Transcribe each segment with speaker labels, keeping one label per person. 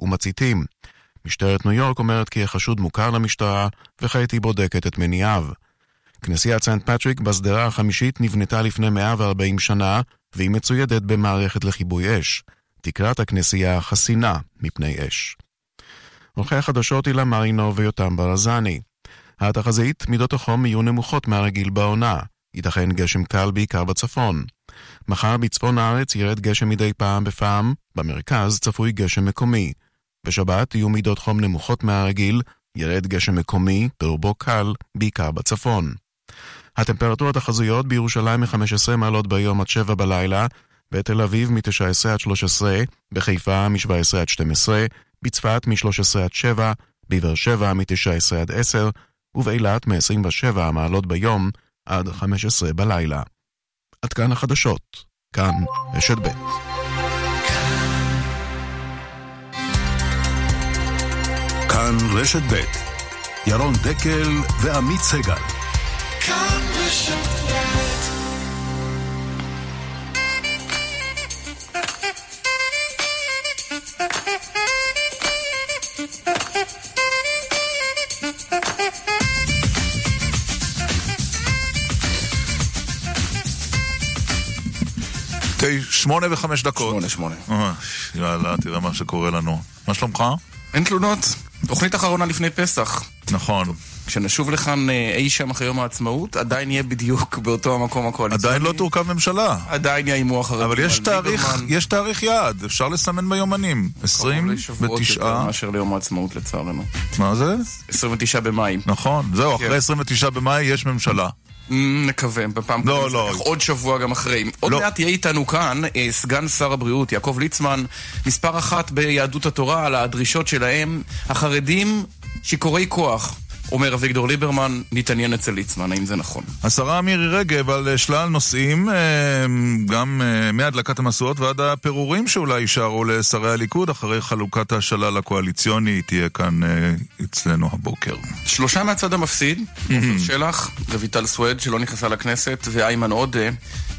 Speaker 1: ומציתים. משטרת ניו יורק אומרת כי החשוד מוכר למשטרה, וכעת היא בודקת את מניעיו. כנסיית סנט פטריק בשדרה החמישית נבנתה לפני 140 שנה, והיא מצוידת במערכת לכיבוי אש. תקרת הכנסייה חסינה מפני אש. עורכי החדשות הילה מרינו ויותם ברזני. התחזית, מידות החום יהיו נמוכות מהרגיל בעונה. ייתכן גשם קל בעיקר בצפון. מחר בצפון הארץ ירד גשם מדי פעם בפעם, במרכז צפוי גשם מקומי. בשבת יהיו מידות חום נמוכות מהרגיל, ירד גשם מקומי, ברובו קל, בעיקר בצפון. הטמפרטורות החזויות בירושלים מ-15 מעלות ביום עד 7 בלילה, בתל אביב מ-19 עד 13, בחיפה מ-17 עד 12, בצפת מ-13 עד 7, בבאר שבע מ-19 עד 10, ובאילת מ-27 מעלות ביום עד 15 בלילה. עד כאן החדשות. כאן רשת ב'.
Speaker 2: כאן רשת ב'. ירון דקל ועמית סגל. כאן רשת
Speaker 3: שמונה וחמש דקות.
Speaker 4: שמונה, שמונה.
Speaker 3: אה, יאללה, תראה מה שקורה לנו. מה שלומך?
Speaker 4: אין תלונות. תוכנית אחרונה לפני פסח.
Speaker 3: נכון.
Speaker 4: כשנשוב לכאן אה, אי שם אחרי יום העצמאות, עדיין יהיה בדיוק באותו המקום הקואליציוני.
Speaker 3: עדיין לא תורכב ממשלה.
Speaker 4: עדיין יאיימו אחרי...
Speaker 3: אבל יש תאריך, יש תאריך יעד, אפשר לסמן ביומנים. 29...
Speaker 4: מאשר ליום העצמאות לצערנו.
Speaker 3: מה זה?
Speaker 4: 29 במאי.
Speaker 3: נכון, זהו, אחרי 29 במאי יש ממשלה.
Speaker 4: נקווה, בפעם
Speaker 3: לא, לא.
Speaker 4: עוד שבוע גם אחרי. עוד לא. מעט יהיה איתנו כאן אה, סגן שר הבריאות יעקב ליצמן, מספר אחת ביהדות התורה על הדרישות שלהם, החרדים שיכורי כוח. אומר אביגדור ליברמן, נתעניין אצל ליצמן, האם זה נכון?
Speaker 3: השרה מירי רגב על אה, שלל נושאים, אה, גם מהדלקת המשואות ועד הפירורים שאולי יישארו לשרי הליכוד אחרי חלוקת השלל הקואליציוני, תהיה כאן אצלנו הבוקר.
Speaker 4: שלושה מהצד המפסיד, עופר שלח, רויטל סואד שלא נכנסה לכנסת, ואיימן עודה,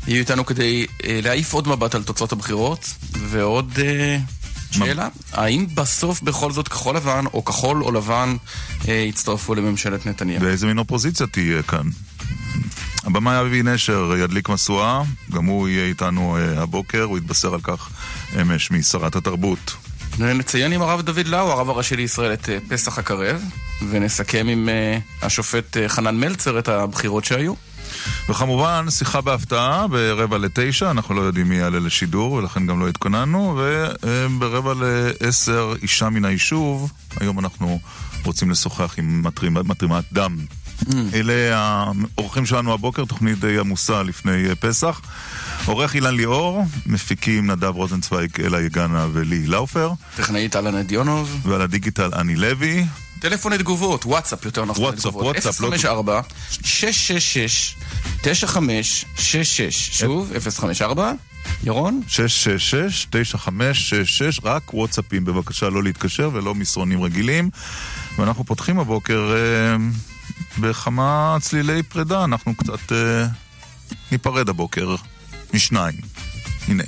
Speaker 4: יהיו איתנו כדי להעיף עוד מבט על תוצאות הבחירות, ועוד... שאלה, האם בסוף בכל זאת כחול לבן או כחול או לבן אה, יצטרפו לממשלת נתניהו?
Speaker 3: ואיזה מין אופוזיציה תהיה כאן? הבמאי אבי נשר ידליק משואה, גם הוא יהיה איתנו אה, הבוקר, הוא יתבשר על כך אמש משרת התרבות.
Speaker 4: נציין עם הרב דוד לאו, הרב הראשי לישראל, את אה, פסח הקרב, ונסכם עם אה, השופט אה, חנן מלצר את הבחירות שהיו.
Speaker 3: וכמובן, שיחה בהפתעה ברבע לתשע, אנחנו לא יודעים מי יעלה לשידור, ולכן גם לא התכוננו, וברבע לעשר, אישה מן היישוב, היום אנחנו רוצים לשוחח עם מתרימת דם. Mm. אלה האורחים שלנו הבוקר, תוכנית די עמוסה לפני פסח. עורך אילן ליאור, מפיקים נדב רוזנצוויג, אלה יגנה ולי לאופר.
Speaker 4: טכנאית אלן אדיונוב.
Speaker 3: ועל הדיגיטל אני לוי.
Speaker 4: טלפון לתגובות, וואטסאפ יותר נכון.
Speaker 3: וואטסאפ, וואטסאפ.
Speaker 4: 054 666 9566 שוב, 054 ירון?
Speaker 3: 666-9566, רק וואטסאפים בבקשה לא להתקשר ולא מסרונים רגילים. ואנחנו פותחים הבוקר אה, בכמה צלילי פרידה, אנחנו קצת אה, ניפרד הבוקר משניים. הנה.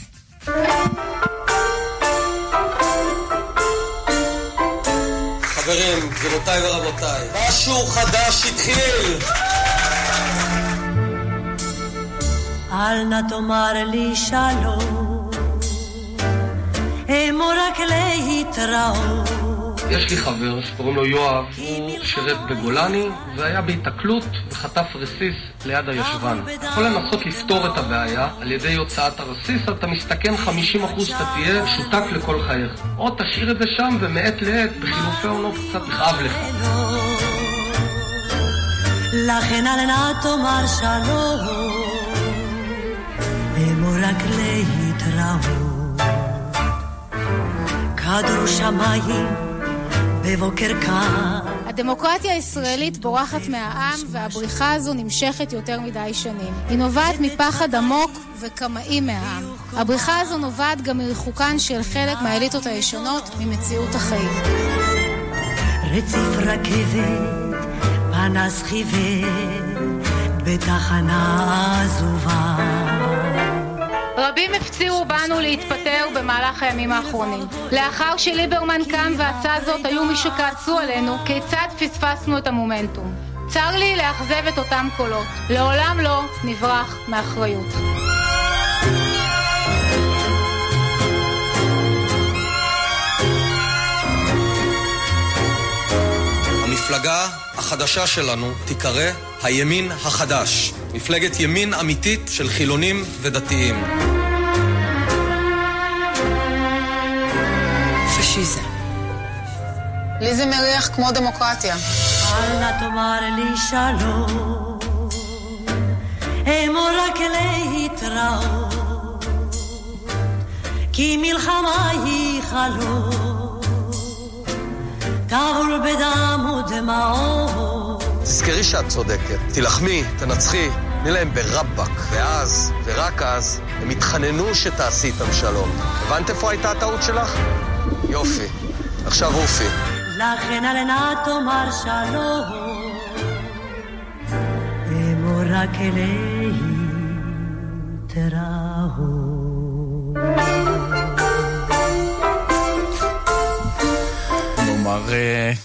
Speaker 5: חברים, גבירותיי ורבותיי, משהו חדש התחיל! אל נא תאמר לי שלום, אמור רק להתראות. יש לי חבר שקוראים לו יואב, הוא שירת בגולני והיה בהיתקלות וחטף רסיס ליד הישבן. יכול לנסות לפתור את הבעיה על ידי הוצאת הרסיס, אתה מסתכן 50% שאתה תהיה שותק לכל חייך. או תשאיר את זה שם ומעת לעת בחילופי עונות קצת יכאב לך. לכן אל נא תאמר שלום, אמור רק להתראות. כדור שמיים.
Speaker 6: הדמוקרטיה הישראלית בורחת מהעם והבריחה הזו נמשכת יותר מדי שנים. היא נובעת מפחד עמוק וקמאי מהעם. הבריחה הזו נובעת גם מריחוקן של חלק מהאליטות הישנות ממציאות החיים. רציף רכבת, פנס חיוור, בתחנה עזובה. רבים הפצירו בנו להתפטר במהלך הימים האחרונים. לאחר שליברמן קם ועשה זאת, היו מי שכעסו עלינו כיצד פספסנו את המומנטום. צר לי לאכזב את אותם קולות. לעולם לא נברח מאחריות.
Speaker 7: המפלגה החדשה שלנו תיקרא הימין החדש. מפלגת ימין אמיתית של חילונים ודתיים.
Speaker 6: פשיזם. לי זה מריח כמו דמוקרטיה.
Speaker 5: אל נא תאמר לי שלום, אמור רק להתראות, כי מלחמה היא חלום, טהור בדם ודמעות.
Speaker 7: תזכרי שאת צודקת, תילחמי, תנצחי, תני להם ברבאק. ואז, ורק אז, הם יתחננו שתעשי איתם שלום. הבנת איפה הייתה הטעות שלך? יופי. עכשיו אופי.
Speaker 5: לכן אל נא תאמר שלום, אמור רק
Speaker 4: נאמר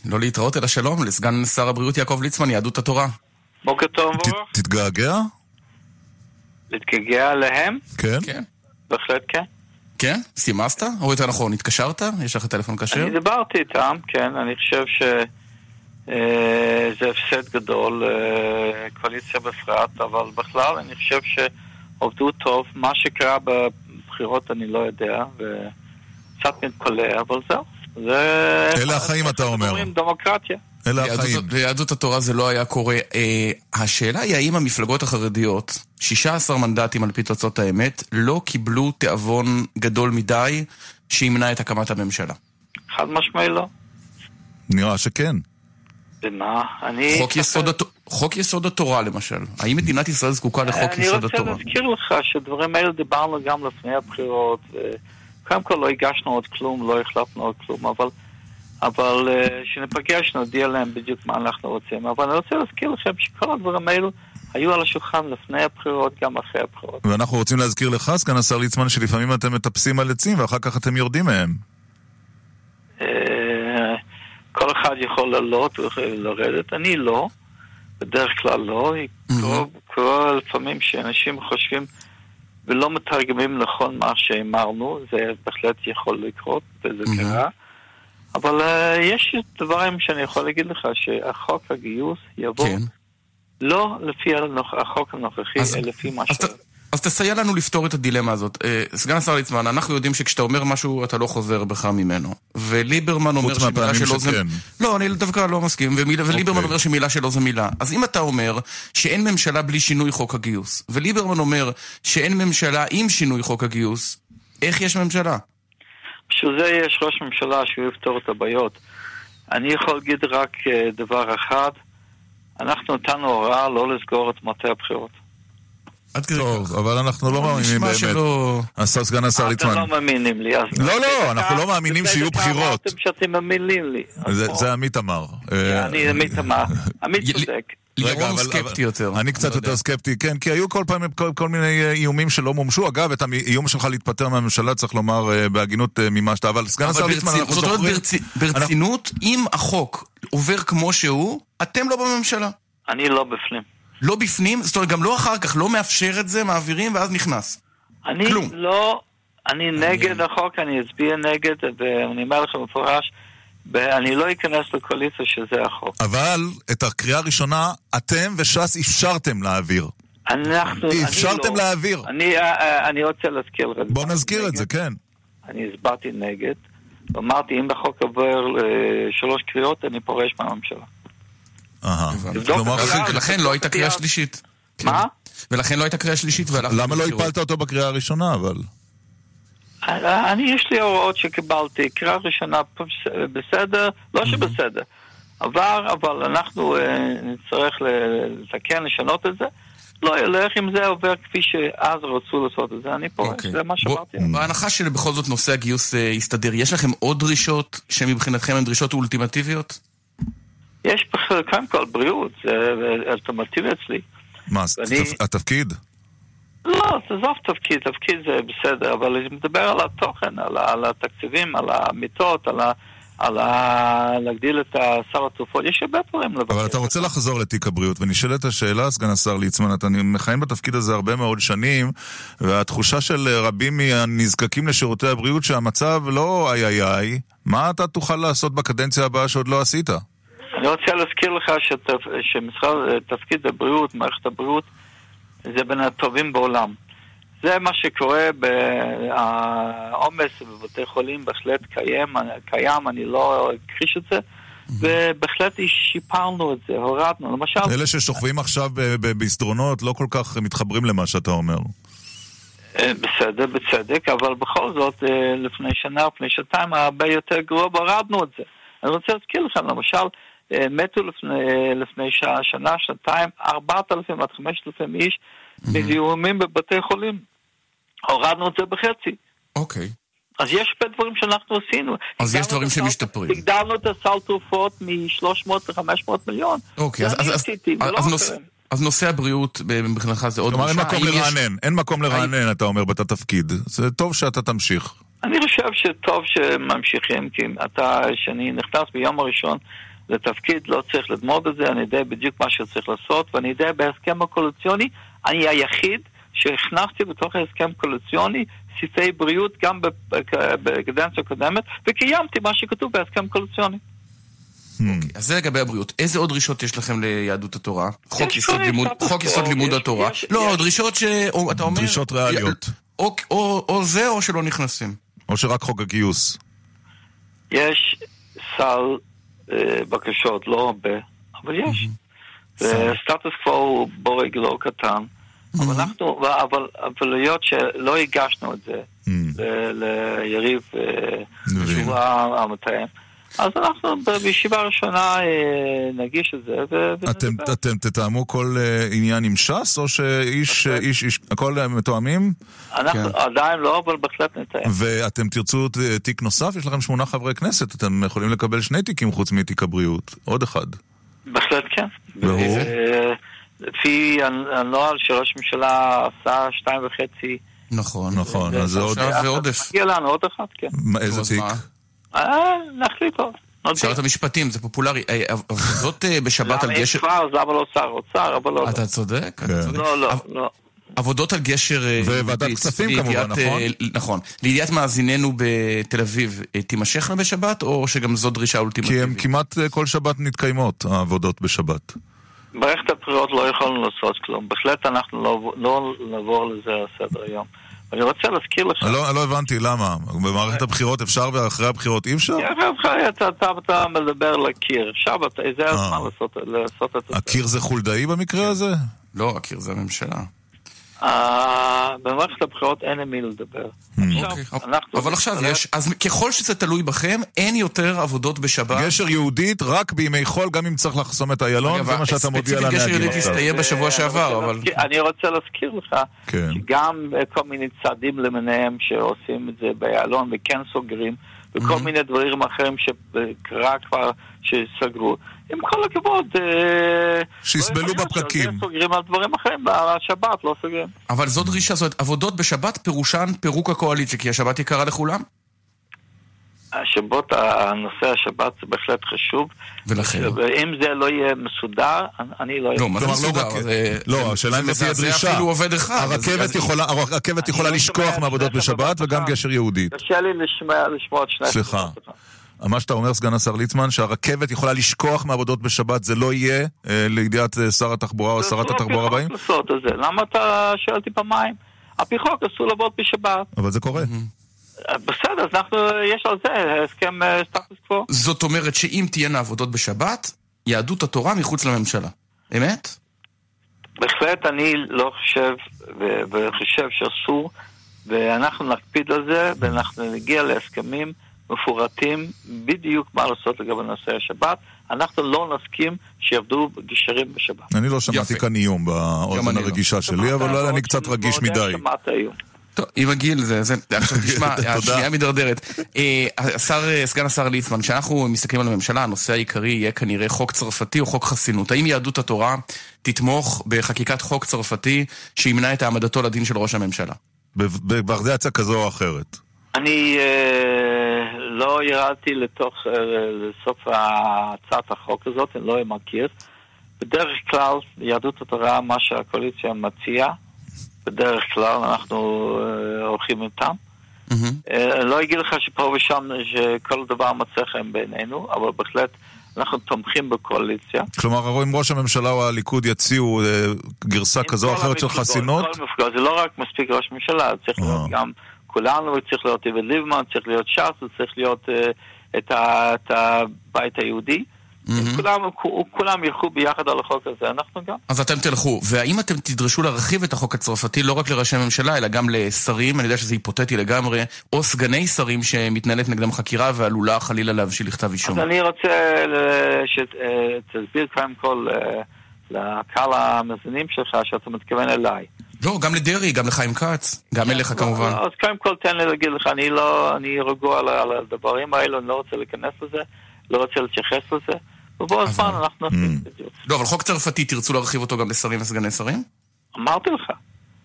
Speaker 4: לא להתראות אלא שלום לסגן שר הבריאות יעקב ליצמן, יהדות התורה.
Speaker 8: בוקר טוב.
Speaker 3: תתגעגע?
Speaker 8: להתגעגע עליהם?
Speaker 3: כן?
Speaker 4: כן.
Speaker 8: בהחלט כן.
Speaker 4: כן? סימסת? או יותר נכון, התקשרת? יש לך טלפון כשר?
Speaker 8: אני דיברתי איתם, כן, אני חושב שזה הפסד גדול, אה, קואליציה בפרט, אבל בכלל אני חושב שעובדו טוב. מה שקרה בבחירות אני לא יודע, וקצת מתפלא, אבל זהו. זה...
Speaker 3: אלה החיים, אתה אומר.
Speaker 8: אומרים דמוקרטיה.
Speaker 3: אלה החיים.
Speaker 4: ליהדות התורה זה לא היה קורה. אה, השאלה היא האם המפלגות החרדיות, 16 מנדטים על פי תוצאות האמת, לא קיבלו תיאבון גדול מדי שימנע את הקמת הממשלה.
Speaker 8: חד משמעי לא.
Speaker 3: נראה שכן.
Speaker 8: ומה? אני...
Speaker 4: חוק יסוד, הת... חוק יסוד התורה למשל. האם מדינת ישראל זקוקה לחוק
Speaker 8: אני
Speaker 4: יסוד
Speaker 8: רוצה
Speaker 4: התורה?
Speaker 8: להזכיר לך שדברים האלה דיברנו גם לפני הבחירות. קודם כל לא הגשנו עוד כלום, לא החלטנו עוד כלום, אבל, אבל אה, שניפגש נודיע להם בדיוק מה אנחנו רוצים. אבל אני רוצה להזכיר לכם שכל הדברים האלו היו על השולחן לפני הבחירות, גם אחרי הבחירות.
Speaker 3: ואנחנו רוצים להזכיר לך, סגן השר ליצמן, שלפעמים אתם מטפסים על עצים ואחר כך אתם יורדים מהם.
Speaker 8: אה, כל אחד יכול לעלות ולרדת, אני לא, בדרך כלל לא. קורה- קורה לפעמים שאנשים חושבים ולא מתרגמים נכון מה שאמרנו, זה בהחלט יכול לקרות, וזה קרה. אבל אה, יש דברים שאני יכול להגיד לך, שהחוק הגיוס יבוא
Speaker 4: כן.
Speaker 8: לא לפי החוק הנוכחי,
Speaker 4: אז-
Speaker 8: אלא לפי מה ש...
Speaker 4: אז תסייע לנו לפתור את הדילמה הזאת. אה, סגן השר ליצמן, אנחנו יודעים שכשאתה אומר משהו, אתה לא חוזר בך ממנו. וליברמן אומר שמילה שלו זה...
Speaker 3: שכן.
Speaker 4: לא, אני דווקא לא מסכים, ומיל... וליברמן
Speaker 3: אוקיי.
Speaker 4: אומר שמילה שלו זה מילה. אז אם אתה אומר שאין ממשלה בלי שינוי חוק הגיוס, וליברמן אומר שאין ממשלה עם שינוי חוק הגיוס, איך יש ממשלה?
Speaker 8: בשביל זה יש ראש ממשלה שהוא יפתור את הבעיות. אני יכול להגיד רק אה, דבר אחד, אנחנו נתנו הוראה לא לסגור את מטה הבחירות.
Speaker 4: עד כדי
Speaker 3: טוב,
Speaker 4: כך.
Speaker 3: אבל אנחנו לא מאמינים
Speaker 4: נשמע
Speaker 3: באמת.
Speaker 4: שלא...
Speaker 3: השר סגן השר
Speaker 8: אתם
Speaker 3: ליצמן.
Speaker 8: לא מאמינים לי, אז...
Speaker 3: לא, לא, אנחנו לא מאמינים שיהיו בחירות.
Speaker 8: אמרתם שאתם מאמינים לי.
Speaker 3: זה- עמית אמר. אה,
Speaker 8: אני עמית אמר. עמית
Speaker 4: י-
Speaker 8: צודק.
Speaker 3: רגע,
Speaker 4: לירון סקפטי
Speaker 3: אבל-
Speaker 4: יותר.
Speaker 3: אני קצת
Speaker 4: לא יודע.
Speaker 3: יותר סקפטי, כן, כי היו כל פעם כל, כל מיני אה, איומים שלא מומשו. אגב, את האיום שלך להתפטר מהממשלה, צריך לומר אה, בהגינות אה, מימשת, אבל סגן השר ליצמן,
Speaker 4: ברצינות-
Speaker 3: אנחנו
Speaker 4: זאת אומרת,
Speaker 3: זוכרים...
Speaker 4: ברצי- ברצינות, אם החוק עובר כמו שהוא, אתם לא בממשלה.
Speaker 8: אני לא בפנים.
Speaker 4: לא בפנים, זאת אומרת, גם לא אחר כך, לא מאפשר את זה, מעבירים ואז נכנס.
Speaker 8: אני
Speaker 4: כלום.
Speaker 8: לא... אני נגד החוק, אני אצביע נגד, ואני אומר לכם במפורש, אני לא אכנס לקואליציה שזה החוק.
Speaker 3: אבל את הקריאה הראשונה, אתם וש"ס אפשרתם להעביר.
Speaker 8: אנחנו... אני
Speaker 3: אפשרתם
Speaker 8: לא.
Speaker 3: להעביר.
Speaker 8: אני, אה, אה, אני רוצה להזכיר לך.
Speaker 3: בוא נזכיר את זה, כן.
Speaker 8: אני הסברתי נגד, ואמרתי, אם החוק עובר אה, שלוש קריאות, אני פורש מהממשלה.
Speaker 3: אהה.
Speaker 8: אה,
Speaker 4: ולכן לא הייתה קריאה. שלישית.
Speaker 8: מה?
Speaker 4: ולכן לא הייתה קריאה שלישית והלכנו
Speaker 3: למה לא. הפלת אותו בקריאה הראשונה, אבל?
Speaker 8: אה, אני, יש לי הוראות שקיבלתי, קריאה ראשונה בסדר, לא שבסדר. עבר, אבל אנחנו אה, נצטרך לתקן, לשנות את זה. לא ילך אם זה עובר כפי שאז רצו לעשות את זה, אני פורש,
Speaker 4: אוקיי.
Speaker 8: זה מה שאמרתי.
Speaker 4: בהנחה שבכל זאת נושא הגיוס אה, יסתדר, יש לכם עוד דרישות שמבחינתכם הן דרישות אולטימטיביות?
Speaker 8: יש בכלל, קודם כל בריאות, זה אלטרנטיבי אצלי.
Speaker 3: מה,
Speaker 8: ואני-
Speaker 3: תפ- התפקיד?
Speaker 8: לא, תעזוב תפקיד, תפקיד זה בסדר, אבל אני מדבר על התוכן, על, על התקציבים, על המיטות, על ה... על ה... להגדיל את סל התרופות, יש הרבה דברים לבקש.
Speaker 3: אבל אתה רוצה לחזור לתיק הבריאות, ונשאלת השאלה, סגן השר ליצמן, אתה מכהן בתפקיד הזה הרבה מאוד שנים, והתחושה של רבים מהנזקקים לשירותי הבריאות שהמצב לא איי איי איי, מה אתה תוכל לעשות בקדנציה הבאה שעוד לא עשית?
Speaker 8: אני רוצה להזכיר לך שתפ... שמשרד, תפקיד הבריאות, מערכת הבריאות, זה בין הטובים בעולם. זה מה שקורה, העומס בבתי חולים בהחלט קיים, קיים אני לא אכחיש את זה, ובהחלט שיפרנו את זה, הורדנו, למשל...
Speaker 3: אלה ששוכבים עכשיו במסדרונות לא כל כך מתחברים למה שאתה אומר.
Speaker 8: אה, בסדר, בצדק, אבל בכל זאת, אה, לפני שנה, לפני שנתיים, הרבה יותר גרוע, והורדנו את זה. אני רוצה להזכיר לכם, למשל, אה, מתו לפני, לפני שעה, שנה, שנתיים, 4,000 עד 5,000 איש מזיהומים בבתי חולים. הורדנו את זה בחצי.
Speaker 4: אוקיי.
Speaker 8: אז יש הרבה דברים שאנחנו עשינו.
Speaker 4: אז יש דברים שמשתפרים.
Speaker 8: הגדלנו את הסל תרופות מ-300 ל-500 מיליון.
Speaker 4: אוקיי, אז, אז, עשיתי, אז, אז, נוס, אז נושא הבריאות מבחינתך זה עוד
Speaker 3: כלומר, אין מקום לרענן, יש... אין מקום לרענן, אתה אומר, בתת תפקיד. זה טוב שאתה תמשיך.
Speaker 8: אני חושב שטוב שממשיכים, כי אתה, כשאני נכנס ביום הראשון לתפקיד, לא צריך ללמוד את זה, אני יודע בדיוק מה שצריך לעשות, ואני יודע בהסכם הקואליציוני, אני היחיד שהכנסתי בתוך ההסכם קואליציוני סעיפי בריאות גם בקדנציה הקודמת, וקיימתי מה שכתוב בהסכם קואליציוני.
Speaker 4: Hmm. אוקיי, אז זה לגבי הבריאות. איזה עוד דרישות יש לכם ליהדות התורה? חוק יסוד לימוד, חוק יסוד לימוד התורה. לא, דרישות שאתה אומר...
Speaker 3: דרישות ריאליות.
Speaker 4: או זה או שלא נכנסים.
Speaker 3: או שרק חוק הגיוס.
Speaker 8: יש סל בקשות, לא הרבה, אבל יש. סטטוס קוו הוא בורג לא קטן. אבל אנחנו, אבל, אבל היות שלא הגשנו את זה ליריב אה, המתאם, אז אנחנו בישיבה הראשונה אה, נגיש את זה.
Speaker 3: אתם, אתם תתאמו כל אה, עניין עם ש"ס, או שאיש, איש, איש, הכל מתואמים?
Speaker 8: אנחנו כן. עדיין לא, אבל בהחלט נתאם.
Speaker 3: ואתם תרצו תיק נוסף? יש לכם שמונה חברי כנסת, אתם יכולים לקבל שני תיקים חוץ מתיק הבריאות. עוד אחד.
Speaker 8: בהחלט כן.
Speaker 3: ברור.
Speaker 8: לפי הנוהל שראש הממשלה עשה שתיים וחצי.
Speaker 4: נכון.
Speaker 3: נכון, אז זה עוד...
Speaker 4: ועודף.
Speaker 8: מגיע לנו עוד אחד, כן.
Speaker 3: איזה תיק?
Speaker 8: אה, נחליט עוד.
Speaker 4: שרת המשפטים, זה פופולרי. עבודות אה, בשבת על גשר...
Speaker 8: למה לא שר אוצר, אבל לא.
Speaker 4: אתה צודק, אתה
Speaker 8: כן. צודק. לא, לא, לא.
Speaker 4: עבודות על גשר...
Speaker 3: אה, וועדת כספים כמובן, נכון?
Speaker 4: נכון. לידיעת מאזיננו בתל אביב, תימשכנה בשבת, או שגם זו דרישה אולטימטיבית?
Speaker 3: כי הן כמעט כל שבת מתקיימות, העבודות בשבת.
Speaker 8: במערכת הבחירות לא יכולנו לעשות כלום. בהחלט אנחנו לא, לא נעבור לזה על סדר היום. אני רוצה להזכיר לך...
Speaker 3: לא, לא הבנתי, למה? במערכת הבחירות אפשר ואחרי הבחירות אי אפשר?
Speaker 8: אחרי אתה, אתה, אתה מדבר לקיר. עכשיו זה הזמן לעשות, לעשות את זה.
Speaker 3: הקיר זה חולדאי במקרה הזה?
Speaker 4: לא, הקיר זה הממשלה.
Speaker 8: אה, במערכת הבחירות אין עם מי לדבר.
Speaker 4: Hmm. אוקיי. אבל עכשיו יש, אז ככל שזה תלוי בכם, אין יותר עבודות בשבת.
Speaker 3: גשר יהודית רק בימי חול, גם אם צריך לחסום את איילון, זה מה שאתה מודיע לנהגים.
Speaker 4: ספציפית גשר יהודית הסתיים בשבוע שעבר, אבל...
Speaker 8: אני רוצה להזכיר לך,
Speaker 3: כן.
Speaker 8: שגם כל מיני צעדים למיניהם שעושים את זה באיילון וכן סוגרים, וכל מיני דברים אחרים שקרה כבר, שסגרו. עם כל הכבוד... אה,
Speaker 3: שיסבלו לא בפקקים.
Speaker 8: סוגרים על דברים אחרים, בשבת לא סוגרים.
Speaker 4: אבל זו דרישה, זאת עבודות בשבת פירושן פירוק הקואליציה, כי השבת יקרה לכולם?
Speaker 8: השבות, הנושא השבת זה בהחלט חשוב.
Speaker 4: ולכן?
Speaker 8: ואם זה לא יהיה מסודר, אני לא...
Speaker 4: לא, מה זה מסודר?
Speaker 3: לא, השאלה אם זה תהיה דרישה.
Speaker 4: זה אפילו עובד אחד.
Speaker 3: הרכבת יכולה לשכוח מעבודות בשבת וגם גשר יהודית.
Speaker 8: קשה לי לשמוע את שני...
Speaker 3: סליחה. מה שאתה אומר, סגן השר ליצמן, שהרכבת יכולה לשכוח מעבודות בשבת, זה לא יהיה אה, לידיעת אה, שר התחבורה או שרת התחבורה הבאים?
Speaker 8: למה אתה שואל אותי פעמיים? על פי חוק אסור לעבוד בשבת.
Speaker 3: אבל זה קורה.
Speaker 8: אה, בסדר, אז אנחנו, יש על זה הסכם סטטוס קוו.
Speaker 4: זאת אומרת שאם תהיינה עבודות בשבת, יהדות התורה מחוץ לממשלה. אמת?
Speaker 8: בהחלט אני לא חושב, וחושב שאסור, ואנחנו נקפיד על זה, ואנחנו נגיע להסכמים. מפורטים בדיוק מה לעשות לגבי נושא השבת. אנחנו לא נסכים שיעבדו גשרים בשבת.
Speaker 3: אני לא שמעתי כאן איום באוזן הרגישה שלי, אבל אני קצת רגיש מדי.
Speaker 4: טוב, עם הגיל זה, זה, עכשיו תשמע, השנייה מידרדרת. אה, השר, סגן השר ליצמן, כשאנחנו מסתכלים על הממשלה, הנושא העיקרי יהיה כנראה חוק צרפתי או חוק חסינות. האם יהדות התורה תתמוך בחקיקת חוק צרפתי שימנע את העמדתו לדין של ראש הממשלה?
Speaker 3: בוורדציה כזו או אחרת.
Speaker 8: אני אה, לא ירדתי לתוך, אה, לסוף הצעת החוק הזאת, אני לא מכיר. בדרך כלל, יהדות התורה, מה שהקואליציה מציעה, בדרך כלל אנחנו אה, הולכים איתם. אה, אני לא אגיד לך שפה ושם שכל דבר מצא חן בעינינו, אבל בהחלט אנחנו תומכים בקואליציה.
Speaker 3: כלומר, אם ראש הממשלה או הליכוד יציעו אה, גרסה כזו או אחרת של חסינות?
Speaker 8: זה לא רק מספיק ראש ממשלה, צריך להיות גם כולנו, צריך להיות איווט ליבמן, צריך להיות ש"ס, צריך להיות את הבית היהודי. Mm-hmm. כולם, כולם ילכו ביחד על החוק הזה, אנחנו גם.
Speaker 4: אז אתם תלכו. והאם אתם תדרשו להרחיב את החוק הצרפתי לא רק לראשי ממשלה, אלא גם לשרים, אני יודע שזה היפותטי לגמרי, או סגני שרים שמתנהלת נגדם חקירה ועלולה חלילה להבשיל לכתב אישום?
Speaker 8: אז אני רוצה שתסביר קודם כל אה, לקהל המאזינים שלך שאתה מתכוון אליי.
Speaker 4: לא, גם לדרעי, גם לחיים כץ, גם אליך כמובן.
Speaker 8: אז קודם כל תן לי להגיד לך, אני לא, אני רגוע על הדברים האלו, אני לא רוצה להיכנס לזה, לא רוצה להתייחס לזה. ובוא הזמן אנחנו נעשה את זה.
Speaker 4: לא, אבל חוק צרפתי, תרצו להרחיב אותו גם לשרים וסגני שרים?
Speaker 8: אמרתי לך.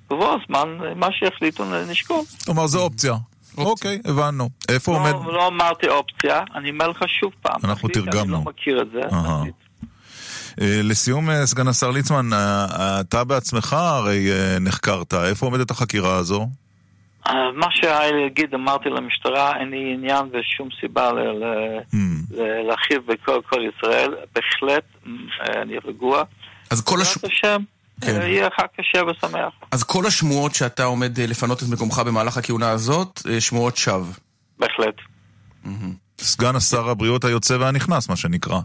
Speaker 8: בבוא הזמן, מה שיחליטו נשקול.
Speaker 3: כלומר, זו אופציה. אוקיי, הבנו. איפה
Speaker 8: לא,
Speaker 3: עומד...
Speaker 8: לא אמרתי אופציה, אני אומר לך שוב פעם.
Speaker 3: אנחנו תרגמנו. אני
Speaker 8: לא מכיר את זה.
Speaker 3: אה, לסיום, אה, סגן השר ליצמן, אה, אתה בעצמך הרי נחקרת, איפה עומדת החקירה הזו?
Speaker 8: מה שהיה לי להגיד, אמרתי למשטרה, אין לי עניין ושום סיבה hmm. להרחיב בכל כל ישראל. בהחלט, אני רגוע.
Speaker 4: אז כל הש...
Speaker 8: השם, כן. יהיה חג קשה ושמח.
Speaker 4: אז כל השמועות שאתה עומד לפנות את מקומך במהלך הכהונה הזאת, שמועות שווא.
Speaker 8: בהחלט.
Speaker 3: סגן השר הבריאות היוצא והנכנס, מה שנקרא.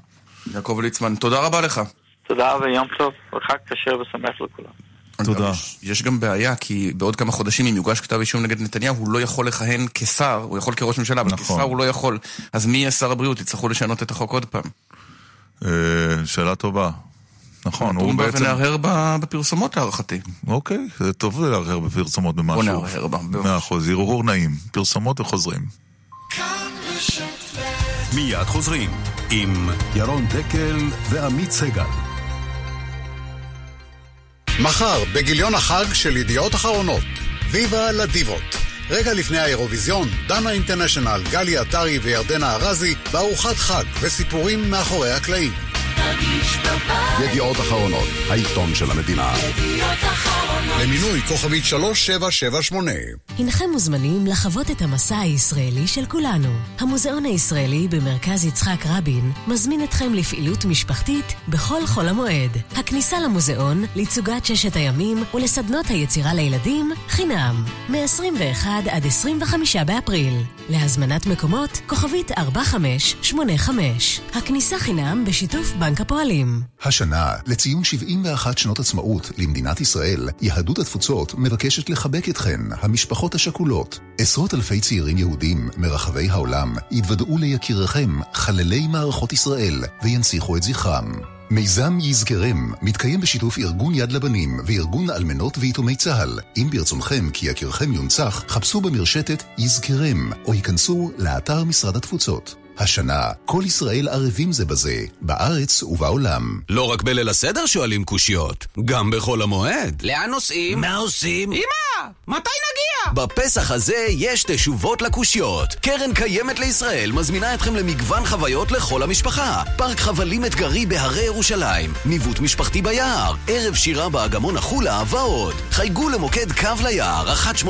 Speaker 4: יעקב ליצמן, תודה רבה לך.
Speaker 8: תודה ויום טוב, וחג קשה ושמח לכולם.
Speaker 3: תודה.
Speaker 4: יש, יש גם בעיה, כי בעוד כמה חודשים אם יוגש כתב אישום נגד נתניהו, הוא לא יכול לכהן כשר, הוא יכול כראש ממשלה, אבל נכון. כשר הוא לא יכול. אז מי יהיה שר הבריאות? יצטרכו לשנות את החוק עוד פעם.
Speaker 3: אה, שאלה טובה. נכון,
Speaker 4: הוא בעצם... ונהרהר בפרסומות להערכתי.
Speaker 3: אוקיי, זה טוב להרהר בפרסומות במשהו.
Speaker 4: בוא נהרהר בה.
Speaker 3: מאה אחוז, הרהור נעים. פרסומות וחוזרים.
Speaker 9: מיד חוזרים עם ירון דקל ועמית סגל. מחר, בגיליון החג של ידיעות אחרונות, ויבה לדיבות. רגע לפני האירוויזיון, דנה אינטרנשיונל, גלי עטרי וירדנה ארזי בארוחת חג וסיפורים מאחורי הקלעים. ידיעות אחרונות, העיתון של המדינה. למינוי כוכבית 3778.
Speaker 10: הנכם מוזמנים לחוות את המסע הישראלי של כולנו. המוזיאון הישראלי במרכז יצחק רבין מזמין אתכם לפעילות משפחתית בכל חול המועד. הכניסה למוזיאון, לתצוגת ששת הימים ולסדנות היצירה לילדים, חינם. מ-21 עד 25 באפריל. להזמנת מקומות, כוכבית 4585. הכניסה חינם בשיתוף בנק הפועלים.
Speaker 9: השנה, לציון 71 שנות עצמאות למדינת ישראל, יהדות התפוצות מבקשת לחבק אתכן, המשפחות השכולות. עשרות אלפי צעירים יהודים מרחבי העולם יתוודעו ליקיריכם, חללי מערכות ישראל, וינציחו את זכרם. מיזם יזכרם מתקיים בשיתוף ארגון יד לבנים וארגון אלמנות ויתומי צה"ל. אם ברצונכם כי יקירכם יונצח, חפשו במרשתת יזכרם, או ייכנסו לאתר משרד התפוצות. השנה, כל ישראל ערבים זה בזה, בארץ ובעולם.
Speaker 11: לא רק בליל הסדר שואלים קושיות, גם בחול המועד.
Speaker 12: לאן נוסעים?
Speaker 11: מה עושים?
Speaker 12: אמא! מתי נגיע?
Speaker 11: בפסח הזה יש תשובות לקושיות. קרן קיימת לישראל מזמינה אתכם למגוון חוויות לכל המשפחה. פארק חבלים אתגרי בהרי ירושלים, ניווט משפחתי ביער, ערב שירה באגמון החולה ועוד. חייגו למוקד קו ליער, 1-800-350-550,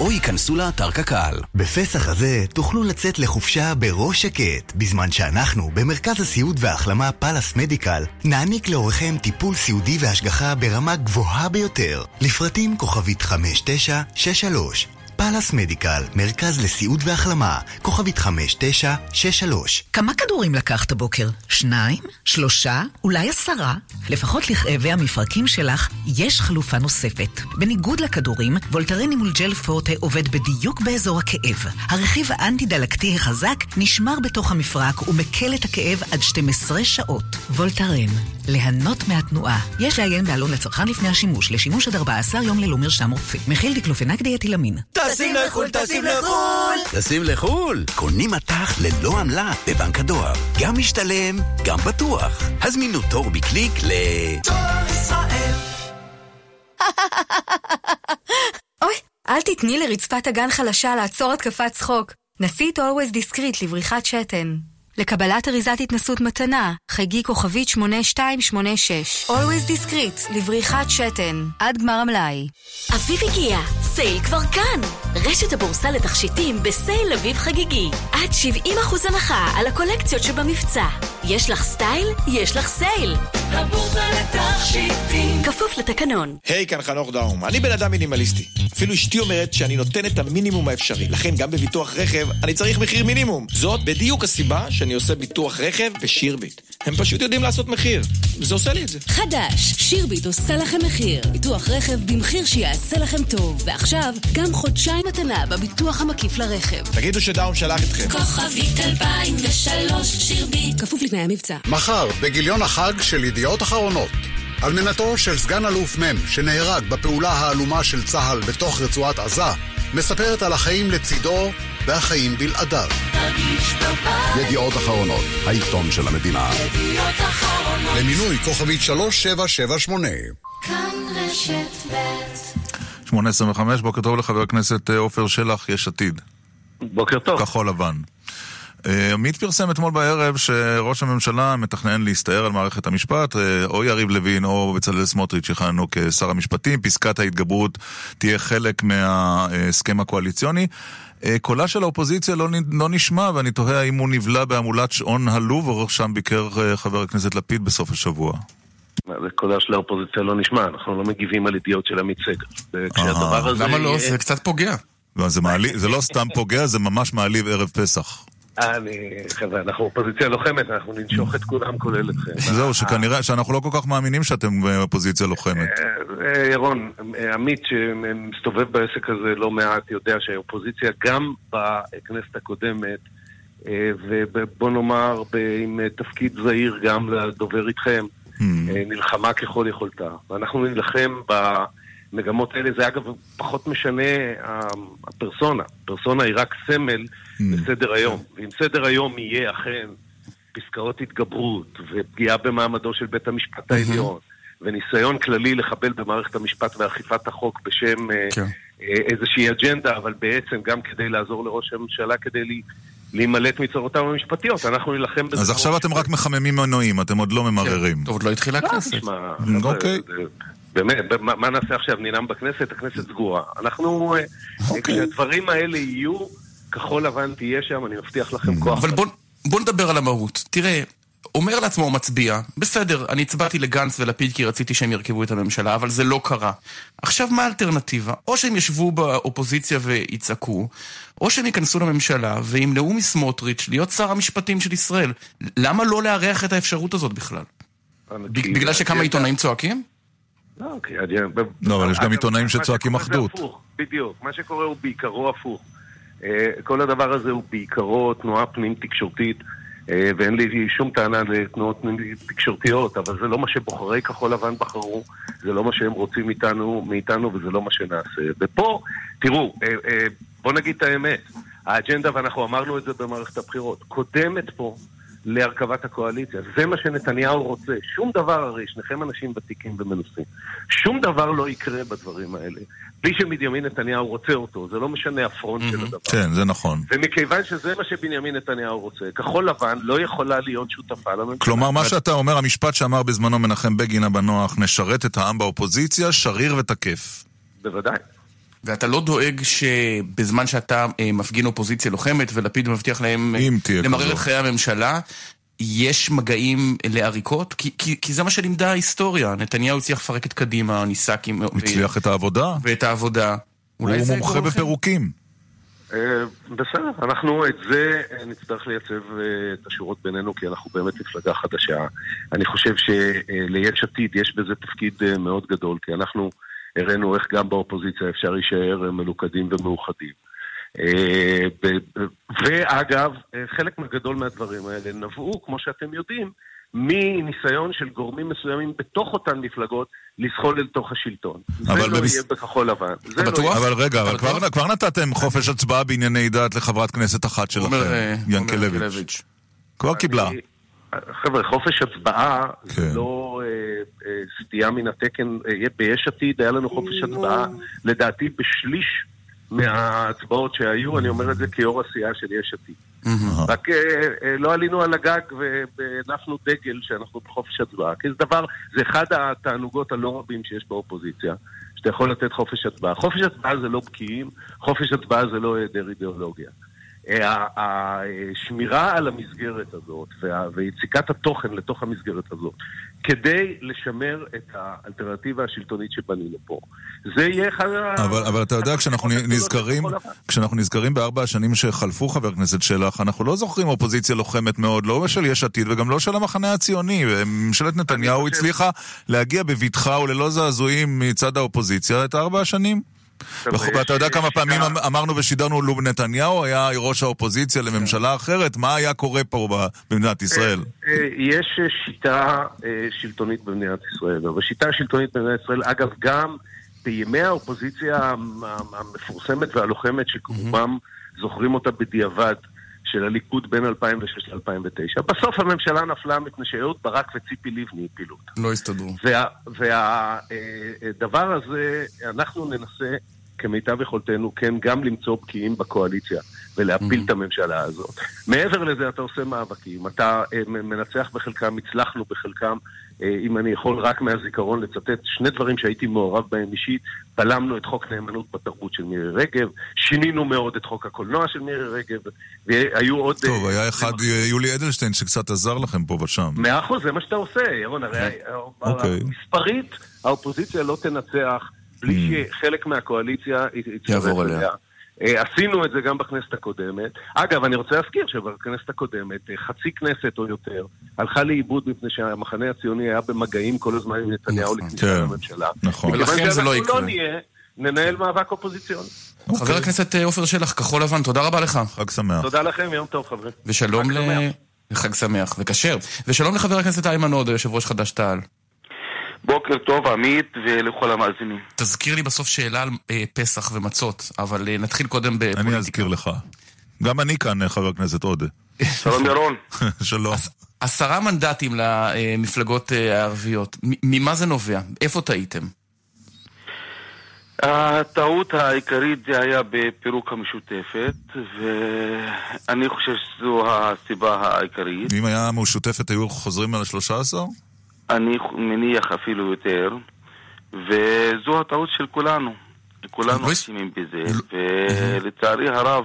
Speaker 11: או ייכנסו לאתר קק"ל.
Speaker 13: בפסח הזה תוכלו לצאת לחופשה בראש שקט, בזמן שאנחנו, במרכז הסיעוד וההחלמה פאלאס מדיקל, נעניק להוריכם טיפול סיעודי והשגחה ברמה גבוהה ביותר. לפרטים כוכבית 5963 פאלאס מדיקל, מרכז לסיעוד והחלמה, כוכבית 5963.
Speaker 14: כמה כדורים לקחת הבוקר? שניים? שלושה? אולי עשרה? לפחות לכאבי המפרקים שלך יש חלופה נוספת. בניגוד לכדורים, וולטרן אימולג'ל פורטה עובד בדיוק באזור הכאב. הרכיב האנטי-דלקתי החזק נשמר בתוך המפרק ומקל את הכאב עד 12 שעות. וולטרן,
Speaker 15: ליהנות מהתנועה. יש לעיין בעלון לצרכן לפני השימוש, לשימוש עד 14 יום ללא מרשם רופא. מכיל דיקלופנק דיאטילמין.
Speaker 16: טסים לחו"ל, טסים לחו"ל!
Speaker 13: טסים לחו"ל! קונים מטח ללא עמלה בבנק הדואר. גם משתלם, גם בטוח. הזמינו תור בקליק ל...
Speaker 16: דואר ישראל.
Speaker 17: אוי, אל תתני לרצפת אגן חלשה לעצור התקפת צחוק. נסי את Always Discreet לבריחת שתן. לקבלת אריזת התנסות מתנה, חייגי כוכבית 8286. Always Discreet לבריחת שתן. עד גמר המלאי.
Speaker 10: אביב הגיע, סייל כבר כאן. רשת הבורסה לתכשיטים בסייל אביב חגיגי. עד 70% הנחה על הקולקציות שבמבצע. יש לך סטייל? יש לך סייל.
Speaker 16: הבורסה לתכשיטים.
Speaker 10: כפוף לתקנון.
Speaker 18: היי, היי, כאן חנוך דאום. אני בן אדם מינימליסטי. אפילו אשתי אומרת שאני נותן את המינימום האפשרי. לכן גם בביטוח רכב אני צריך מחיר מינימום. זאת בדיוק הסיבה שאני עושה ביטוח רכב בשירביט. הם פשוט יודעים לעשות מחיר. זה עושה לי את זה.
Speaker 10: חדש, שירביט עושה לכם מחיר. ביטוח רכב במחיר שיעשה לכם טוב. ועכשיו, גם חודשיים מתנה בביטוח המקיף לרכב.
Speaker 18: תגידו שדאום שלח אתכם.
Speaker 16: כוכבית 2003 שירביט.
Speaker 10: כפוף לתנאי המבצע.
Speaker 9: מחר, בגיליון החג של ידיעות אחרונות. אלמנתו של סגן אלוף מ' שנהרג בפעולה האלומה של צה"ל בתוך רצועת עזה, מספרת על החיים לצידו והחיים בלעדיו. ידיעות אחרונות, העיתון של המדינה.
Speaker 16: ידיעות אחרונות.
Speaker 9: למינוי כוכבית 3778.
Speaker 16: כאן רשת ב'
Speaker 3: 8.25, בוקר טוב לחבר הכנסת אה, עופר שלח, יש עתיד.
Speaker 19: בוקר טוב.
Speaker 3: כחול לבן. אה, עמית פרסם אתמול בערב שראש הממשלה מתכנן להסתער על מערכת המשפט, אה, או יריב לוין או בצלאל סמוטריץ' יכהנו כשר המשפטים, פסקת ההתגברות תהיה חלק מההסכם הקואליציוני. אה, קולה של האופוזיציה לא, לא נשמע, ואני תוהה האם הוא נבלע בהמולת שעון הלובר, שם ביקר חבר הכנסת לפיד בסוף השבוע.
Speaker 19: קולה של האופוזיציה לא נשמע, אנחנו לא מגיבים על ידיעות של עמית סגל.
Speaker 4: למה לא? זה קצת פוגע.
Speaker 3: זה לא סתם פוגע, זה ממש מעליב ערב פסח.
Speaker 19: אני, חבר'ה, אנחנו אופוזיציה לוחמת, אנחנו ננשוך את כולם כולל אתכם.
Speaker 3: זהו, שכנראה, שאנחנו לא כל כך מאמינים שאתם אופוזיציה לוחמת.
Speaker 19: ירון, עמית שמסתובב בעסק הזה לא מעט, יודע שהאופוזיציה גם בכנסת הקודמת, ובוא נאמר, עם תפקיד זהיר גם לדובר איתכם, נלחמה ככל יכולתה. ואנחנו נלחם במגמות האלה, זה אגב פחות משנה הפרסונה. פרסונה היא רק סמל. בסדר היום. ואם סדר היום יהיה אכן פסקאות התגברות ופגיעה במעמדו של בית המשפט העליון וניסיון כללי לחבל במערכת המשפט ואכיפת החוק בשם כן. איזושהי אג'נדה, אבל בעצם גם כדי לעזור לראש הממשלה כדי לי... להימלט מצרותיו המשפטיות, אנחנו נילחם
Speaker 3: בזה. אז עכשיו אתם רק מחממים מנועים, אתם עוד לא ממררים.
Speaker 4: טוב, עוד לא התחילה הכנסת.
Speaker 3: אוקיי.
Speaker 19: באמת, מה נעשה עכשיו? ננאם בכנסת? הכנסת סגורה. אנחנו, כשהדברים האלה יהיו... כחול לבן תהיה שם, אני מבטיח לכם כוח.
Speaker 4: אבל בוא, בוא נדבר על המהות. תראה, אומר לעצמו מצביע, בסדר, אני הצבעתי לגנץ ולפיד כי רציתי שהם ירכבו את הממשלה, אבל זה לא קרה. עכשיו מה האלטרנטיבה? או שהם ישבו באופוזיציה ויצעקו, או שהם ייכנסו לממשלה וימנעו מסמוטריץ' להיות שר המשפטים של ישראל. למה לא לארח את האפשרות הזאת בכלל? בגלל שכמה עיתונאים צועקים?
Speaker 19: לא,
Speaker 3: לא, אבל יש גם עיתונאים שצועקים אחדות.
Speaker 19: בדיוק, מה שקורה הוא בעיקרו הפוך. כל הדבר הזה הוא בעיקרו תנועה פנים תקשורתית, ואין לי שום טענה לתנועות פנים תקשורתיות, אבל זה לא מה שבוחרי כחול לבן בחרו, זה לא מה שהם רוצים מאיתנו, מאיתנו וזה לא מה שנעשה. ופה, תראו, בואו נגיד את האמת, האג'נדה, ואנחנו אמרנו את זה במערכת הבחירות, קודמת פה להרכבת הקואליציה. זה מה שנתניהו רוצה. שום דבר, הרי שניכם אנשים ותיקים ומנוסים. שום דבר לא יקרה בדברים האלה. בלי שבנימין נתניהו רוצה אותו, זה לא משנה הפרונט של הדבר.
Speaker 3: כן, זה נכון.
Speaker 19: ומכיוון שזה מה שבנימין נתניהו רוצה, כחול לבן לא יכולה להיות שותפה לממשלה.
Speaker 3: כלומר, מה שאתה אומר, המשפט שאמר בזמנו מנחם בגין המנוח, נשרת את העם באופוזיציה, שריר ותקף.
Speaker 19: בוודאי.
Speaker 4: ואתה לא דואג שבזמן שאתה אה, מפגין אופוזיציה לוחמת ולפיד מבטיח להם למרר את חיי הממשלה, יש מגעים לעריקות? כי, כי, כי זה מה שלימדה ההיסטוריה. נתניהו הצליח לפרק את קדימה, ניסה...
Speaker 3: הצליח ו... את העבודה.
Speaker 4: ואת העבודה.
Speaker 3: הוא מומחה בפירוקים.
Speaker 19: בסדר, אנחנו את זה נצטרך לייצב את השורות בינינו, כי אנחנו באמת מפלגה חדשה. אני חושב שליש עתיד יש בזה תפקיד מאוד גדול, כי אנחנו הראינו איך גם באופוזיציה אפשר להישאר מלוכדים ומאוחדים. ואגב, חלק גדול מהדברים האלה נבעו, כמו שאתם יודעים, מניסיון של גורמים מסוימים בתוך אותן מפלגות לזחול אל תוך השלטון.
Speaker 3: אבל
Speaker 19: זה לא
Speaker 3: במס-
Speaker 19: יהיה בכחול לבן. זה לא
Speaker 3: בטוח?
Speaker 19: יהיה.
Speaker 3: אבל רגע, אבל כבר- כבר נתתם חופש הצבעה בענייני דת לחברת כנסת אחת שלכם,
Speaker 4: אה,
Speaker 3: ינקלביץ'.
Speaker 4: ינקלביץ'.
Speaker 3: כבר קיבלה.
Speaker 19: חבר'ה, חופש הצבעה
Speaker 3: כן.
Speaker 19: זה לא אה, אה, סטייה מן התקן. אה, ביש עתיד היה לנו חופש הצבעה, לדעתי בשליש מההצבעות שהיו, אני אומר את זה כיו"ר הסיעה של יש עתיד. רק אה, אה, לא עלינו על הגג והנפנו דגל שאנחנו בחופש הצבעה. כי זה דבר, זה אחד התענוגות הלא רבים שיש באופוזיציה, שאתה יכול לתת חופש הצבעה. חופש הצבעה זה לא בקיאים, חופש הצבעה זה לא היעדר אידיאולוגיה. אה, השמירה על המסגרת הזאת ויציקת התוכן לתוך המסגרת הזאת כדי לשמר את האלטרנטיבה השלטונית שבנינו פה. זה יהיה אחד ה...
Speaker 3: אבל, אבל אתה יודע, כשאנחנו נזכרים, כשאנחנו נזכרים בארבע השנים שחלפו, חבר הכנסת שלח, אנחנו לא זוכרים אופוזיציה לוחמת מאוד, לא של יש עתיד וגם לא של המחנה הציוני. ממשלת נתניהו הצליחה להגיע בבטחה וללא זעזועים מצד האופוזיציה את ארבע השנים. ואתה יודע כמה פעמים אמ- אמרנו ושידרנו, לו נתניהו היה ראש האופוזיציה לממשלה אחרת, מה היה קורה פה במדינת ישראל?
Speaker 19: אה, יש אה, שיטה אה, שלטונית במדינת ישראל, אבל שיטה שלטונית במדינת ישראל, אגב, גם בימי האופוזיציה המ- המפורסמת והלוחמת, שכמובן זוכרים אותה בדיעבד, של הליכוד בין 2006 ל-2009. בסוף הממשלה נפלה מפני שאהוד ברק וציפי לבני הפילו אותה.
Speaker 4: לא הסתדרו.
Speaker 19: והדבר הזה, אנחנו ננסה כמיטב יכולתנו, כן, גם למצוא בקיאים בקואליציה ולהפיל את הממשלה הזאת. מעבר לזה אתה עושה מאבקים, אתה אה, מנצח בחלקם, הצלחנו בחלקם, אה, אם אני יכול רק מהזיכרון לצטט שני דברים שהייתי מעורב בהם אישית, בלמנו את חוק נאמנות בתרבות של מירי רגב, שינינו מאוד את חוק הקולנוע של מירי רגב, והיו עוד... אה,
Speaker 3: טוב, היה אחד, יולי אדלשטיין, שקצת עזר לכם פה ושם.
Speaker 19: מאה אחוז, זה מה שאתה עושה, ירון, הרי
Speaker 3: אוקיי.
Speaker 19: מספרית האופוזיציה לא תנצח בלי שחלק מהקואליציה
Speaker 4: יעבור אליה.
Speaker 19: אה, עשינו את זה גם בכנסת הקודמת. אגב, אני רוצה להזכיר שבכנסת הקודמת אה, חצי כנסת או יותר הלכה לאיבוד מפני שהמחנה הציוני היה במגעים כל הזמן עם נתניהו לכניסה
Speaker 3: כן,
Speaker 19: לממשלה.
Speaker 3: נכון.
Speaker 19: מכיוון
Speaker 4: ולכן זה לא
Speaker 19: שאנחנו
Speaker 4: יקרה.
Speaker 19: לא נהיה, ננהל מאבק אופוזיציוני.
Speaker 4: חבר הכנסת אה, עופר שלח, כחול לבן, תודה רבה לך.
Speaker 3: חג שמח.
Speaker 19: תודה לכם, יום טוב חברים.
Speaker 4: ושלום ל... חג שמח וכשר. ושלום לחבר הכנסת איימן עודה, יושב ראש חד"ש-תע"ל.
Speaker 20: בוקר טוב, עמית, ולכל המאזינים.
Speaker 4: תזכיר לי בסוף שאלה על אה, פסח ומצות, אבל אה, נתחיל קודם בפוליטיקה.
Speaker 3: אני אזכיר לך. גם אני כאן, אה, חבר הכנסת עודה.
Speaker 20: שלום ירון.
Speaker 3: שלום.
Speaker 4: עשרה מנדטים למפלגות אה, הערביות. ממה זה נובע? איפה טעיתם?
Speaker 20: הטעות העיקרית זה היה בפירוק המשותפת, ואני חושב שזו הסיבה העיקרית.
Speaker 3: אם היה משותפת היו חוזרים על השלושה עשר?
Speaker 20: אני מניח אפילו יותר, וזו הטעות של כולנו. כולנו אשמים בזה, ולצערי הרב,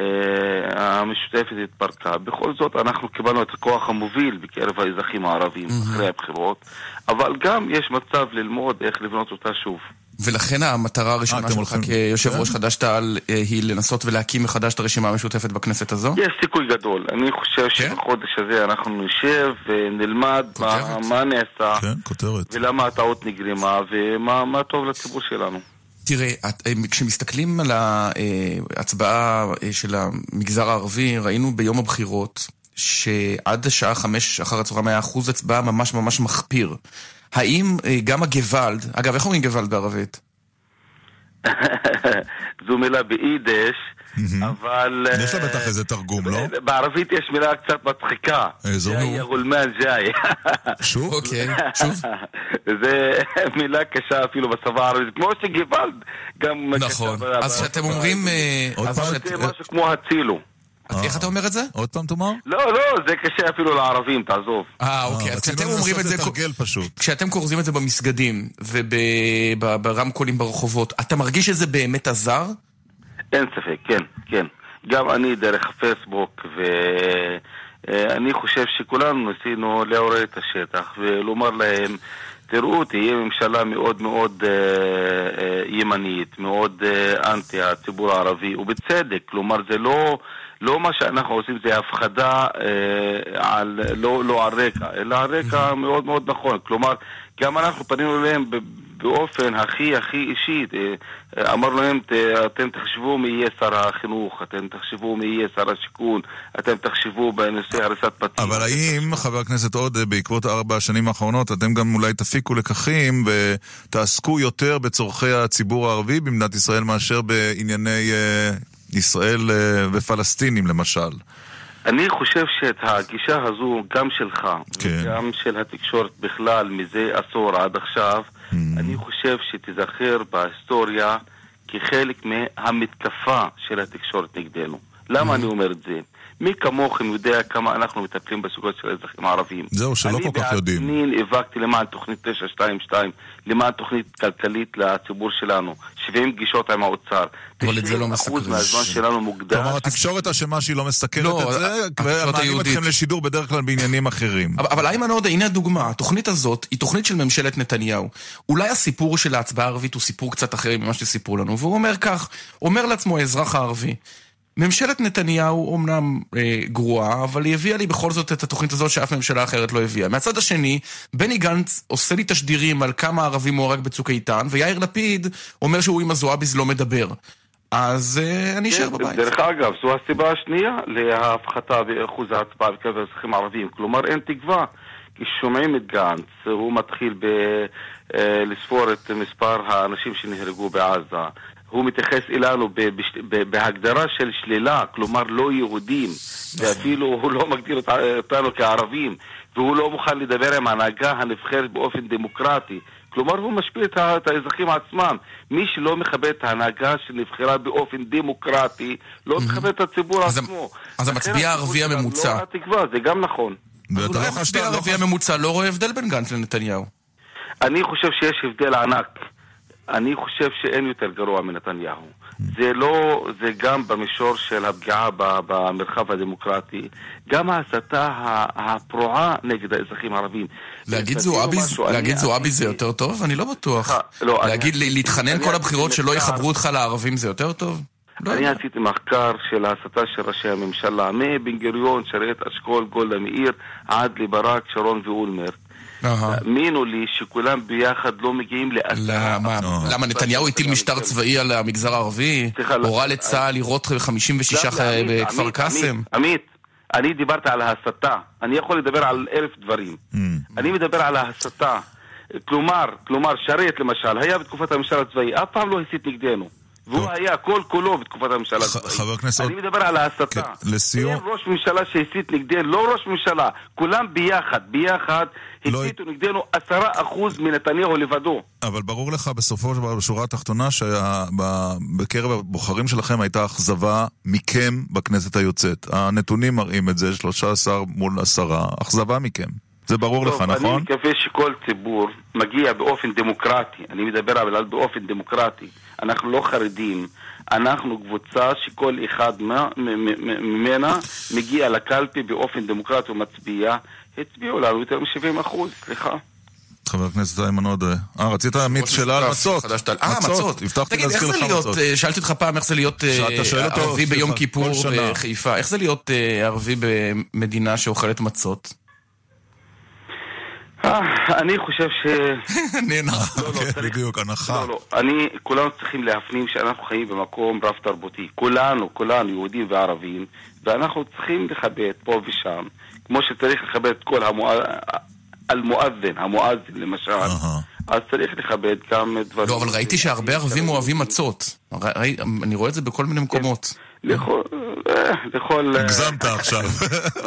Speaker 20: אה, המשותפת התפרקה. בכל זאת, אנחנו קיבלנו את הכוח המוביל בקרב האזרחים הערבים אחרי הבחירות, אבל גם יש מצב ללמוד איך לבנות אותה שוב.
Speaker 4: ולכן המטרה הראשונה
Speaker 20: אתם
Speaker 4: שלך
Speaker 20: הולכים-
Speaker 4: כיושב
Speaker 20: כן?
Speaker 4: ראש חד"ש-תע"ל אה, היא לנסות ולהקים מחדש את הרשימה המשותפת בכנסת הזו?
Speaker 20: יש סיכוי גדול. אני חושב שבחודש הזה אנחנו נשב ונלמד מה, מה נעשה,
Speaker 3: כן, כותרת.
Speaker 20: ולמה הטעות נגרמה, ומה מה טוב לציבור שלנו.
Speaker 4: תראה, אה, כשמסתכלים על ההצבעה אה, של המגזר הערבי, ראינו ביום הבחירות שעד השעה חמש אחר הצהריים היה אחוז הצבעה ממש ממש מחפיר. האם אה, גם הגוואלד, אגב, איך אומרים גוואלד בערבית?
Speaker 20: זו מילה ביידיש, אבל...
Speaker 3: יש לה בטח איזה תרגום, לא?
Speaker 20: בערבית יש מילה קצת מצחיקה.
Speaker 3: איזו
Speaker 20: ג'אי גולמן ג'אי.
Speaker 3: שוב?
Speaker 4: אוקיי, שוב.
Speaker 20: זה מילה קשה אפילו בשפה הערבית, כמו שגוואלד גם...
Speaker 4: נכון. אז כשאתם אומרים... אה, שאת-
Speaker 20: זה משהו כמו הצילו.
Speaker 4: איך אתה אומר את זה?
Speaker 3: עוד פעם תאמר?
Speaker 20: לא, לא, זה קשה אפילו לערבים, תעזוב.
Speaker 4: אה, אוקיי, אז כשאתם אומרים את זה... כשאתם כורזים את זה במסגדים וברמקולים ברחובות, אתה מרגיש שזה באמת עזר?
Speaker 20: אין ספק, כן, כן. גם אני דרך הפייסבוק, ואני חושב שכולנו ניסינו לעורר את השטח ולומר להם, תראו, תהיה ממשלה מאוד מאוד אה, אה, ימנית, מאוד אה, אנטי הציבור הערבי, ובצדק, כלומר זה לא... לא מה שאנחנו עושים זה הפחדה אה, על, לא, לא על רקע, אלא על רקע מאוד מאוד נכון. כלומר, גם אנחנו פנינו אליהם באופן הכי הכי אישי. אה, אמר להם, ת- אתם תחשבו מי יהיה שר החינוך, אתם תחשבו מי יהיה שר השיכון, אתם תחשבו בנושא הריסת בתים.
Speaker 3: אבל האם, חבר הכנסת עודה, בעקבות ארבע השנים האחרונות, אתם גם אולי תפיקו לקחים ותעסקו יותר בצורכי הציבור הערבי במדינת ישראל מאשר בענייני אה, ישראל אה, ופלסטינים, למשל?
Speaker 20: אני חושב שאת הגישה הזו, גם שלך,
Speaker 3: כן.
Speaker 20: וגם של התקשורת בכלל, מזה עשור עד עכשיו,
Speaker 3: Mm.
Speaker 20: אני חושב שתיזכר בהיסטוריה כחלק מהמתקפה של התקשורת נגדנו. למה אני אומר את זה? מי כמוכם יודע כמה אנחנו מטפלים בסוגיות של האזרחים הערבים.
Speaker 3: זהו, שלא כל כך יודעים.
Speaker 20: אני בעצמי נאבקתי למען תוכנית 922, למען תוכנית כלכלית לציבור שלנו, 70 פגישות עם האוצר.
Speaker 4: אבל את זה לא
Speaker 20: 90%
Speaker 4: מסקרים.
Speaker 20: מהזמן שלנו מוקדש.
Speaker 3: כלומר, התקשורת אשמה שהיא לא מסקרת
Speaker 4: לא,
Speaker 3: את זה, ומעלים. אתכם לשידור בדרך כלל בעניינים אחרים.
Speaker 4: אבל, אבל איימן עודה, הנה הדוגמה. התוכנית הזאת היא תוכנית של ממשלת נתניהו. אולי הסיפור של ההצבעה הערבית הוא סיפור קצת אחר ממה שסיפרו לנו, והוא אומר כך, אומר לעצמו האזרח הערבי, ממשלת נתניהו אומנם אה, גרועה, אבל היא הביאה לי בכל זאת את התוכנית הזאת שאף ממשלה אחרת לא הביאה. מהצד השני, בני גנץ עושה לי תשדירים על כמה ערבים הוא הרג בצוק איתן, ויאיר לפיד אומר שהוא עם הזועביז לא מדבר. אז אה, אני אשאר
Speaker 20: כן,
Speaker 4: בבית.
Speaker 20: דרך אגב, זו הסיבה השנייה להפחתה באחוז ההצבעה בקרב האזרחים הערבים. כלומר, אין תקווה. כששומעים את גנץ, הוא מתחיל ב, אה, לספור את מספר האנשים שנהרגו בעזה. הוא מתייחס אלינו בהגדרה של שלילה, כלומר לא יהודים, ואפילו הוא לא מגדיר אות- אותנו כערבים, והוא לא מוכן לדבר עם ההנהגה הנבחרת באופן דמוקרטי. כלומר, הוא משפיל את את האזרחים עצמם. מי שלא מכבד את ההנהגה שנבחרה באופן דמוקרטי, לא מכבד את הציבור
Speaker 4: אז
Speaker 20: עצמו.
Speaker 4: אז המצביע הערבי
Speaker 20: שלנו
Speaker 4: הממוצע.
Speaker 20: לא ראה תקווה, זה גם נכון.
Speaker 4: אולי המצביע הערבי הממוצע לא רואה הבדל בין גנץ לנתניהו.
Speaker 20: אני חושב שיש הבדל ענק. אני חושב שאין יותר גרוע מנתניהו. זה לא, זה גם במישור של הפגיעה במרחב הדמוקרטי, גם ההסתה הפרועה נגד האזרחים הערבים.
Speaker 4: להגיד זועביז זה יותר טוב? אני לא בטוח.
Speaker 20: לא, אני-
Speaker 4: להגיד, להתחנן כל הבחירות שלא יחברו אותך לערבים זה יותר טוב?
Speaker 20: אני עשיתי מחקר של ההסתה של ראשי הממשלה, מבן גוריון, שרת אשכול, גולדה מאיר, עד לברק, שרון ואולמרט. תאמינו לי שכולם ביחד לא מגיעים לעשרה.
Speaker 4: למה, למה נתניהו הטיל משטר צבאי על המגזר הערבי? הורה לצה"ל לירות 56
Speaker 20: גם לעמית,
Speaker 4: בכפר קאסם?
Speaker 20: עמית, עמית, אני דיברתי על ההסתה. אני יכול לדבר על אלף דברים. אני מדבר על ההסתה. כלומר, כלומר, שרת למשל, היה בתקופת הממשל הצבאי, אף פעם לא הסית נגדנו. והוא היה כל כולו בתקופת הממשל הצבאי.
Speaker 3: חבר הכנסת
Speaker 20: אני מדבר על ההסתה.
Speaker 3: לסיום...
Speaker 20: אין ראש ממשלה שהסית נגדנו, לא ראש ממשלה, כולם ביחד, ביחד,
Speaker 3: לא
Speaker 20: הסיתו נגדנו עשרה אחוז מנתניהו לבדו.
Speaker 3: אבל ברור לך בסופו של דבר, בשורה התחתונה, שבקרב הבוחרים שלכם הייתה אכזבה מכם בכנסת היוצאת. הנתונים מראים את זה, 13 מול 10, אכזבה מכם. זה ברור לך,
Speaker 20: טוב, אני
Speaker 3: נכון?
Speaker 20: מקווה שכל ציבור מגיע באופן דמוקרטי, אני מדבר אבל באופן דמוקרטי. אנחנו לא חרדים, אנחנו קבוצה שכל אחד ממנה מגיע לקלפי באופן דמוקרטי ומצביע. הצביעו לנו יותר מ-70 אחוז, סליחה.
Speaker 3: חבר הכנסת איימן עודה. אה, רצית עמית שאלה על מצות.
Speaker 4: אה, מצות.
Speaker 3: הבטחתי
Speaker 4: תגיד, איך
Speaker 3: להזכיר
Speaker 4: זה
Speaker 3: לך
Speaker 4: להיות,
Speaker 3: מצות.
Speaker 4: אה, שאלתי אותך פעם איך זה להיות אה, ערבי ביום כיפור. בחיפה. איך זה להיות אה, ערבי במדינה שאוכלת מצות?
Speaker 20: אה, אני חושב ש...
Speaker 4: נאנח.
Speaker 3: בדיוק, הנחה.
Speaker 20: לא, לא. אני, כולנו צריכים להפנים שאנחנו חיים במקום רב תרבותי. כולנו, כולנו, יהודים וערבים, ואנחנו צריכים לכבד פה ושם, כמו שצריך לכבד את כל המואזין, המואזין למשל, אז צריך לכבד גם דברים.
Speaker 4: לא, אבל ראיתי שהרבה ערבים אוהבים מצות. אני רואה את זה בכל מיני מקומות.
Speaker 20: לכל... אה, לכל...
Speaker 3: הגזמת עכשיו.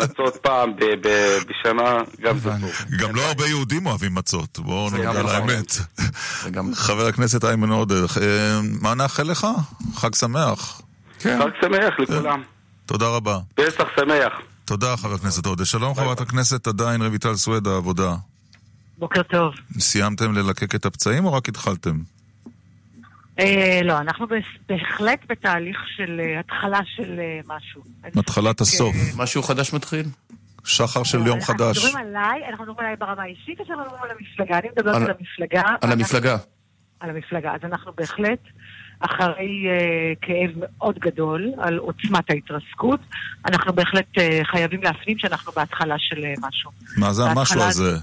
Speaker 20: מצות פעם ב- ב- בשנה, גם זה טוב.
Speaker 3: גם לא הרבה יהודים אוהבים מצות, בואו
Speaker 20: גם
Speaker 3: על
Speaker 20: נכון.
Speaker 3: האמת. חבר הכנסת איימן עודה, אה, מה נאחל לך? חג שמח.
Speaker 20: חג שמח לכולם.
Speaker 3: תודה רבה.
Speaker 20: פסח שמח.
Speaker 3: תודה, חבר הכנסת עודה. שלום, חברת הכנסת עדיין רויטל סויד, העבודה.
Speaker 21: בוקר טוב.
Speaker 3: סיימתם ללקק את הפצעים או רק התחלתם?
Speaker 21: אה, לא, אנחנו בהחלט בתהליך של אה, התחלה של אה, משהו.
Speaker 3: התחלת הסוף.
Speaker 4: משהו חדש מתחיל?
Speaker 3: שחר של יום
Speaker 21: אנחנו
Speaker 3: חדש.
Speaker 21: מדברים עליי, אנחנו מדברים עליי ברמה האישית, או שאנחנו מדברים על המפלגה? אני מדברת
Speaker 4: על-
Speaker 21: המפלגה.
Speaker 4: על המפלגה.
Speaker 21: על המפלגה. אז אנחנו בהחלט, אחרי כאב מאוד גדול על עוצמת ההתרסקות, אנחנו בהחלט חייבים להפנים שאנחנו בהתחלה של משהו.
Speaker 3: מה זה המשהו הזה?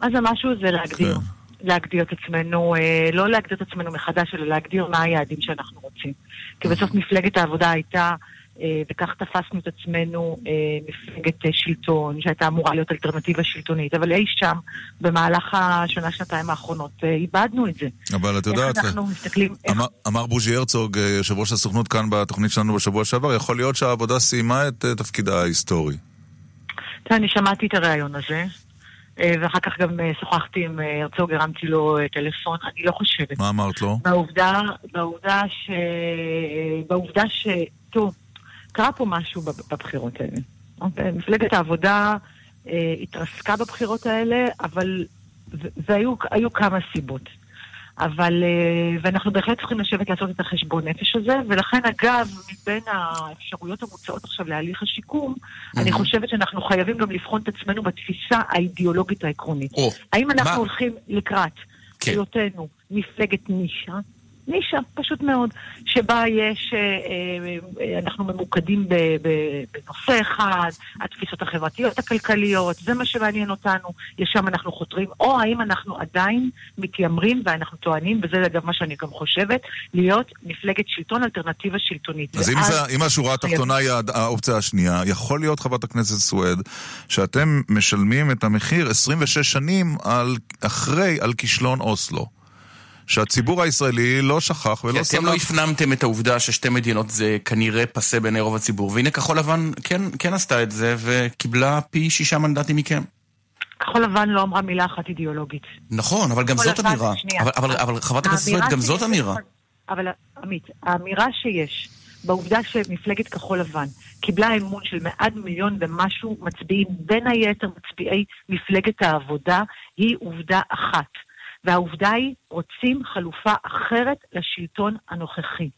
Speaker 21: מה זה משהו? זה להגדיר.
Speaker 22: להגדיר את עצמנו, אה, לא להגדיר את עצמנו מחדש, אלא להגדיר מה היעדים שאנחנו רוצים. כי בסוף מפלגת העבודה הייתה, אה, וכך תפסנו את עצמנו, אה, מפלגת שלטון, שהייתה אמורה להיות אלטרנטיבה שלטונית, אבל אי שם, במהלך השנה-שנתיים האחרונות, איבדנו את זה.
Speaker 3: אבל את יודעת,
Speaker 22: אנחנו מסתכלים... איך...
Speaker 3: אמר, אמר בוז'י הרצוג, יושב ראש הסוכנות כאן בתוכנית שלנו בשבוע שעבר, יכול להיות שהעבודה סיימה את תפקידה ההיסטורי.
Speaker 22: אני שמעתי את הריאיון הזה, ואחר כך גם אה, שוחחתי עם אה, הרצוג, הרמתי לו אה, טלפון, אני לא חושבת.
Speaker 3: מה אמרת לו?
Speaker 22: בעובדה, בעובדה ש... בעובדה ש... טוב, קרה פה משהו בב- בבחירות האלה. אוקיי? מפלגת העבודה אה, התרסקה בבחירות האלה, אבל... והיו היו כמה סיבות. אבל... אה, ואנחנו בהחלט צריכים לשבת לעשות את החשבון נפש הזה, ולכן אגב, מבין האפשרויות המוצעות עכשיו להליך השיקום, אני חושבת שאנחנו חייבים גם לבחון את עצמנו בתפיסה האידיאולוגית העקרונית. האם אנחנו
Speaker 4: מה?
Speaker 22: הולכים לקראת
Speaker 4: כן.
Speaker 22: היותנו מפלגת נישה? נישה, פשוט מאוד, שבה יש, אה, אה, אה, אנחנו ממוקדים בנושא אחד, התפיסות החברתיות הכלכליות, זה מה שמעניין אותנו, לשם אנחנו חותרים, או האם אנחנו עדיין מתיימרים, ואנחנו טוענים, וזה אגב מה שאני גם חושבת, להיות מפלגת שלטון, אלטרנטיבה שלטונית.
Speaker 3: אז אם, זה, אם השורה התחתונה היא האופציה השנייה, יכול להיות, חברת הכנסת סואד, שאתם משלמים את המחיר 26 שנים על, אחרי, על כישלון אוסלו. שהציבור הישראלי לא שכח ולא
Speaker 4: כי אתם לא. הפנמתם את העובדה ששתי מדינות זה כנראה פסה בעיני רוב הציבור, והנה כחול לבן כן, כן עשתה את זה וקיבלה פי שישה מנדטים מכם.
Speaker 22: כחול לבן לא אמרה מילה אחת אידיאולוגית.
Speaker 4: נכון, אבל גם זאת
Speaker 22: לבן-
Speaker 4: אמירה. אבל, אבל, אבל חברת הכנסת
Speaker 22: האמירה
Speaker 4: גם זאת אמירה.
Speaker 22: אבל עמית, האמירה שיש בעובדה שמפלגת כחול לבן קיבלה אמון של מעל מיליון ומשהו מצביעים, בין היתר מצביעי מפלגת העבודה, היא עובדה אחת. והעובדה היא, רוצים חלופה אחרת לשלטון הנוכחי.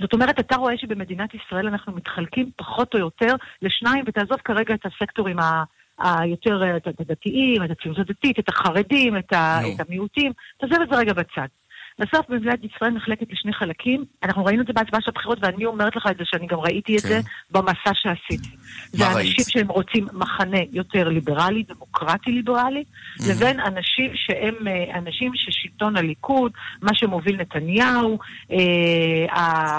Speaker 22: זאת אומרת, אתה רואה שבמדינת ישראל אנחנו מתחלקים פחות או יותר לשניים, ותעזוב כרגע את הסקטורים ה... היותר את הדתיים, את הציונות הדתית, את החרדים, את, ה,
Speaker 4: נו.
Speaker 22: את המיעוטים, תעזוב את זה רגע בצד. בסוף מדינת ישראל נחלקת לשני חלקים, אנחנו ראינו את זה בהצבעה של הבחירות, ואני אומרת לך את זה שאני גם ראיתי את
Speaker 4: כן.
Speaker 22: זה במסע שעשיתי. זה אנשים? שהם רוצים מחנה יותר ליברלי, דמוקרטי ליברלי, לבין אנשים שהם אה, אנשים ששלטון הליכוד, מה שמוביל נתניהו, אה,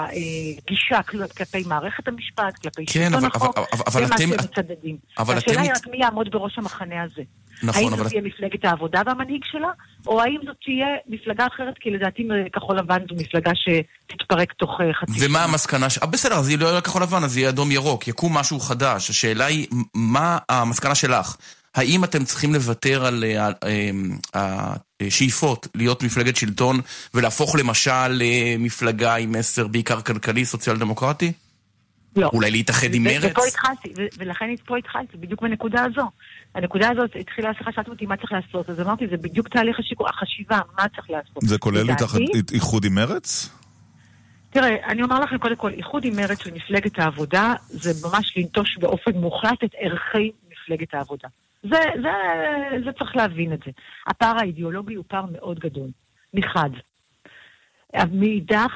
Speaker 22: הגישה כל- כלפי מערכת המשפט, כלפי
Speaker 4: כן,
Speaker 22: שלטון
Speaker 4: אבל-
Speaker 22: החוק,
Speaker 4: אבל- אבל- אבל
Speaker 22: זה מה שהם מצדדים.
Speaker 4: אתם
Speaker 22: היא רק מי יעמוד בראש המחנה הזה.
Speaker 4: נכון,
Speaker 22: האם
Speaker 4: אבל-
Speaker 22: זאת תהיה מפלגת העבודה והמנהיג שלה, או האם זאת תהיה מפלגה אחרת, כי לדעתי כחול לבן זו מפלגה שתתפרק תוך אה, חצי
Speaker 4: ומה המסקנה ש... אה, בסדר, אז היא לא יהיה כחול לבן, אז יהיה אדום ירוק, יקום משהו חדש. השאלה היא, מה המסקנה שלך? האם אתם צריכים לוותר על אה, אה, השאיפות להיות מפלגת שלטון ולהפוך למשל למפלגה עם מסר בעיקר כלכלי, סוציאל דמוקרטי?
Speaker 22: לא.
Speaker 4: אולי להתאחד עם מרץ?
Speaker 22: ולכן פה התחלתי, בדיוק בנקודה הזו. הנקודה הזאת התחילה השיחה, שאלתם אותי מה צריך לעשות, אז אמרתי, זה בדיוק תהליך השיקו- החשיבה, מה צריך לעשות.
Speaker 3: זה כולל איחוד עם מרץ?
Speaker 22: תראה, אני אומר לכם קודם כל, איחוד עם מרצ ומפלגת העבודה, זה ממש לנטוש באופן מוחלט את ערכי מפלגת העבודה. זה, זה, זה צריך להבין את זה. הפער האידיאולוגי הוא פער מאוד גדול, מחד. מאידך,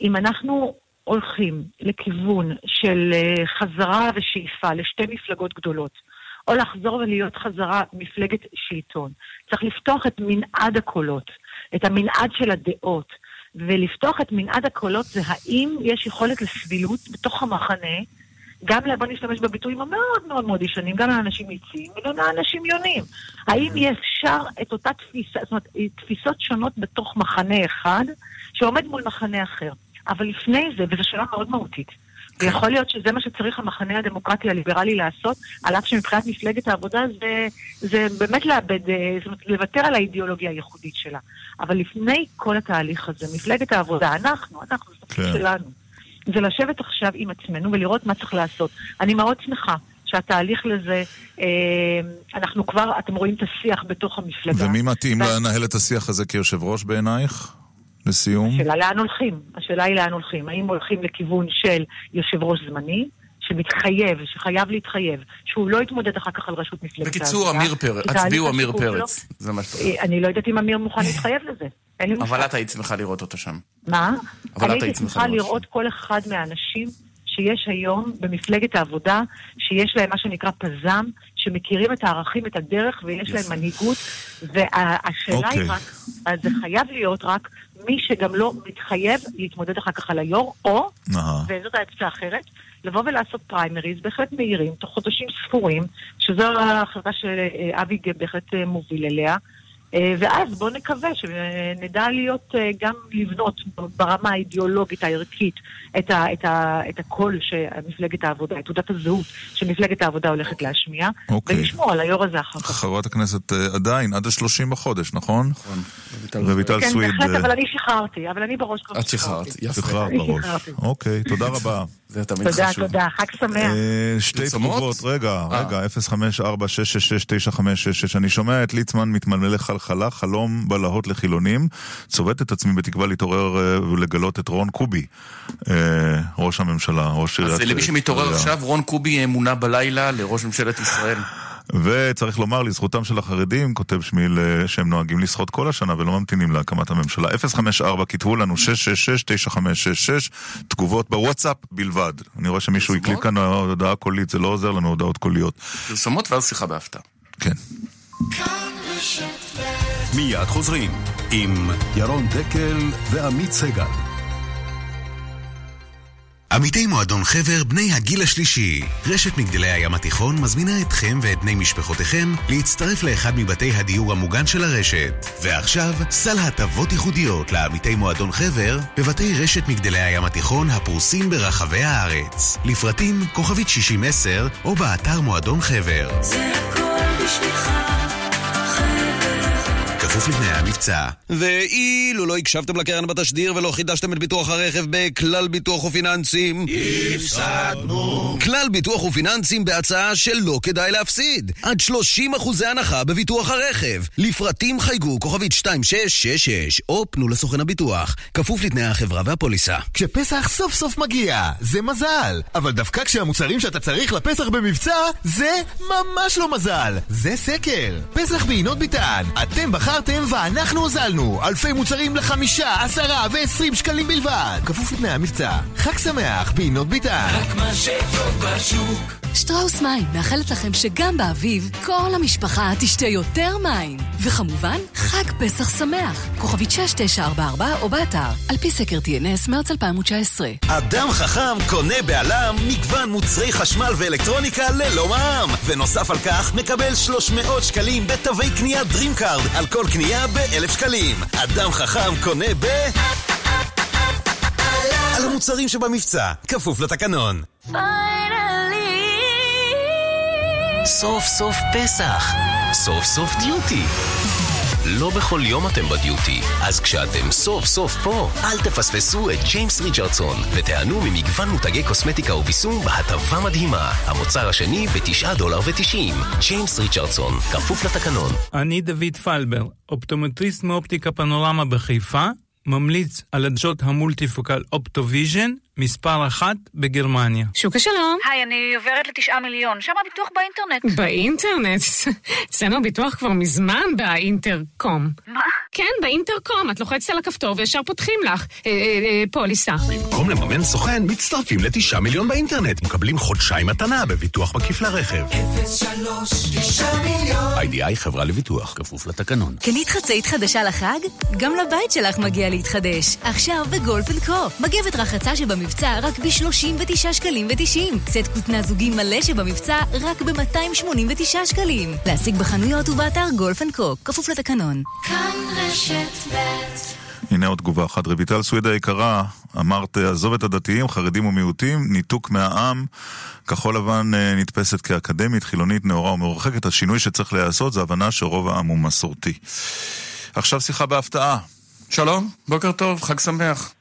Speaker 22: אם אנחנו הולכים לכיוון של אה, חזרה ושאיפה לשתי מפלגות גדולות, או לחזור ולהיות חזרה מפלגת שלטון, צריך לפתוח את מנעד הקולות, את המנעד של הדעות, ולפתוח את מנעד הקולות זה האם יש יכולת לסבילות בתוך המחנה, גם, בוא נשתמש בביטויים המאוד מאוד מאוד ישנים, גם לאנשים יציאים וגם לאנשים יונים. האם אפשר את אותה תפיסה, זאת אומרת, תפיסות שונות בתוך מחנה אחד, שעומד מול מחנה אחר. אבל לפני זה, וזו שאלה מאוד מהותית, ויכול להיות שזה מה שצריך המחנה הדמוקרטי הליברלי לעשות, על אף שמבחינת מפלגת העבודה זה, זה באמת לאבד, אה, זאת אומרת, לוותר על האידיאולוגיה הייחודית שלה. אבל לפני כל התהליך הזה, מפלגת העבודה, אנחנו, אנחנו, זה
Speaker 3: כן.
Speaker 22: שלנו, זה לשבת עכשיו עם עצמנו ולראות מה צריך לעשות. אני מאוד שמחה שהתהליך לזה, אה, אנחנו כבר, אתם רואים את השיח בתוך המפלגה.
Speaker 3: ומי מתאים
Speaker 22: ו-
Speaker 3: לנהל את השיח הזה כיושב ראש בעינייך? לסיום?
Speaker 22: השאלה לאן הולכים. השאלה היא לאן הולכים. האם הולכים לכיוון של יושב ראש זמני, שמתחייב, שחייב להתחייב, שהוא לא יתמודד אחר כך על ראשות מפלגת
Speaker 4: בקיצור,
Speaker 22: העבודה,
Speaker 4: עמיר פרץ, הצביעו עמיר
Speaker 22: שלו-
Speaker 4: פרץ. זה מה שאתה
Speaker 22: אה, אני לא יודעת אם אמיר מוכן להתחייב לזה. אין לי מושג.
Speaker 4: אבל את היית שמחה לראות אותו שם.
Speaker 22: מה?
Speaker 4: אבל את היית שמחה לראות
Speaker 22: כל אחד מהאנשים שיש היום במפלגת העבודה, שיש להם מה שנקרא פז"ם, שמכירים את הערכים, את הדרך, ויש להם מנהיגות, והשאלה
Speaker 3: אוקיי.
Speaker 22: היא רק, אז זה חייב להיות רק מי שגם לא מתחייב להתמודד אחר כך על היו"ר, או,
Speaker 3: אהה.
Speaker 22: וזאת האופציה האחרת, לבוא ולעשות פריימריז בהחלט מהירים, תוך חודשים ספורים, שזו ההחלטה שאבי בהחלט אה, מוביל אליה. אה, ואז בואו נקווה שנדע להיות, אה, גם לבנות ברמה האידיאולוגית הערכית את, ה, את, ה, את הקול שמפלגת העבודה, את תעודת הזהות שמפלגת העבודה הולכת להשמיע,
Speaker 3: אוקיי.
Speaker 22: ולשמור על היו"ר הזה אחר כך.
Speaker 3: חברת הכנסת אה, עדיין, עד ה-30 בחודש, נכון? נכון. רויטל
Speaker 22: כן,
Speaker 3: סוויד.
Speaker 22: בהחלט,
Speaker 3: אה,
Speaker 22: אבל אני שחררתי, אבל אני בראש כבר
Speaker 3: את שחררת,
Speaker 22: שחררתי.
Speaker 3: יפה. שחררת בראש.
Speaker 22: שחררתי.
Speaker 3: אוקיי, תודה רבה.
Speaker 4: זה תמיד
Speaker 22: תודה,
Speaker 4: חשוב.
Speaker 22: תודה, חג שמח.
Speaker 3: שתי תגובות, רגע, רגע, 054-666-9566. אני שומע את ליצמן מתמלמל לחלחלה, חלום בלהות לחילונים, צובט את עצמי בתקווה להתעורר אה, ולגלות את רון קובי, אה, ראש הממשלה, ראש עיריית...
Speaker 4: אז למי שמתעורר
Speaker 3: טבריה.
Speaker 4: עכשיו, רון קובי מונה בלילה לראש ממשלת ישראל.
Speaker 3: וצריך לומר לזכותם של החרדים, כותב שמיל, אה, שהם נוהגים לשחות כל השנה ולא ממתינים להקמת הממשלה. 054, כתבו לנו 666-9566, תגובות בוואטסאפ בלבד. אני רואה שמישהו הקליט כאן הודעה קולית, זה לא עוזר לנו הודעות קוליות.
Speaker 4: פרסומות ואז שיחה בהפתעה.
Speaker 3: כן.
Speaker 23: מיד חוזרים עם ירון דקל ועמית סגל.
Speaker 24: עמיתי מועדון חבר בני הגיל השלישי. רשת מגדלי הים התיכון מזמינה אתכם ואת בני משפחותיכם להצטרף לאחד מבתי הדיור המוגן של הרשת. ועכשיו, סל הטבות ייחודיות לעמיתי מועדון חבר בבתי רשת מגדלי הים התיכון הפרוסים ברחבי הארץ. לפרטים כוכבית 6010 או באתר מועדון חבר.
Speaker 17: זה הכל בשבילך,
Speaker 24: כפוף לתנאי המבצע.
Speaker 25: ואילו לא הקשבתם לקרן בתשדיר ולא חידשתם את ביטוח הרכב בכלל ביטוח ופיננסים,
Speaker 17: הפסדנו.
Speaker 25: כלל ביטוח ופיננסים בהצעה שלא כדאי להפסיד. עד 30 אחוזי הנחה בביטוח הרכב. לפרטים חייגו כוכבית 2666 או פנו לסוכן הביטוח. כפוף לתנאי החברה והפוליסה.
Speaker 13: כשפסח סוף סוף מגיע, זה מזל. אבל דווקא כשהמוצרים שאתה צריך לפסח במבצע, זה ממש לא מזל. זה סקר. פסח בעינות ביטן. אתם בחרתם ואנחנו הוזלנו. אלפי מוצרים לחמישה, עשרה ועשרים שקלים בלבד. כפוף לתנאי המבצע. חג שמח בעינות ביטן.
Speaker 17: רק מה שטוב בשוק.
Speaker 10: שטראוס מים מאחלת לכם שגם באביב כל המשפחה תשתה יותר מים. וכמובן, חג פסח שמח. כוכבית 6944 או באתר, על פי סקר TNS מרץ 2019.
Speaker 23: אדם חכם קונה בעלם מגוון מוצרי חשמל ואלקטרוניקה ללא מע"מ. ונוסף על כך, מקבל 300 שקלים בתווי קנייה DreamCard על כל קנייה ב-1,000 שקלים. אדם חכם קונה ב... על המוצרים שבמבצע, כפוף לתקנון.
Speaker 2: סוף סוף פסח. סוף סוף דיוטי. לא בכל יום אתם בדיוטי, אז כשאתם סוף סוף פה, אל תפספסו את ג'יימס ריצ'רדסון ותיהנו ממגוון מותגי קוסמטיקה וביסום בהטבה מדהימה. המוצר השני ב-9 דולר ו-90. ג'יימס ריצ'רדסון, כפוף לתקנון.
Speaker 26: אני דוד פלבר, אופטומטריסט מאופטיקה פנורמה בחיפה, ממליץ על עדשות המולטיפוקל אופטוויז'ן, מספר אחת בגרמניה.
Speaker 27: שוקה שלום.
Speaker 28: היי, אני עוברת לתשעה מיליון, שם הביטוח באינטרנט.
Speaker 27: באינטרנט? אצלנו הביטוח כבר מזמן באינטרקום.
Speaker 28: מה?
Speaker 27: כן, באינטרקום. את לוחצת על הכפתור וישר פותחים לך אה, אה, אה, פוליסה.
Speaker 23: במקום לממן סוכן, מצטרפים לתשעה מיליון באינטרנט. מקבלים חודשיים מתנה בביטוח מקיף לרכב.
Speaker 17: 03 9 מיליון.
Speaker 23: איי-די-איי חברה לביטוח, כפוף לתקנון.
Speaker 10: קנית חצאית חדשה לחג? גם לבית שלך מגיע להתחדש. עכשיו בגולף אנד קו. מגבת רחצה שבמבצע רק ב-39 שקלים ו-90. סט כותנה זוגי מלא שבמבצע רק ב-289 שקלים. להשיג בחנויות ובאתר גולף אנד קו. כפוף לתקנון.
Speaker 17: כאן רשת ב'
Speaker 3: הנה עוד תגובה אחת. רויטל סוויד היקרה, אמרת, עזוב את הדתיים, חרדים ומיעוטים, ניתוק מהעם. כחול לבן אה, נתפסת כאקדמית, חילונית, נאורה ומרוחקת. השינוי שצריך להיעשות זה הבנה שרוב העם הוא מסורתי. עכשיו שיחה בהפתעה.
Speaker 4: שלום, בוקר טוב, חג שמח.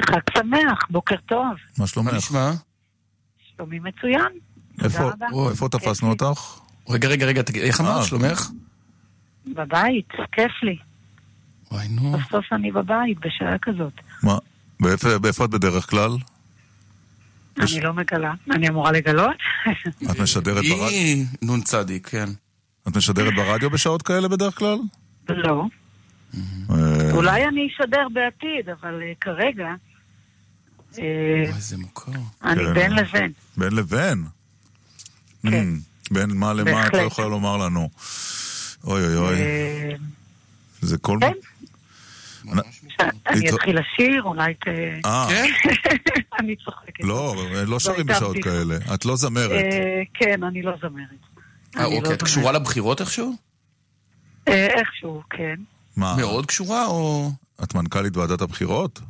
Speaker 22: חג שמח, בוקר טוב.
Speaker 3: מה שלומך?
Speaker 4: מה נשמע?
Speaker 22: שלומי מצוין.
Speaker 3: איפה,
Speaker 22: רבה.
Speaker 3: איפה תפסנו אותך?
Speaker 4: רגע, רגע, רגע, תגיד, איך אמרת,
Speaker 3: אה,
Speaker 4: שלומך?
Speaker 22: בבית, כיף לי.
Speaker 4: וואי, נו.
Speaker 22: סוף סוף אני בבית בשעה כזאת.
Speaker 3: מה? באיפה באיפה את בדרך כלל?
Speaker 22: אני לא מגלה. אני אמורה לגלות?
Speaker 3: את משדרת ברדיו?
Speaker 4: היא נון צדיק, כן.
Speaker 3: את משדרת ברדיו בשעות כאלה בדרך כלל?
Speaker 22: לא.
Speaker 3: אה,
Speaker 22: אולי אני אשדר בעתיד, אבל אה, כרגע...
Speaker 21: אה,
Speaker 4: איזה מוכר.
Speaker 21: אני
Speaker 3: כן.
Speaker 21: בין לבין.
Speaker 3: בין לבין?
Speaker 21: כן.
Speaker 3: בין מה למה את לא. יכולה לומר לנו? אוי אוי אוי. זה כל...
Speaker 21: כן. אני אתחיל לשיר, אולי ת...
Speaker 3: אה. כן?
Speaker 21: אני צוחקת.
Speaker 3: לא, לא שרים
Speaker 21: הייתה
Speaker 3: בשעות. כאלה. את לא זמרת.
Speaker 21: כן, אני לא זמרת.
Speaker 4: אה,
Speaker 21: אני
Speaker 4: אוקיי,
Speaker 21: לא
Speaker 4: את קשורה לבחירות איכשהו?
Speaker 21: איכשהו, כן.
Speaker 3: מה?
Speaker 4: מאוד קשורה או...
Speaker 3: את מנכ"לית ועדת הבחירות?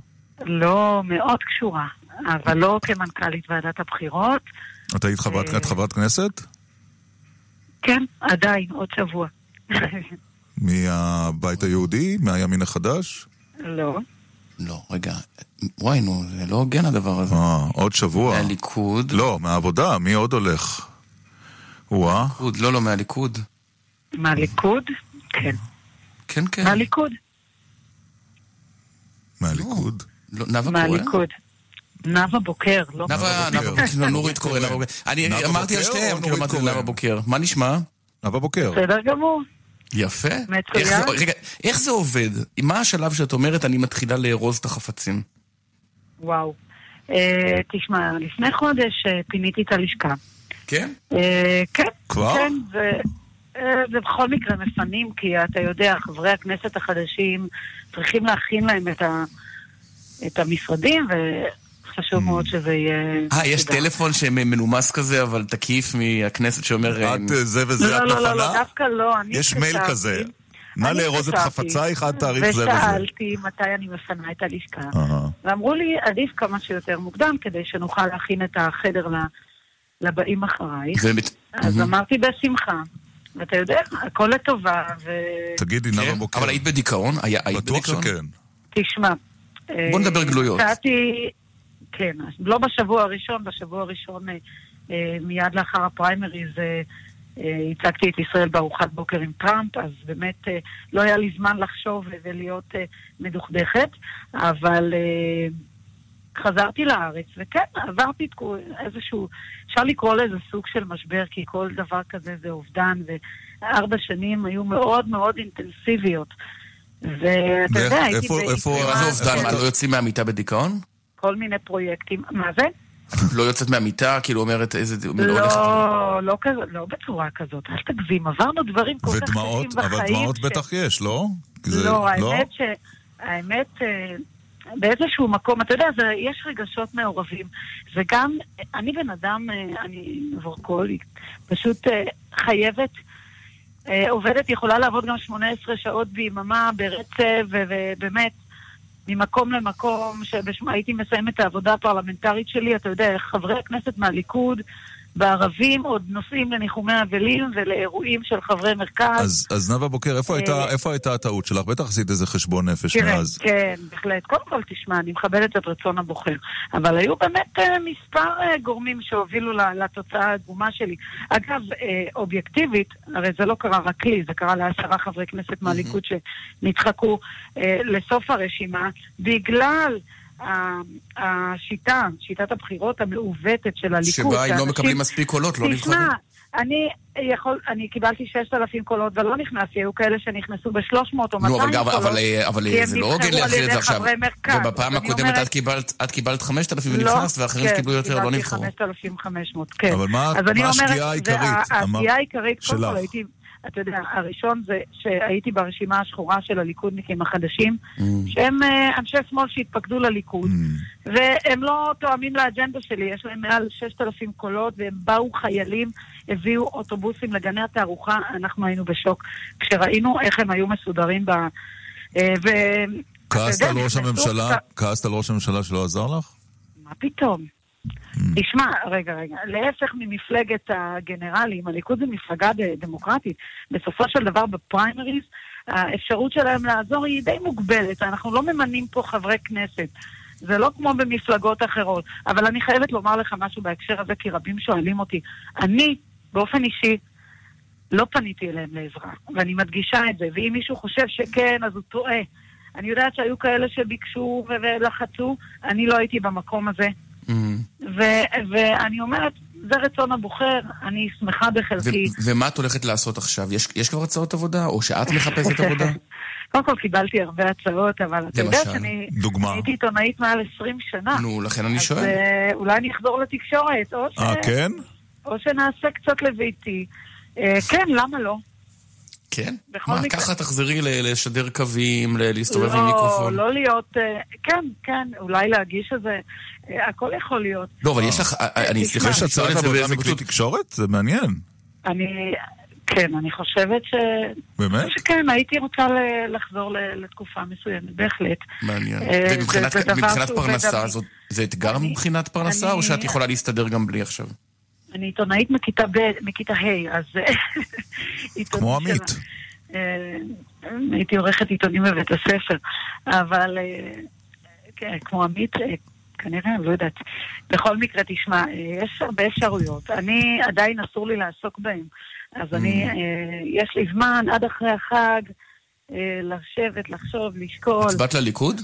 Speaker 21: לא מאוד קשורה, אבל לא כמנכ"לית ועדת הבחירות.
Speaker 3: את היית חברת
Speaker 21: אה.
Speaker 3: את חברת כנסת?
Speaker 21: כן, עדיין, עוד שבוע.
Speaker 3: מהבית היהודי? מהימין החדש?
Speaker 21: לא.
Speaker 4: לא, רגע. וואי, נו, זה לא הוגן הדבר הזה.
Speaker 3: אה, עוד שבוע.
Speaker 4: מהליכוד?
Speaker 3: לא, מהעבודה, מי עוד הולך? וואה.
Speaker 4: לא, לא, מהליכוד.
Speaker 21: מהליכוד? כן.
Speaker 4: כן, כן.
Speaker 21: מהליכוד.
Speaker 3: מהליכוד?
Speaker 4: לא, נאוה קורן?
Speaker 21: מהליכוד. נאוה בוקר, לא
Speaker 4: נאוה, נאוה בוקר, לא, נורית קורן, נאוה בוקר. אני אמרתי על
Speaker 3: בוקר
Speaker 4: שתיהם,
Speaker 3: או
Speaker 4: כאילו אמרתי נאוה בוקר. מה נשמע?
Speaker 3: נאוה בוקר.
Speaker 21: בסדר גמור.
Speaker 4: יפה.
Speaker 21: מצוין.
Speaker 4: איך זה- רגע, איך זה עובד? מה השלב שאת אומרת, אני מתחילה לארוז את החפצים?
Speaker 21: וואו. אה, תשמע, לפני חודש אה, פיניתי את הלשכה.
Speaker 4: כן?
Speaker 21: אה, כן.
Speaker 3: כבר?
Speaker 21: כן, זה בכל מקרה מפנים, כי אתה יודע, חברי הכנסת החדשים צריכים להכין להם את, ה... את המשרדים, וחשוב מאוד שזה יהיה...
Speaker 4: אה, יש. טלפון שמנומס כזה, אבל תקיף מהכנסת שאומר...
Speaker 3: את אה, זה וזה,
Speaker 21: לא,
Speaker 3: את
Speaker 21: לא, לא, לא,
Speaker 3: מפנה?
Speaker 21: דווקא לא. אני
Speaker 3: יש מייל כזה. נא לארוז את חפצייך עד תאריך זה וזה.
Speaker 21: ושאלתי מתי אני מפנה את הלשכה. ואמרו לי, עדיף כמה שיותר מוקדם, כדי שנוכל להכין את החדר ל- לבאים אחרייך. אז. אמרתי בשמחה. ואתה יודע, הכל לטובה, ו...
Speaker 3: תגידי, נאוה בוקר.
Speaker 4: אבל היית בדיכאון? היה- היית
Speaker 3: בטוח
Speaker 4: בדיכאון?
Speaker 3: שכן.
Speaker 21: תשמע.
Speaker 4: בוא
Speaker 21: אה,
Speaker 4: נדבר גלויות.
Speaker 21: הצעתי, כן, לא בשבוע הראשון, בשבוע הראשון, אה, אה, מיד לאחר הפריימריז, אה, אה, הצגתי את ישראל בארוחת בוקר עם טראמפ, אז באמת אה, לא היה לי זמן לחשוב ולהיות אה, מדוכדכת, אבל אה, חזרתי לארץ, וכן, עברתי איזשהו, אפשר לקרוא לזה סוג של משבר, כי כל דבר כזה זה אובדן, וארבע שנים היו מאוד מאוד אינטנסיביות. ואתה יודע, הייתי
Speaker 3: איפה- איפה-
Speaker 4: מה זה אובדן? מה, לא יוצאים מהמיטה בדיכאון?
Speaker 21: כל מיני פרויקטים. מה זה?
Speaker 4: לא יוצאת מהמיטה, כאילו אומרת איזה... לא
Speaker 21: לא, לא כזה, לא בצורה כזאת, אל תגזים, עברנו דברים כל כך קשים
Speaker 3: ודמעות,
Speaker 21: בחיים.
Speaker 3: אבל דמעות
Speaker 21: ש-
Speaker 3: בטח יש, לא? זה-
Speaker 21: לא, האמת ש... האמת, אה, באיזשהו מקום, אתה יודע, זה, יש רגשות מעורבים. וגם, אני בן אדם, אה, אני וורקולית, פשוט אה, חייבת, אה, עובדת, יכולה לעבוד גם 18 שעות ביממה ברצף, ובאמת, ממקום למקום, שהייתי מסיימת את העבודה הפרלמנטרית שלי, אתה יודע, חברי הכנסת מהליכוד והערבים עוד נוסעים לניחומי אבלים ולאירועים של חברי מרכז.
Speaker 3: אז, אז נאוה בוקר, איפה,
Speaker 21: אה,
Speaker 3: הייתה, איפה הייתה הטעות שלך? בטח עשית איזה חשבון נפש
Speaker 21: תראה,
Speaker 3: מאז.
Speaker 21: כן, בהחלט. קודם כל, תשמע, אני מכבדת את רצון הבוחר. אבל היו באמת אה, מספר אה, גורמים שהובילו לתוצאה העגומה שלי. אגב, אה, אובייקטיבית, הרי זה לא קרה רק לי, זה קרה לעשרה חברי כנסת מהליכוד שנדחקו אה, לסוף הרשימה, בגלל... השיטה, שיטת הבחירות המעוותת של הליכוד.
Speaker 4: שבה אם לא מקבלים מספיק קולות, לא נבחרים.
Speaker 21: תשמע, אני יכול, אני קיבלתי 6,000 קולות ולא נכנסתי, היו כאלה שנכנסו ב-300 או 200
Speaker 4: נו, אבל,
Speaker 21: קולות.
Speaker 4: אבל, אבל,
Speaker 21: הם
Speaker 4: זה לא הוגן להכיל את זה עכשיו. ובפעם הקודמת
Speaker 21: אומרת-
Speaker 4: את קיבלת, את קיבלת 5,000
Speaker 21: לא,
Speaker 4: ונכנסת, ואחרים
Speaker 21: כן,
Speaker 4: שקיבלו יותר לא
Speaker 21: קיבלתי
Speaker 4: נבחרו.
Speaker 21: 5,500, כן.
Speaker 3: אבל מה-
Speaker 21: אז אני
Speaker 3: מה
Speaker 21: אומרת,
Speaker 3: השגיאה העיקרית?
Speaker 21: זה- ה-
Speaker 3: אמר-
Speaker 21: השגיאה העיקרית, קודם
Speaker 3: שלך.
Speaker 21: אתה יודע, הראשון זה שהייתי ברשימה השחורה של הליכודניקים החדשים,
Speaker 3: Mm.
Speaker 21: שהם אה, אנשי שמאל שהתפקדו לליכוד, והם לא תואמים לאג'נדה שלי, יש להם מעל 6,000 קולות, והם באו חיילים, הביאו אוטובוסים לגני התערוכה, אנחנו היינו בשוק כשראינו איך הם היו מסודרים ב... אה, ו...
Speaker 3: כעסת על ראש הממשלה? כעסת על ראש הממשלה שלא עזר לך?
Speaker 21: מה פתאום? תשמע, רגע, רגע, להפך ממפלגת הגנרלים, הליכוד זה מפלגה דמוקרטית. בסופו של דבר בפריימריז, האפשרות שלהם לעזור היא די מוגבלת. אנחנו לא ממנים פה חברי כנסת. זה לא כמו במפלגות אחרות. אבל אני חייבת לומר לך משהו בהקשר הזה, כי רבים שואלים אותי. אני, באופן אישי, לא פניתי אליהם לעזרה, ואני מדגישה את זה. ואם מישהו חושב שכן, אז הוא טועה. אני יודעת שהיו כאלה שביקשו ולחצו, אני לא הייתי במקום הזה. ו- ואני אומרת, זה רצון הבוחר, אני שמחה בחלקי.
Speaker 4: ו- ומה את הולכת לעשות עכשיו? יש, יש כבר הצעות עבודה? או שאת מחפשת עבודה?
Speaker 21: קודם כל קיבלתי הרבה הצעות, אבל אתה יודע? שאני
Speaker 3: דוגמה.
Speaker 21: הייתי עיתונאית מעל 20 שנה.
Speaker 4: נו, לכן אני
Speaker 21: אז
Speaker 4: שואל.
Speaker 21: אה, אולי אני אחזור לתקשורת, או, ש...
Speaker 3: אה, כן?
Speaker 21: או שנעשה קצת לביתי. אה, כן, למה לא?
Speaker 4: כן?
Speaker 21: בכל
Speaker 4: מה,
Speaker 21: מקרה-
Speaker 4: ככה תחזרי ל- לשדר קווים, ל- להסתובב עם
Speaker 21: לא,
Speaker 4: מיקרופון?
Speaker 21: לא להיות... אה, כן, כן, אולי להגיש איזה... אה, הכל יכול להיות.
Speaker 4: לא, אבל יש לך... אה, אני סליחה
Speaker 3: יש
Speaker 4: שאני שואל
Speaker 3: הצעת
Speaker 4: את זה
Speaker 3: עבודה
Speaker 4: באיזה
Speaker 3: מכלי. תקשורת? זה מעניין.
Speaker 21: אני... כן, אני חושבת ש...
Speaker 3: באמת?
Speaker 21: שכן, הייתי רוצה ל- לחזור ל- לתקופה מסוימת, בהחלט.
Speaker 4: מעניין. ומבחינת פרנסה, זה אתגר מבחינת פרנסה,
Speaker 21: אני-
Speaker 4: או שאת יכולה להסתדר גם בלי עכשיו?
Speaker 21: אני עיתונאית מכיתה ב', מכיתה ה', אז... אה,
Speaker 3: כמו עמית.
Speaker 21: אה, הייתי עורכת עיתונים בבית הספר, אבל אה, כן, כמו עמית, אה, כנראה, אני לא יודעת. בכל מקרה, תשמע, יש הרבה אפשרויות. אני, עדיין אסור לי לעסוק בהן. אז אני, אה, יש לי זמן עד אחרי החג לשבת, לחשוב, לשקול.
Speaker 4: הצבעת לליכוד?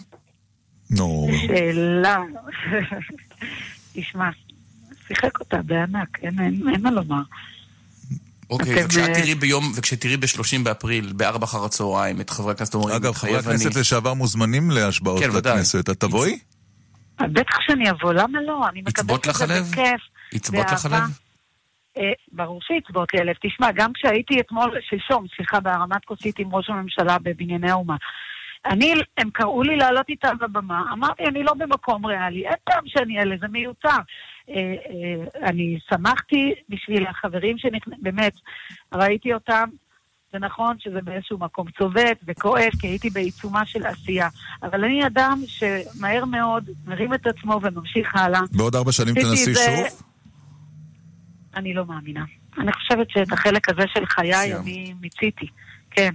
Speaker 3: נו.
Speaker 21: שאלה. תשמע, שיחק אותה בענק, אין, אין, אין מה לומר.
Speaker 4: אוקיי,
Speaker 21: אתם,
Speaker 4: וכשאת
Speaker 21: אה,
Speaker 4: תראי ביום, וכשתראי ב-30 באפריל, בארבע אחר הצהריים, את חברי הכנסת אומרים,
Speaker 3: אגב, חברי. הכנסת לשעבר מוזמנים להשבעות
Speaker 4: כן.
Speaker 3: לכנסת. את תבואי?
Speaker 21: בטח שאני אבוא, למה לא? אני מקבלת
Speaker 4: לך
Speaker 21: את זה? בכיף.
Speaker 4: יצבוט לך. הלב?
Speaker 21: אה, ברור שיצבוט לי הלב. תשמע, גם כשהייתי אתמול, שלשום, סליחה, בהרמת כוסית עם ראש הממשלה בבנייני האומה, אני, הם קראו לי לעלות איתם לבמה, אמרתי, אני לא במקום ריאלי, אין טעם שאני אלה, זה מיותר. אה, אה, אני שמחתי בשביל החברים שנכנסים, באמת, ראיתי אותם, זה נכון שזה באיזשהו מקום צובט וכואב, כי הייתי בעיצומה של עשייה. אבל אני אדם שמהר מאוד מרים את עצמו וממשיך הלאה.
Speaker 3: בעוד ארבע שנים תנסי
Speaker 21: זה-
Speaker 3: שוב?
Speaker 21: אני לא מאמינה. אני חושבת שאת החלק הזה של חיי
Speaker 3: סיימת.
Speaker 21: אני מיציתי, כן.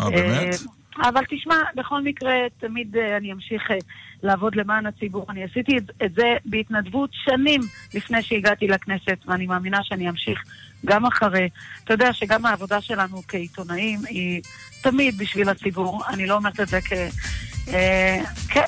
Speaker 3: אה, באמת?
Speaker 21: אבל תשמע, בכל מקרה, תמיד אה, אני אמשיך אה, לעבוד למען הציבור. אני עשיתי את, את זה בהתנדבות שנים לפני שהגעתי לכנסת, ואני מאמינה שאני אמשיך גם אחרי. אתה יודע שגם העבודה שלנו כעיתונאים היא תמיד בשביל הציבור. אני לא אומרת את זה כ... אה, כן.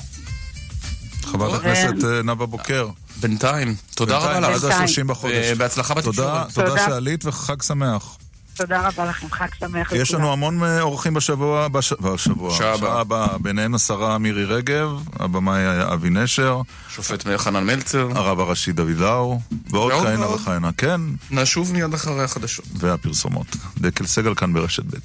Speaker 3: חברת הכנסת נאוה בוקר.
Speaker 4: בינתיים. תודה רבה לך.
Speaker 3: עד ה-30 בחודש.
Speaker 4: ובהצלחה
Speaker 3: תודה,
Speaker 4: בתקשורת.
Speaker 3: תודה
Speaker 21: תודה.
Speaker 3: שעלית וחג שמח.
Speaker 21: תודה רבה לכם, חג שמח לכולם.
Speaker 3: יש לנו המון אה, אורחים בשבוע, בש- בשבוע,
Speaker 4: שעה
Speaker 3: בשעה הבאה, ביניהם השרה מירי רגב, הבמאי אבי נשר,
Speaker 4: שופט חנן מלצר,
Speaker 3: הרב הראשי דוד לאו, ועוד כהנה. וכהנה, כן,
Speaker 4: נשוב מיד אחרי החדשות.
Speaker 3: והפרסומות. דקל סגל כאן ברשת ב'.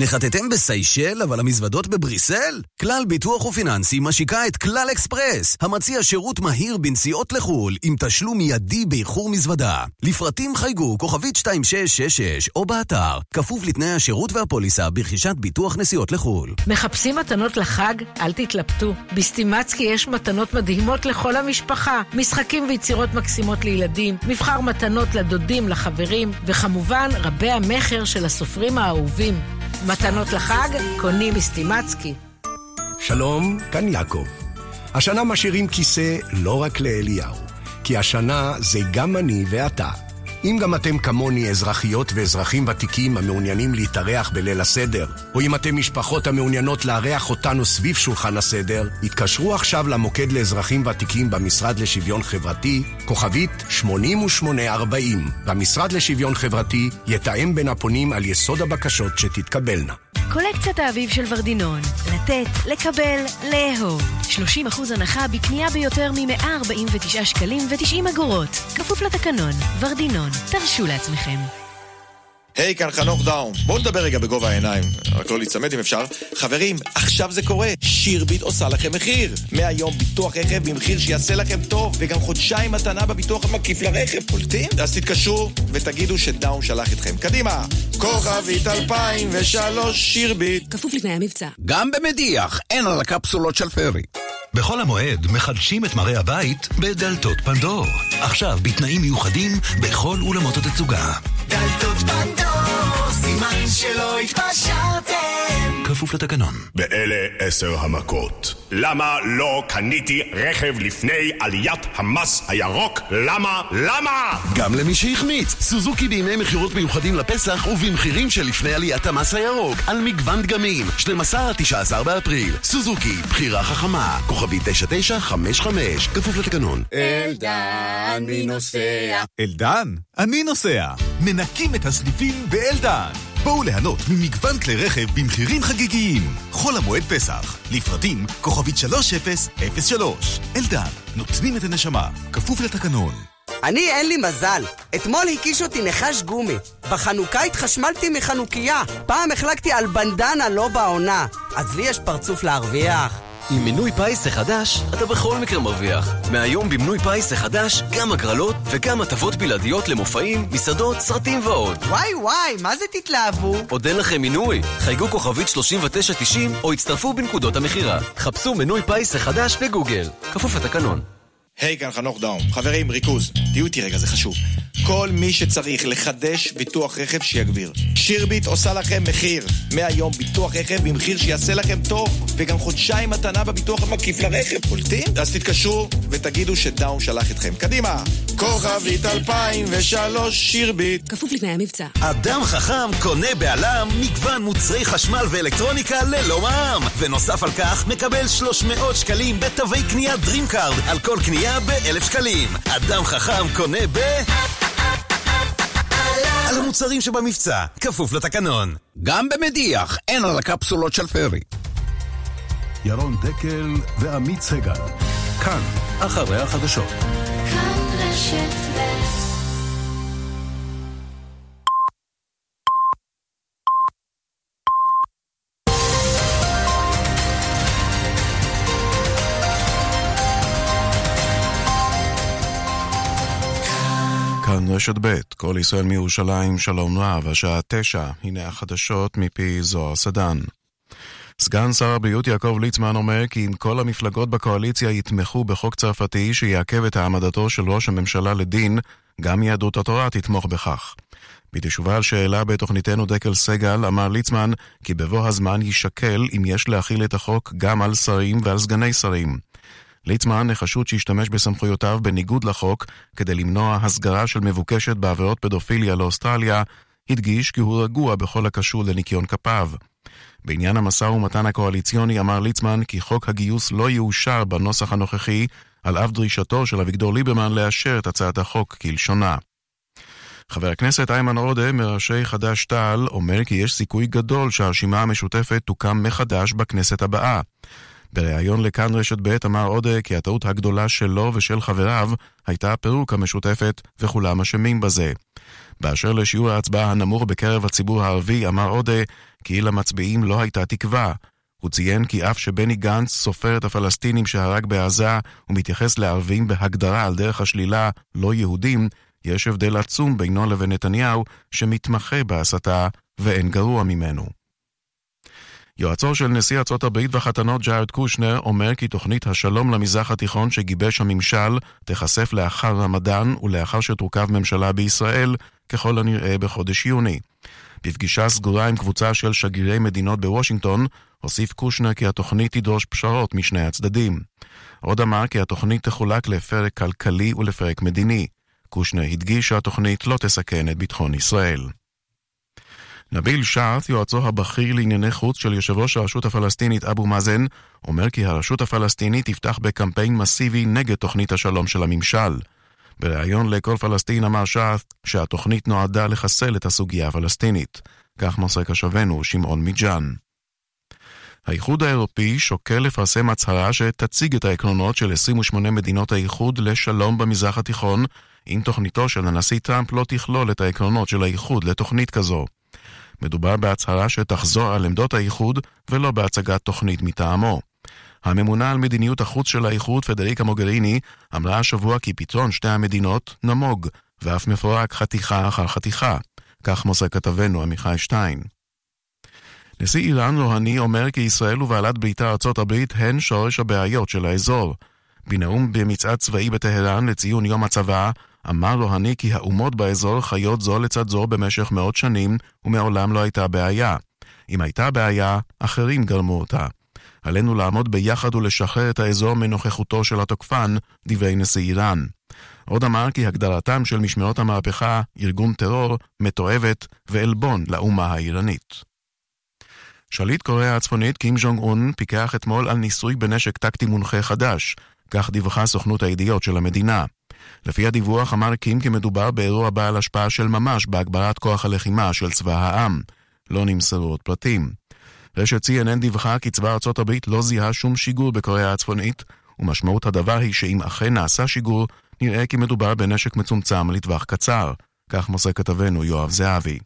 Speaker 23: נחתתם בסיישל, אבל המזוודות בבריסל? כלל ביטוח ופיננסי משיקה את כלל אקספרס, המציע שירות מהיר בנסיעות לחו"ל, עם תשלום מיידי באיחור מזוודה. לפרטים חייגו כוכבית 2666 או באתר, כפוף לתנאי השירות והפוליסה ברכישת ביטוח נסיעות לחו"ל.
Speaker 29: מחפשים מתנות לחג? אל תתלבטו. בסטימצקי יש מתנות מדהימות לכל המשפחה. משחקים ויצירות מקסימות לילדים, מבחר מתנות לדודים, לחברים, וכמובן רבי המכר של הסופרים האהובים. מתנות לחג? קונים בסטימצקי.
Speaker 30: שלום, כאן יעקב. השנה משאירים כיסא לא רק לאליהו, כי השנה זה גם אני ואתה. אם גם אתם כמוני אזרחיות ואזרחים ותיקים המעוניינים להתארח בליל הסדר, או אם אתם משפחות המעוניינות לארח אותנו סביב שולחן הסדר, התקשרו עכשיו למוקד לאזרחים ותיקים במשרד לשוויון חברתי, כוכבית 8840, והמשרד לשוויון חברתי יתאם בין הפונים על יסוד הבקשות שתתקבלנה.
Speaker 10: קולקציית האביב של ורדינון. לתת, לקבל, לאהוב. 30% הנחה בקנייה ביותר מ-149 שקלים ו-90 אגורות. כפוף לתקנון. ורדינון. תרשו לעצמכם.
Speaker 18: היי, כאן חנוך דאום. בואו נדבר רגע בגובה העיניים, רק לא להיצמד אם אפשר. חברים, עכשיו זה קורה. שירביט עושה לכם מחיר. מהיום ביטוח רכב במחיר שיעשה לכם טוב, וגם חודשיים מתנה בביטוח המקיף לרכב. קולטים? אז תתקשרו ותגידו שדאום שלח אתכם. קדימה! כוכבית 2003 שירביט.
Speaker 10: כפוף לתנאי המבצע.
Speaker 25: גם במדיח אין על הקפסולות של פרי.
Speaker 31: בחול המועד מחדשים את מראה הבית בדלתות פנדור. עכשיו בתנאים מיוחדים בכל אולמות התצוגה.
Speaker 32: דלתות פנדור, סימן שלא התפשרתם
Speaker 31: כפוף לתקנון.
Speaker 33: באלה עשר המכות.
Speaker 34: למה לא קניתי רכב לפני עליית המס הירוק? למה? למה?
Speaker 35: גם למי שהחמיץ, סוזוקי בימי מכירות מיוחדים לפסח ובמחירים שלפני עליית המס הירוק על מגוון דגמים, 12 עד 19 באפריל. סוזוקי, בחירה חכמה, כוכבי 9955, כפוף לתקנון.
Speaker 36: אלדן, מי נוסע?
Speaker 25: אלדן, אני נוסע. מנקים את הסניפים באלדן. בואו ליהנות ממגוון כלי רכב במחירים חגיגיים. חול המועד פסח. לפרטים, כוכבית 3003. אלדן, נותנים את הנשמה. כפוף לתקנון.
Speaker 33: אני אין לי מזל. אתמול הכיש אותי נחש גומי. בחנוכה התחשמלתי מחנוכיה. פעם החלקתי על בננה לא בעונה. אז לי יש פרצוף להרוויח.
Speaker 23: עם מינוי פיס החדש, אתה בכל מקרה מרוויח. מהיום במינוי פיס החדש, גם הגרלות וגם הטבות בלעדיות למופעים, מסעדות, סרטים ועוד.
Speaker 33: וואי וואי, מה זה תתלהבו?
Speaker 23: עוד אין לכם מינוי? חייגו כוכבית 3990 או הצטרפו בנקודות המכירה. חפשו מינוי פיס החדש בגוגל. כפוף לתקנון.
Speaker 18: היי, כאן חנוך דאום. חברים, ריכוז. תהיו איתי רגע, זה חשוב. כל מי שצריך לחדש ביטוח רכב שיגביר. שירביט עושה לכם מחיר. מהיום ביטוח רכב במחיר שיעשה לכם טוב, וגם חודשיים מתנה בביטוח המקיף לרכב. קולטים? אז תתקשרו ותגידו שדאום שלח אתכם. קדימה! כוכבית 2003 שירביט.
Speaker 27: כפוף לתנאי המבצע.
Speaker 37: אדם חכם קונה בעלם מגוון מוצרי חשמל ואלקטרוניקה ללא מע"מ. ונוסף על כך מקבל 300 שקלים בתווי קנייה DreamCard על כל קנייה ב-1,000 שקלים. אדם חכם קונה ב... על המוצרים שבמבצע, כפוף לתקנון.
Speaker 38: גם במדיח, אין על הקפסולות של פרי.
Speaker 2: ירון דקל ועמית סגל. כאן, אחרי החדשות.
Speaker 17: כאן רשת
Speaker 1: כאן רשת ב', כל ישראל מירושלים, שלום רב, השעה תשע, הנה החדשות מפי זוהר סדן. סגן שר הבריאות יעקב ליצמן אומר כי אם כל המפלגות בקואליציה יתמכו בחוק צרפתי שיעכב את העמדתו של ראש הממשלה לדין, גם יהדות התורה תתמוך בכך. בתשובה על שאלה בתוכניתנו דקל סגל, אמר ליצמן כי בבוא הזמן יישקל אם יש להכיל את החוק גם על שרים ועל סגני שרים. ליצמן החשוד שהשתמש בסמכויותיו בניגוד לחוק כדי למנוע הסגרה של מבוקשת בעבירות פדופיליה לאוסטרליה, הדגיש כי הוא רגוע בכל הקשור לניקיון כפיו. בעניין המשא ומתן הקואליציוני אמר ליצמן כי חוק הגיוס לא יאושר בנוסח הנוכחי, על אף דרישתו של אביגדור ליברמן לאשר את הצעת החוק כלשונה. חבר הכנסת איימן עודה מראשי חד"ש-תע"ל אומר כי יש סיכוי גדול שהרשימה המשותפת תוקם מחדש בכנסת הבאה. בריאיון לכאן רשת ב' אמר עודה כי הטעות הגדולה שלו ושל חבריו הייתה פירוק המשותפת וכולם אשמים בזה. באשר לשיעור ההצבעה הנמוך בקרב הציבור הערבי אמר עודה כי למצביעים לא הייתה תקווה. הוא ציין כי אף שבני גנץ סופר את הפלסטינים שהרג בעזה ומתייחס לערבים בהגדרה על דרך השלילה לא יהודים, יש הבדל עצום בינו לבין נתניהו שמתמחה בהסתה ואין גרוע ממנו. יועצו של נשיא ארצות הברית והחתנות ג'ארד קושנר אומר כי תוכנית השלום למזרח התיכון שגיבש הממשל תיחשף לאחר רמדאן ולאחר שתורכב ממשלה בישראל, ככל הנראה בחודש יוני. בפגישה סגורה עם קבוצה של שגרירי מדינות בוושינגטון, הוסיף קושנר כי התוכנית תדרוש פשרות משני הצדדים. עוד אמר כי התוכנית תחולק לפרק כלכלי ולפרק מדיני. קושנר הדגיש שהתוכנית לא תסכן את ביטחון ישראל. נביל שעת', יועצו הבכיר לענייני חוץ של יושב ראש הרשות הפלסטינית אבו מאזן, אומר כי הרשות הפלסטינית תפתח בקמפיין מסיבי נגד תוכנית השלום של הממשל. בריאיון לכל פלסטין אמר שעת' שהתוכנית נועדה לחסל את הסוגיה הפלסטינית. כך מוסר קשבנו שמעון מיג'אן. האיחוד האירופי שוקל לפרסם הצהרה שתציג את העקרונות של 28 מדינות האיחוד לשלום במזרח התיכון, אם תוכניתו של הנשיא טראמפ לא תכלול את העקרונות של האיחוד לתוכנית כזו. מדובר בהצהרה שתחזור על עמדות האיחוד ולא בהצגת תוכנית מטעמו. הממונה על מדיניות החוץ של האיחוד, פדריקה מוגריני, אמרה השבוע כי פתרון שתי המדינות נמוג, ואף מפורק חתיכה אחר חתיכה. כך מוסר כתבנו עמיחי שטיין. נשיא איראן רוהני אומר כי ישראל ובעלת בריתה ארצות הברית הן שורש הבעיות של האזור. בנאום במצעד צבאי בטהרן לציון יום הצבא, אמר רוהני כי האומות באזור חיות זו לצד זו במשך מאות שנים, ומעולם לא הייתה בעיה. אם הייתה בעיה, אחרים גרמו אותה. עלינו לעמוד ביחד ולשחרר את האזור מנוכחותו של התוקפן, דברי נשיא איראן. עוד אמר כי הגדרתם של משמרות המהפכה ארגון טרור, מתועבת ועלבון לאומה האיראנית. שליט קוריאה הצפונית קים ז'ונג און פיקח אתמול על ניסוי בנשק טקטי מונחה חדש, כך דיווחה סוכנות הידיעות של המדינה. לפי הדיווח אמר קים כי מדובר באירוע בעל השפעה של ממש בהגברת כוח הלחימה של צבא העם. לא נמסרו עוד פרטים. רשת CNN דיווחה כי צבא ארצות הברית לא זיהה שום שיגור בקוריאה הצפונית, ומשמעות הדבר היא שאם אכן נעשה שיגור, נראה כי מדובר בנשק מצומצם לטווח קצר. כך מוסר כתבנו יואב זהבי.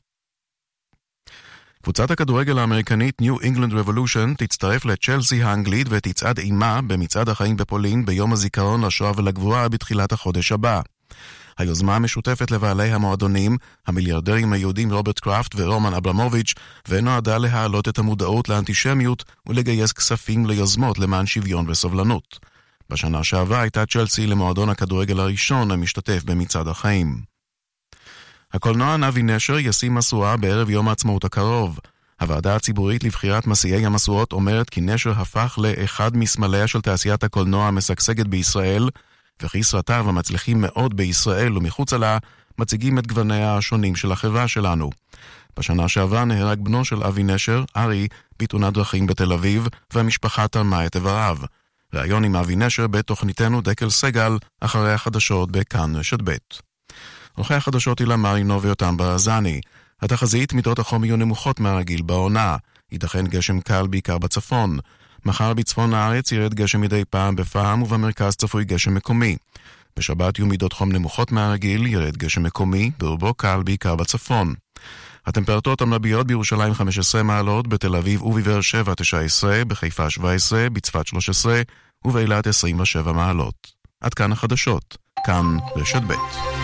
Speaker 1: קבוצת הכדורגל האמריקנית New England Revolution תצטרף לצ'לסי האנגלית ותצעד עימה במצעד החיים בפולין ביום הזיכרון לשואה ולגבורה בתחילת החודש הבא. היוזמה המשותפת לבעלי המועדונים, המיליארדרים היהודים רוברט קראפט ורומן אברמוביץ', ונועדה להעלות את המודעות לאנטישמיות ולגייס כספים ליוזמות למען שוויון וסובלנות. בשנה שעברה הייתה צ'לסי למועדון הכדורגל הראשון המשתתף במצעד החיים. הקולנוע נבי נשר ישים משואה בערב יום העצמאות הקרוב. הוועדה הציבורית לבחירת מסיעי המשואות אומרת כי נשר הפך לאחד מסמליה של תעשיית הקולנוע המשגשגת בישראל, וכי סרטיו המצליחים מאוד בישראל ומחוצה לה מציגים את גווניה השונים של החברה שלנו. בשנה שעברה נהרג בנו של אבי נשר, ארי, בתאונת דרכים בתל אביב, והמשפחה תרמה את איבריו. ראיון עם אבי נשר בתוכניתנו דקל סגל, אחרי החדשות בכאן רשת ב'. עורכי החדשות הילה מרינו ויותם ברזני. התחזית מידות החום יהיו נמוכות מהרגיל בעונה. ייתכן גשם קל בעיקר בצפון. מחר בצפון הארץ ירד גשם מדי פעם בפעם ובמרכז צפוי גשם מקומי. בשבת יהיו מידות חום נמוכות מהרגיל, ירד גשם מקומי, ברובו קל בעיקר בצפון. הטמפרטורות המרביות בירושלים 15 מעלות, בתל אביב ובבאר שבע 19, בחיפה 17, בצפת 13 ובאילת 27 מעלות. עד כאן החדשות. כאן רשת ב'.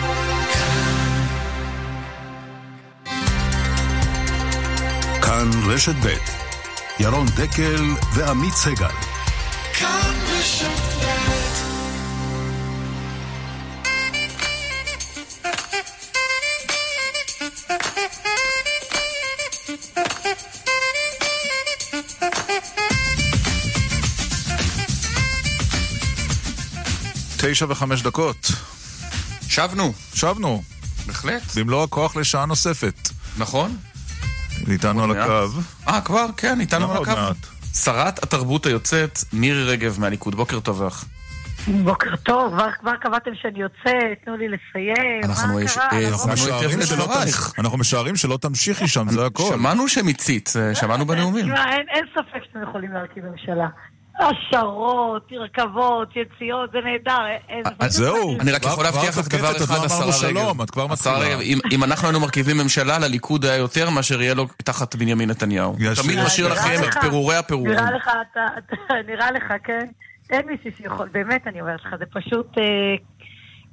Speaker 2: כאן רשת ב' ירון דקל ועמית סגל.
Speaker 12: כאן רשת ב'
Speaker 3: תשע וחמש דקות.
Speaker 4: שבנו.
Speaker 3: שבנו.
Speaker 4: בהחלט.
Speaker 3: במלוא הכוח לשעה נוספת.
Speaker 4: נכון.
Speaker 3: איתנו על הקו.
Speaker 4: אה, כבר? כן, איתנו
Speaker 3: לא,
Speaker 4: על הקו. שרת התרבות היוצאת, מירי רגב מהליכוד. בוקר טוב לך.
Speaker 21: בוקר טוב, כבר, קבעתם שאני יוצאת, תנו לי לסיים,
Speaker 4: אנחנו
Speaker 21: מה קרה?
Speaker 4: אה,
Speaker 3: אנחנו משערים שלא
Speaker 4: לדברייך.
Speaker 3: תמש- אנחנו משערים שלא תמשיכי שם, זה הכל.
Speaker 4: שמענו שמיצית, אה, שמענו בנאומים.
Speaker 21: אין ספק שאתם יכולים להרכיב ממשלה. השערות, רכבות, יציאות, זה נהדר. איזה-
Speaker 3: אז זהו.
Speaker 4: אני רק יכול להבטיח לך דבר
Speaker 3: עוד
Speaker 4: אחד,
Speaker 3: לא אמרנו
Speaker 4: השרה
Speaker 3: שלום,
Speaker 4: רגב.
Speaker 3: את כבר
Speaker 4: השרה
Speaker 3: מתחילה.
Speaker 4: רגב, אם- אנחנו היינו מרכיבים ממשלה, לליכוד היה יותר מאשר יהיה לו תחת בנימין נתניהו. תמיד משאיר לכם את פירורי הפירורים.
Speaker 21: נראה לך, אתה, אתה, נראה לך, כן? אין מישהו שיכול, באמת אני אומרת לך, זה פשוט אה,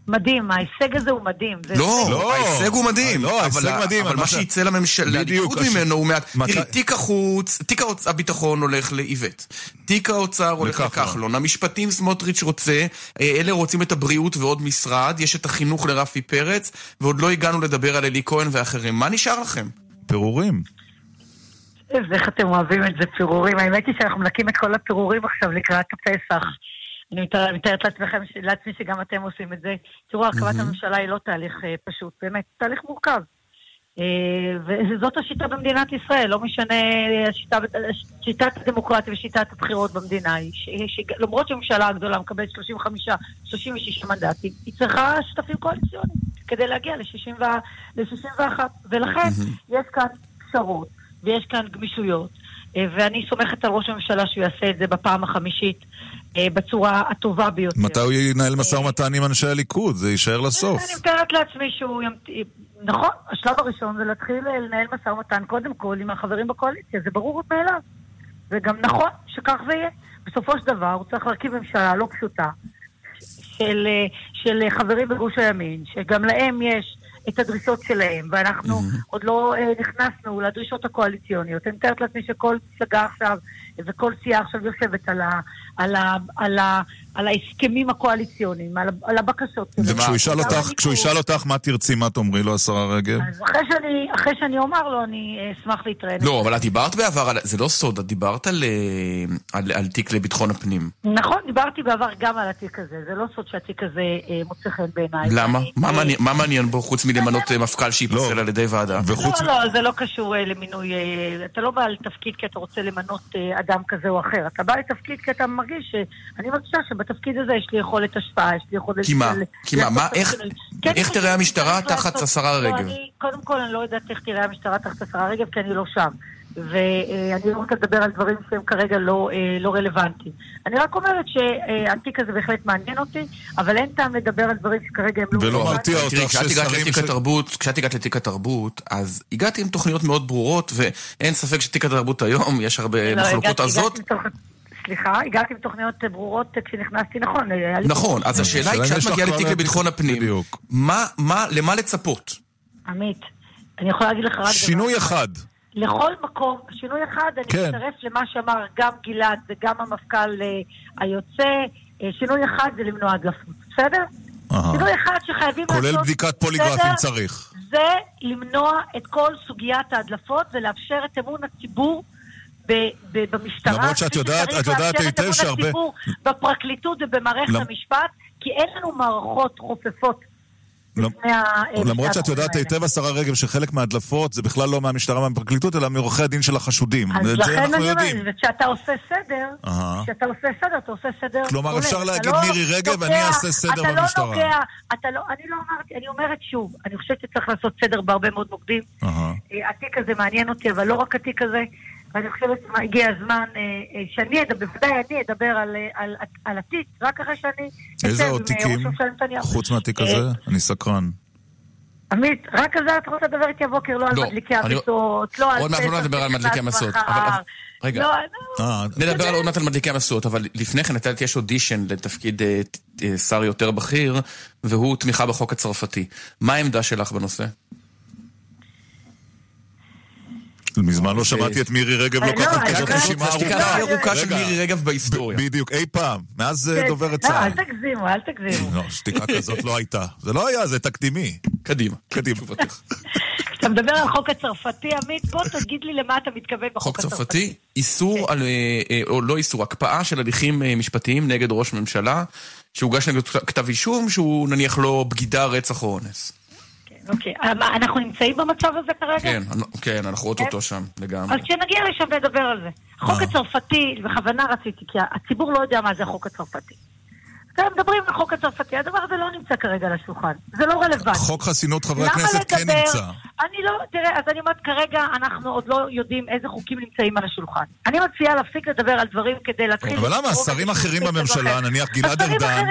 Speaker 21: מדהים, ההישג הזה הוא מדהים.
Speaker 4: לא.
Speaker 3: לא.
Speaker 4: ההישג הוא מדהים.
Speaker 3: לא,
Speaker 4: אבל
Speaker 3: ההישג מדהים,
Speaker 4: אבל מה שיצא לממשלה, לליכוד ממנו הוא מעט. תראי, תיק החוץ, תיק הביטחון הולך לאיווט. תיק האוצר הולך
Speaker 3: לכחלון.
Speaker 4: המשפטים סמוטריץ' רוצה, אה, אלה רוצים את הבריאות ועוד משרד, יש את החינוך לרפי פרץ, ועוד לא הגענו לדבר על אלי כהן ואחרים. מה נשאר לכם?
Speaker 3: פירורים.
Speaker 21: איך אתם אוהבים את זה, פירורים. האמת היא שאנחנו מנקים את כל הפירורים עכשיו לקראת הפסח. אני מתאר- מתארת לעצמכם, לעצמי שגם אתם עושים את זה. תראו, הרכבת הממשלה היא לא תהליך אה, פשוט, באמת, תהליך מורכב. אה, וזאת השיטה במדינת ישראל, לא משנה, השיטה, שיטת הדמוקרטיה ושיטת הבחירות במדינה היא, למרות שהממשלה הגדולה מקבלת 35, 36 מנדטים, היא צריכה שותפים קואליציוניים כדי להגיע ל-61, ולכן יש כאן פשרות ויש כאן גמישויות, אה, ואני סומכת על ראש הממשלה שהוא יעשה את זה בפעם החמישית אה, בצורה הטובה ביותר.
Speaker 3: מתי הוא ינהל משא ומתן עם אנשי הליכוד? זה יישאר לסוף.
Speaker 21: אני מתארת לעצמי שהוא. נכון, השלב הראשון זה להתחיל לנהל משא ומתן קודם כל עם החברים בקואליציה, זה ברור מאליו. וגם נכון שכך זה יהיה. בסופו של דבר הוא צריך להרכיב ממשלה לא פשוטה של, אה, של חברים בגוש הימין, שגם להם יש את הדרישות שלהם, ואנחנו עוד לא אה, נכנסנו לדרישות הקואליציוניות. אני מתארת לעצמי שכל מפלגה עכשיו וכל סיעה עכשיו יושבת על, ה, על, ה, על, ה, על ההסכמים הקואליציוניים, על, על הבקשות.
Speaker 3: וכשהוא ישאל אותך. כשהוא ישאל אותך מה תרצי, מה תאמרי לו, השרה רגב?
Speaker 21: אז אחרי שאני, אחרי שאני אומר לו, אני אה, אשמח להתראיין.
Speaker 4: לא, אבל את דיברת בעבר, על- זה לא סוד, את דיברת על, אה, על, על תיק לביטחון הפנים.
Speaker 21: נכון, דיברתי בעבר גם על התיק הזה. זה לא סוד שהתיק הזה אה, מוצא חן בעיניי.
Speaker 4: למה?
Speaker 21: ואני-
Speaker 4: מה
Speaker 21: אה,
Speaker 4: מעניין- מה מעניין בו חוץ מלמנות מפכ"ל שייפסל על ידי ועדה?
Speaker 21: לא, לא, זה לא קשור אה, למינוי. אה, אתה לא בא לתפקיד כי אתה רוצה למנות אה, אדם כזה או אחר. אתה בא לתפקיד כי אתה מרגיש ש... אני מרגישה שבתפקיד הזה יש לי יכולת השפעה, יש לי יכולת...
Speaker 4: כי מה? כי מה? מה? איך-.
Speaker 21: כן,
Speaker 4: איך תראה המשטרה תחת השרה
Speaker 21: לא,
Speaker 4: רגב?
Speaker 21: אני- קודם כל, אני לא יודעת איך תראה המשטרה תחת השרה רגב, כי אני לא שם. ואני לא רוצה לדבר על דברים שהם כרגע לא, אה, לא רלוונטיים. אני רק אומרת שהתיק הזה בהחלט מעניין אותי, אבל אין טעם לדבר על דברים שכרגע הם לא
Speaker 3: ולא
Speaker 21: רלוונטיים.
Speaker 3: מרתיע אותך ששרים
Speaker 4: כשאת הגעת לתיק התרבות, אז הגעתי עם תוכניות מאוד ברורות, ואין ספק שתיק התרבות היום, יש הרבה
Speaker 21: לא,
Speaker 4: מחלוקות
Speaker 21: הגעתי-
Speaker 4: עזות.
Speaker 21: הגעתי מתוך- סליחה, הגעתי עם תוכניות ברורות כשנכנסתי, נכון. היה לי
Speaker 4: נכון, אז השאלה היא, כשאת מגיעה לתיק לביטחון הפנים, מה, מה, למה לצפות?
Speaker 21: עמית, אני יכולה להגיד לך רק דבר
Speaker 3: שינוי אחד.
Speaker 21: לכל מקום, שינוי אחד, אני
Speaker 3: כן.
Speaker 21: מצטרף למה שאמר גם גלעד וגם המפכ"ל אה, היוצא, אה, שינוי אחד זה למנוע הדלפות, בסדר? שינוי אחד שחייבים לעשות...
Speaker 3: כולל בדיקת פוליגרף? אם צריך.
Speaker 21: זה למנוע את כל סוגיית ההדלפות ולאפשר את אמון הציבור במשטרה.
Speaker 3: למרות שאת יודעת- את יודעת היטב שהרבה-
Speaker 21: בפרקליטות ובמערכת
Speaker 3: למ-
Speaker 21: המשפט, כי אין לנו מערכות חופפות.
Speaker 3: למרות שאת יודעת. היטב, השרה רגב, שחלק מההדלפות זה בכלל לא מהמשטרה ומהפרקליטות, אלא מעורכי הדין של החשודים.
Speaker 21: אז לכן אני. אומרת, וכשאתה עושה סדר. כשאתה עושה סדר, אתה עושה סדר
Speaker 3: כלומר. אפשר
Speaker 21: אתה
Speaker 3: להגיד,
Speaker 21: לא
Speaker 3: מירי רגב, אני אעשה סדר
Speaker 21: אתה
Speaker 3: במשטרה.
Speaker 21: לא נוגע, אתה לא, אני לא אמרתי, אני אומרת שוב, אני חושבת שצריך לעשות סדר בהרבה מאוד מוקדים. אה, התיק הזה מעניין אותי, אבל לא רק התיק הזה, ואני חושבת שהגיע הזמן אה, אה, שאני אדבר, בוודאי אני אדבר על, אה, על, על התיק, רק אחרי שאני
Speaker 3: איזה עוד תיקים? חוץ מהתיק הזה? אני סקרן.
Speaker 21: עמית, רק על זה את רוצה לדבר איתי הבוקר, לא על
Speaker 4: לא,
Speaker 21: מדליקי
Speaker 4: אני-
Speaker 21: המסות, לא על...
Speaker 4: עוד מעט לא נדבר על מדליקי המסות. רגע,
Speaker 21: לא,
Speaker 4: נדבר על עוד מעט על מדליקי המסות, אבל לפני כן הייתה יש אודישן לתפקיד שר יותר בכיר, והוא תמיכה בחוק הצרפתי. מה העמדה שלך בנושא?
Speaker 3: מזמן לא שמעתי את מירי רגב
Speaker 21: אה,
Speaker 3: לוקחת
Speaker 21: לא,
Speaker 3: כזאת
Speaker 21: אני-
Speaker 3: רשימה
Speaker 4: זו השתיקה
Speaker 3: ארוכה.
Speaker 4: הכי ארוכה של
Speaker 3: רגע,
Speaker 4: מירי רגב בהיסטוריה.
Speaker 3: בדיוק, אי פעם. מאז אה,
Speaker 21: כן,
Speaker 3: דוברת
Speaker 21: לא,
Speaker 3: צה"ל.
Speaker 21: אל תגזימו, אל תגזימו.
Speaker 3: לא, שתיקה כזאת לא הייתה. זה לא היה, זה תקדימי.
Speaker 4: קדימה.
Speaker 3: קדימה.
Speaker 21: כשאתה מדבר על החוק הצרפתי, עמית, בוא תגיד לי למה אתה מתכוון בחוק
Speaker 4: חוק
Speaker 21: הצרפתי.
Speaker 4: צרפתי, איסור על, אה, אה, או לא איסור, הקפאה של הליכים אה, משפטיים נגד ראש ממשלה, שהוגש נגד כתב אישום שהוא נניח לא בגידה, רצח או אונס.
Speaker 21: אוקיי, אנחנו נמצאים במצב הזה כרגע?
Speaker 4: כן, אנ- כן, אנחנו אוטוטו שם לגמרי.
Speaker 21: אז כשנגיע לשם נדבר על זה. החוק הצרפתי, בכוונה רציתי, כי הציבור לא יודע מה זה החוק הצרפתי. אתם מדברים על החוק הצרפתי, הדבר הזה לא נמצא כרגע על השולחן. זה לא רלוונטי.
Speaker 3: חוק חסינות חברי הכנסת כן? נמצא.
Speaker 21: אני לא, תראה, אז אני אומרת, כרגע אנחנו עוד לא יודעים איזה חוקים נמצאים על השולחן. אני מציעה להפסיק לדבר על דברים כדי להתחיל...
Speaker 3: אבל למה? שרים אחרים בממשלה. נניח גלעד ארדן.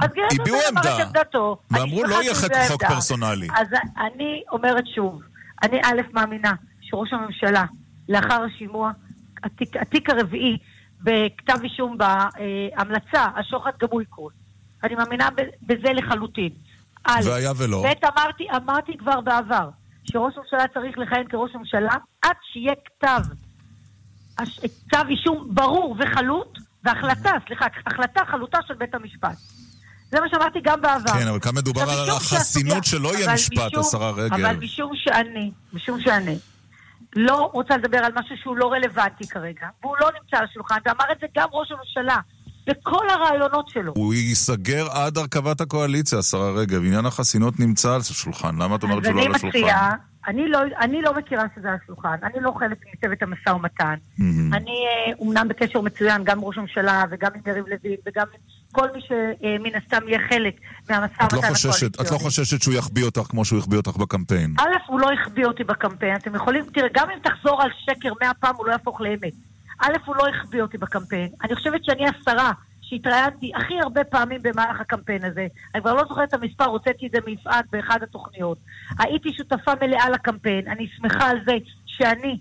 Speaker 21: אז גלעד
Speaker 3: הביעו
Speaker 21: ארדן אמר
Speaker 3: עמדה.
Speaker 21: את עמדתו.
Speaker 3: ואמרו, לא יהיה חוק. פרסונלי.
Speaker 21: אז אני אומרת שוב, אני א' מאמינה שראש הממשלה, לאחר השימוע, התיק, התיק הרביעי בכתב אישום בהמלצה, השוחד גם הוא יקרוס. אני מאמינה בזה לחלוטין.
Speaker 3: והיה ולא.
Speaker 21: ב', אמרתי, אמרתי כבר בעבר, שראש הממשלה צריך לכהן כראש ממשלה עד שיהיה כתב, כתב אישום ברור וחלוט, והחלטה, סליחה, החלטה חלוטה של בית המשפט. זה מה שאמרתי גם בעבר.
Speaker 3: כן, אבל כאן מדובר על החסינות שלא יהיה משפט, השרה רגב.
Speaker 21: אבל משום שאני, משום שאני לא רוצה לדבר על משהו שהוא לא רלוונטי כרגע, והוא לא נמצא על השולחן, ואמר את זה גם ראש הממשלה, בכל הרעיונות שלו.
Speaker 3: הוא ייסגר עד הרכבת הקואליציה, השרה רגב. עניין החסינות נמצא על השולחן. למה את אומרת שהוא לא על השולחן?
Speaker 21: מציעה, אני לא, אני לא מכירה שזה על השולחן, אני לא חלק מצוות המשא ומתן.
Speaker 3: מהמם.
Speaker 21: אני אה, אומנם בקשר מצוין גם עם ראש הממשלה וגם עם יריב לוין וגם עם כל מי שמן הסתם יהיה חלק מהמשא
Speaker 3: לא
Speaker 21: ומתן
Speaker 3: חוששת, את לא חוששת שהוא יחביא אותך כמו שהוא החביא אותך בקמפיין.
Speaker 21: א', הוא לא החביא אותי בקמפיין, אתם יכולים, תראה, גם אם תחזור על שקר מאה פעם, הוא לא יהפוך לאמת. א', הוא לא החביא אותי בקמפיין. אני חושבת שאני השרה שהתראיינתי הכי הרבה פעמים במהלך הקמפיין הזה. אני כבר לא זוכרת את המספר, הוצאתי את זה מיפעת באחד התוכניות. הייתי שותפה מלאה לקמפיין, אני שמחה על זה שאני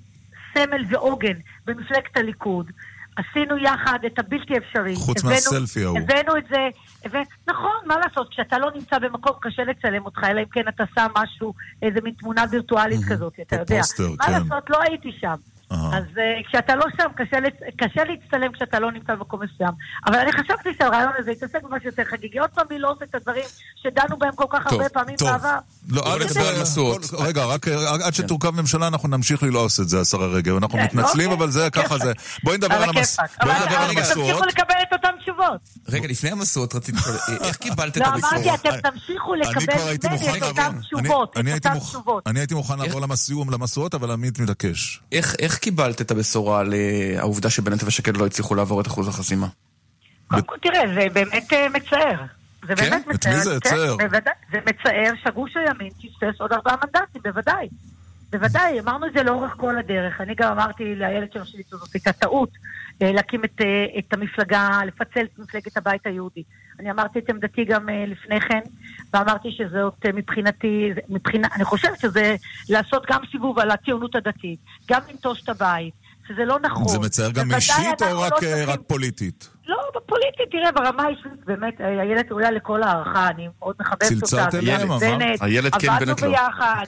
Speaker 21: סמל ועוגן במפלגת הליכוד. עשינו יחד את הבלתי אפשרי.
Speaker 3: חוץ
Speaker 21: הבאנו-
Speaker 3: מהסלפי ההוא.
Speaker 21: הבאנו את זה, הבא... נכון, מה לעשות, כשאתה לא נמצא במקום קשה לצלם אותך, אלא אם כן אתה שם משהו, איזה מין תמונה וירטואלית כזאת, אתה יודע.
Speaker 3: בפוסטר,
Speaker 21: מה
Speaker 3: כן.
Speaker 21: לעשות, לא הייתי שם. אז אה, כשאתה לא שם, קשה לצ- קשה להצטלם כשאתה לא נמצא במקום מסוים. אבל אני חשבתי שהרעיון הזה יתעסק במשהו יותר חגיגי. עוד פעם, היא לא עושה את הדברים שדנו בהם כל כך
Speaker 3: טוב,
Speaker 21: הרבה פעמים
Speaker 3: טוב.
Speaker 21: בעבר.
Speaker 3: לא, אל
Speaker 4: נדבר על משואות.
Speaker 3: כל- רגע, רק אה, עד שתורכב ממשלה אנחנו נמשיך ללעוס את זה, השרה רגב. אנחנו
Speaker 21: כן,
Speaker 3: מתנצלים,
Speaker 21: אוקיי,
Speaker 3: אבל זה, ככה זה. בואי נדבר
Speaker 21: על
Speaker 3: על המס-
Speaker 21: הכיפאק.
Speaker 3: בואי
Speaker 21: אבל
Speaker 3: המשואות.
Speaker 21: תמשיכו לקבל את אותן תשובות.
Speaker 4: רגע, לפני המשואות רציתי לשאול, אה, איך קיבלת את
Speaker 21: לא,
Speaker 4: הבשורה?
Speaker 21: אמרתי, אתם תמשיכו לקבל ממני את אותן. תשובות.
Speaker 3: אני
Speaker 21: את
Speaker 3: הייתי מוכן לעבור למסיום, למשואות, אבל עמית מתעקש.
Speaker 4: איך, איך קיבלת את הבשורה על אה, העובדה שבנט ושקד לא הצליחו לעבור את אחוז החסימה?
Speaker 21: קודם כל, תראה, זה באמת אה, מצער. זה
Speaker 4: כן?
Speaker 21: באמת
Speaker 4: את
Speaker 21: מצער.
Speaker 4: מי זה
Speaker 21: כן,
Speaker 4: יצער?
Speaker 21: בוודאי. זה מצער שגוש הימין פספס עוד ארבעה מנדטים, בוודאי. בוודאי, אמרנו את זה לאורך כל הדרך. אני גם אמרתי לאיילת שלו שזאת הייתה טעות להקים את, אה, את המפלגה, לפצל את מפלגת הבית היהודי. אני אמרתי את עמדתי גם אה, לפני כן, ואמרתי שזאת אה, מבחינתי, מבחינה, אני חושבת שזה לעשות גם סיבוב על הציונות הדתית, גם לנטוש את הבית, שזה לא נכון.
Speaker 3: זה מצער גם אישית או רק
Speaker 21: לא
Speaker 3: אה,
Speaker 21: צריכים-
Speaker 3: רק פוליטית?
Speaker 21: לא, בפוליטית, תראה, ברמה האישית, באמת, אה, איילת ראויה לכל הערכה, אני מאוד מחבבת אותה.
Speaker 3: צלצלת אליהם?
Speaker 21: בנט,
Speaker 4: איילת כן,
Speaker 21: עבדנו
Speaker 4: בנט לא.
Speaker 21: ביחד.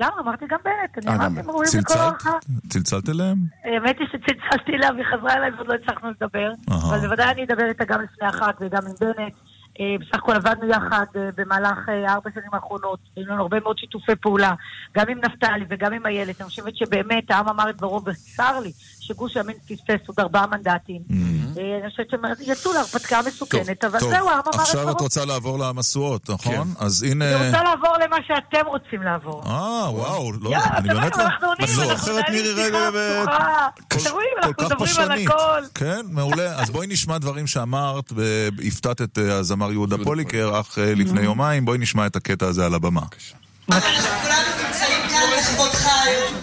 Speaker 21: למה? אמרתי גם בנט, אני
Speaker 3: אה,
Speaker 21: אמרתי, הם ראויים לכל? הערכה.
Speaker 3: צלצלת אליהם?
Speaker 21: האמת היא שצלצלתי אליה והיא חזרה אליי ועוד לא הצלחנו לדבר. אבל בוודאי אני אדבר איתה גם לפני החג וגם עם בנט. אה, בסך הכל עבדנו יחד אה, במהלך ארבע שנים האחרונות, היו לנו הרבה מאוד שיתופי פעולה, גם עם נפתלי וגם עם איילת. אני חושבת שבאמת העם אמר את דברו, וצר לי שגוש הימין פספס עוד ארבעה מנדטים. אה, אני חושבת שהם יצאו להרפתקה מסוכנת, אבל
Speaker 3: Mm-hmm. טוב,
Speaker 21: זהו, העם אמר את
Speaker 3: עכשיו את
Speaker 21: דברו.
Speaker 3: רוצה לעבור למשואות, נכון? אז הנה...
Speaker 21: אני רוצה לעבור למה שאתם רוצים לעבור.
Speaker 3: אה, וואו, לא,
Speaker 21: יאללה,
Speaker 3: אני באמת לא...
Speaker 21: אנחנו עונים,
Speaker 3: אני
Speaker 21: אנחנו
Speaker 3: זוכר את מירי רגב אה. כל-
Speaker 21: אנחנו
Speaker 3: כך.
Speaker 21: הכל.
Speaker 3: כן, מעולה. אז בואי נשמע דברים שאמרת, והפתעת את אה, הזמר יהודה פוליקר, אך לפני יומיים. בואי נשמע את הקטע הזה על הבמה.
Speaker 39: כולנו נמצאים כאן לכבודך היום.